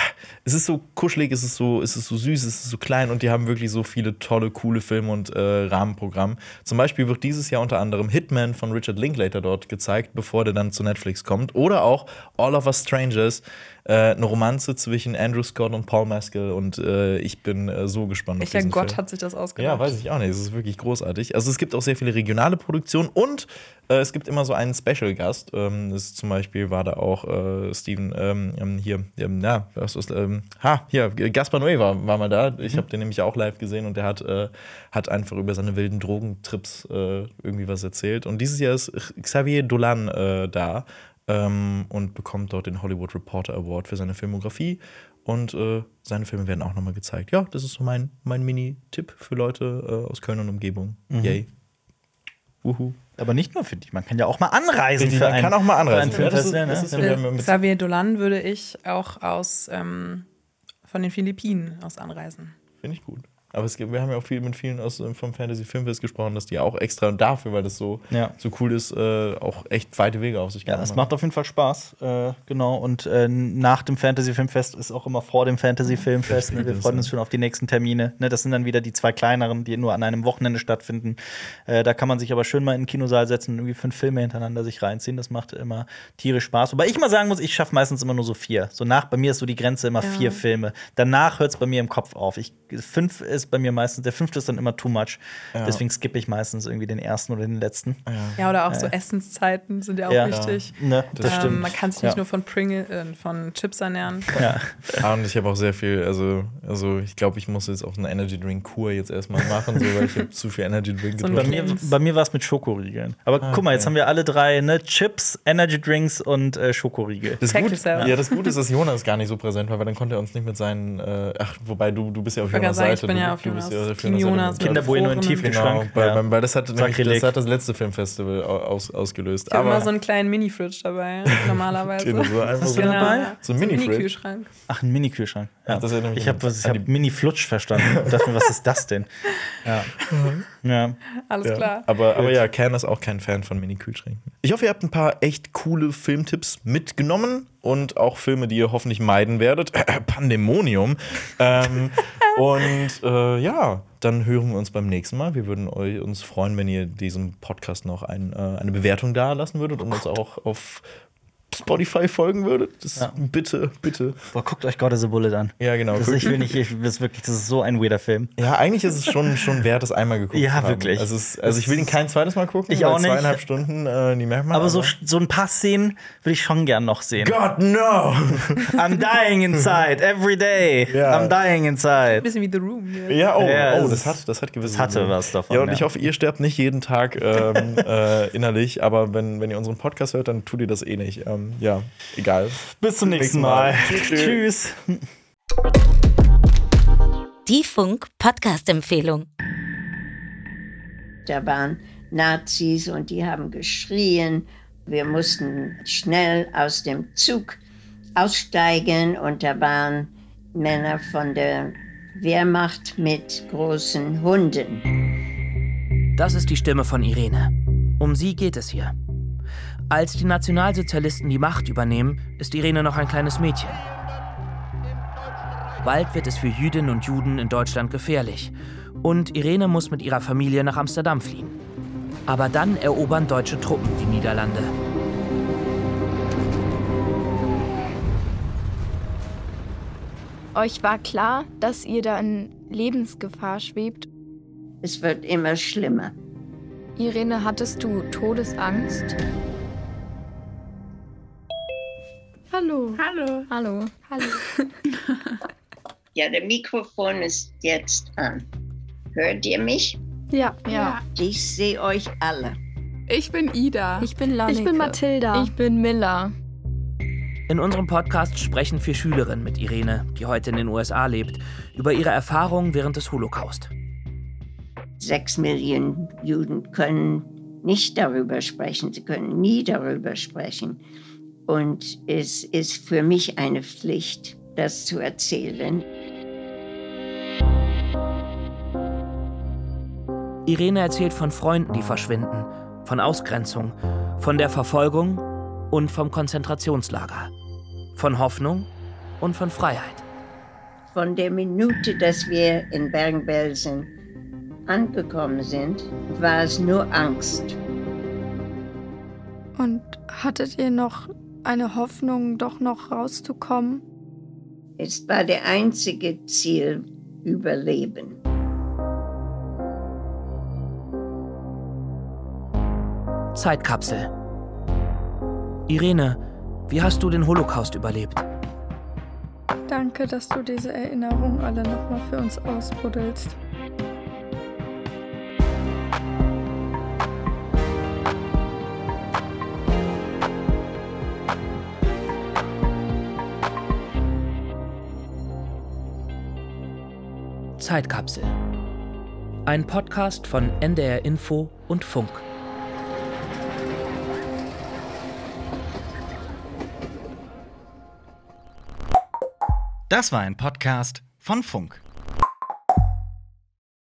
es ist so kuschelig, es ist so, es ist so süß, es ist so klein und die haben wirklich so viele tolle, coole Filme und äh, Rahmenprogramm. Zum Beispiel wird dieses Jahr unter anderem Hitman von Richard Linklater dort gezeigt, bevor der dann zu Netflix kommt. Oder auch All of Us Strangers, äh, eine Romanze zwischen Andrew Scott und Paul Mescal. Und äh, ich bin äh, so gespannt auf Welcher diesen Gott Film. hat sich das ausgedacht? Ja, weiß ich auch nicht. Es ist wirklich großartig. Also es gibt auch sehr viele regionale Produktionen und äh, es gibt immer so einen Special-Gast. Ähm, das zum Beispiel war da auch äh, Steven ähm, ähm, hier, ähm, ja, was ist, ähm, ha, hier, Gaspar Noé war, war mal da. Ich habe den nämlich auch live gesehen und der hat, äh, hat einfach über seine wilden Drogentrips irgendwie was erzählt. Und dieses Jahr ist Xavier Dolan da ähm, und bekommt dort den Hollywood Reporter Award für seine Filmografie. Und äh, seine Filme werden auch nochmal gezeigt. Ja, das ist so mein, mein Mini-Tipp für Leute äh, aus Köln und Umgebung. Yay. Wuhu. Aber nicht nur für die, man kann ja auch mal anreisen für man ein, kann auch mal anreisen. Für Ja, das ist- Filmfestival, das ne? ist- haben mit- Xavier Dolan würde ich auch aus ähm, von den Philippinen aus anreisen. Finde ich gut. Aber es gibt, wir haben ja auch viel mit vielen aus äh, vom Fantasy Filmfest gesprochen, dass die auch extra dafür, weil das so, Ja. so cool ist, äh, auch echt weite Wege auf sich Ja, genommen es macht auf jeden Fall Spaß, äh, genau. Und äh, nach dem Fantasy Filmfest ist auch immer vor dem Fantasy Filmfest. Ne? Wir freuen uns schon auf die nächsten Termine. Ne? Das sind dann wieder die zwei kleineren, die nur an einem Wochenende stattfinden. Äh, da kann man sich aber schön mal in den Kinosaal setzen und irgendwie fünf Filme hintereinander sich reinziehen. Das macht immer tierisch Spaß. Wobei ich mal sagen muss, ich schaffe meistens immer nur so vier. So nach, bei mir ist so die Grenze immer Ja. vier Filme. Danach hört es bei mir im Kopf auf. Ich, fünf ist bei mir meistens, der fünfte ist dann immer too much. Deswegen skippe ich meistens irgendwie den ersten oder den letzten. Ja, oder auch so Essenszeiten sind ja auch Ja. wichtig. Ne, das Ähm, stimmt. man kann sich nicht Ja. nur von Pringle, äh, von Chips ernähren. Ja. Ah, und ich habe auch sehr viel, also, also ich glaube, ich muss jetzt auch eine Energy Drink Kur jetzt erstmal machen, so, weil ich habe zu viel Energy Drink So ein Bei getrunken. mir, bei mir war es mit Schokoriegeln. Aber Ah, guck mal, jetzt okay. haben wir alle drei ne? Chips, Energy Drinks und äh, Schokoriegel. Das Check Gute, yourself. ja, das Gute ist, dass Jonas gar nicht so präsent war, weil dann konnte er uns nicht mit seinen, äh, ach, wobei du, du bist ja auf Jonas sagen, Seite. ich bin ja auf du bist Jonas. ja auf Team Jonas. Kinderbueno in. Genau, Tiefkühlschrank. weil, Ja. weil- das hat, das hat das letzte Filmfestival au- aus, ausgelöst. Ich habe Aber immer so einen kleinen Mini-Fridge dabei, normalerweise. Den so einfach so- dabei? So ein? Mini-Kühlschrank. Ach, ein Mini-Kühlschrank. Ja. Ich habe hab Mini-Flutsch verstanden. Ich dachte mir, was ist das denn? Ja. ja. Alles Ja, klar. Aber, aber ja, Ken ist auch kein Fan von Mini-Kühlschränken. Ich hoffe, ihr habt ein paar echt coole Filmtipps mitgenommen und auch Filme, die ihr hoffentlich meiden werdet. Pandemonium. ähm, und äh, ja, dann hören wir uns beim nächsten Mal. Wir würden euch, uns freuen, wenn ihr diesem Podcast noch ein, äh, eine Bewertung da lassen würdet und uns auch auf Spotify folgen würdet. Das Ja. Bitte, bitte. Boah, guckt euch God is a Bullet an. Ja, genau. Das, ich will nicht, ich, das ist wirklich, das ist so ein weirder Film. Ja, eigentlich ist es schon, schon wert, das einmal geguckt Ja, zu haben. wirklich. Also, es, also ich will ihn kein zweites Mal gucken. Ich auch nicht. Zweieinhalb Stunden, äh, die merkt man. Aber so, so ein paar Szenen würde ich schon gern noch sehen. God, no! I'm dying inside, every day. Ja. I'm dying inside. Bisschen wie The Room. Hier. ja, oh, Ja, oh es das, hat, das hat gewisse. es hatte Sinn. was davon, Ja, und ja. ich hoffe, ihr sterbt nicht jeden Tag ähm, äh, innerlich, aber wenn, wenn ihr unseren Podcast hört, dann tut ihr das eh nicht. Ähm, ja, egal. Bis zum nächsten nächsten Mal. Mal. Tschüss. Tschüss. Die Funk-Podcast-Empfehlung. Da waren Nazis und die haben geschrien. Wir mussten schnell aus dem Zug aussteigen und da waren Männer von der Wehrmacht mit großen Hunden. Das ist die Stimme von Irene. Um sie geht es hier. Als die Nationalsozialisten die Macht übernehmen, ist Irene noch ein kleines Mädchen. Bald wird es für Jüdinnen und Juden in Deutschland gefährlich. Und Irene muss mit ihrer Familie nach Amsterdam fliehen. Aber dann erobern deutsche Truppen die Niederlande. Euch war klar, dass ihr da in Lebensgefahr schwebt. Es wird immer schlimmer. Irene, hattest du Todesangst? Hallo. Hallo. Hallo. Hallo. Ja, der Mikrofon ist jetzt an. Hört ihr mich? Ja. Ja. Ich sehe euch alle. Ich bin Ida. Ich bin Lanneke. Ich bin Mathilda. Ich bin Miller. In unserem Podcast sprechen vier Schülerinnen mit Irene, die heute in den USA lebt, über ihre Erfahrungen während des Holocaust. Sechs Millionen Juden können nicht darüber sprechen. Sie können nie darüber sprechen. Und es ist für mich eine Pflicht, das zu erzählen. Irene erzählt von Freunden, die verschwinden, von Ausgrenzung, von der Verfolgung und vom Konzentrationslager, von Hoffnung und von Freiheit. Von der Minute, dass wir in Bergen-Belsen angekommen sind, war es nur Angst. Und hattet ihr noch eine Hoffnung, doch noch rauszukommen? Es war der einzige Ziel, Überleben. Zeitkapsel. Irene, wie hast du den Holocaust überlebt? Danke, dass du diese Erinnerungen alle nochmal für uns ausbuddelst. Zeitkapsel. Ein Podcast von NDR Info und Funk. Das war ein Podcast von Funk.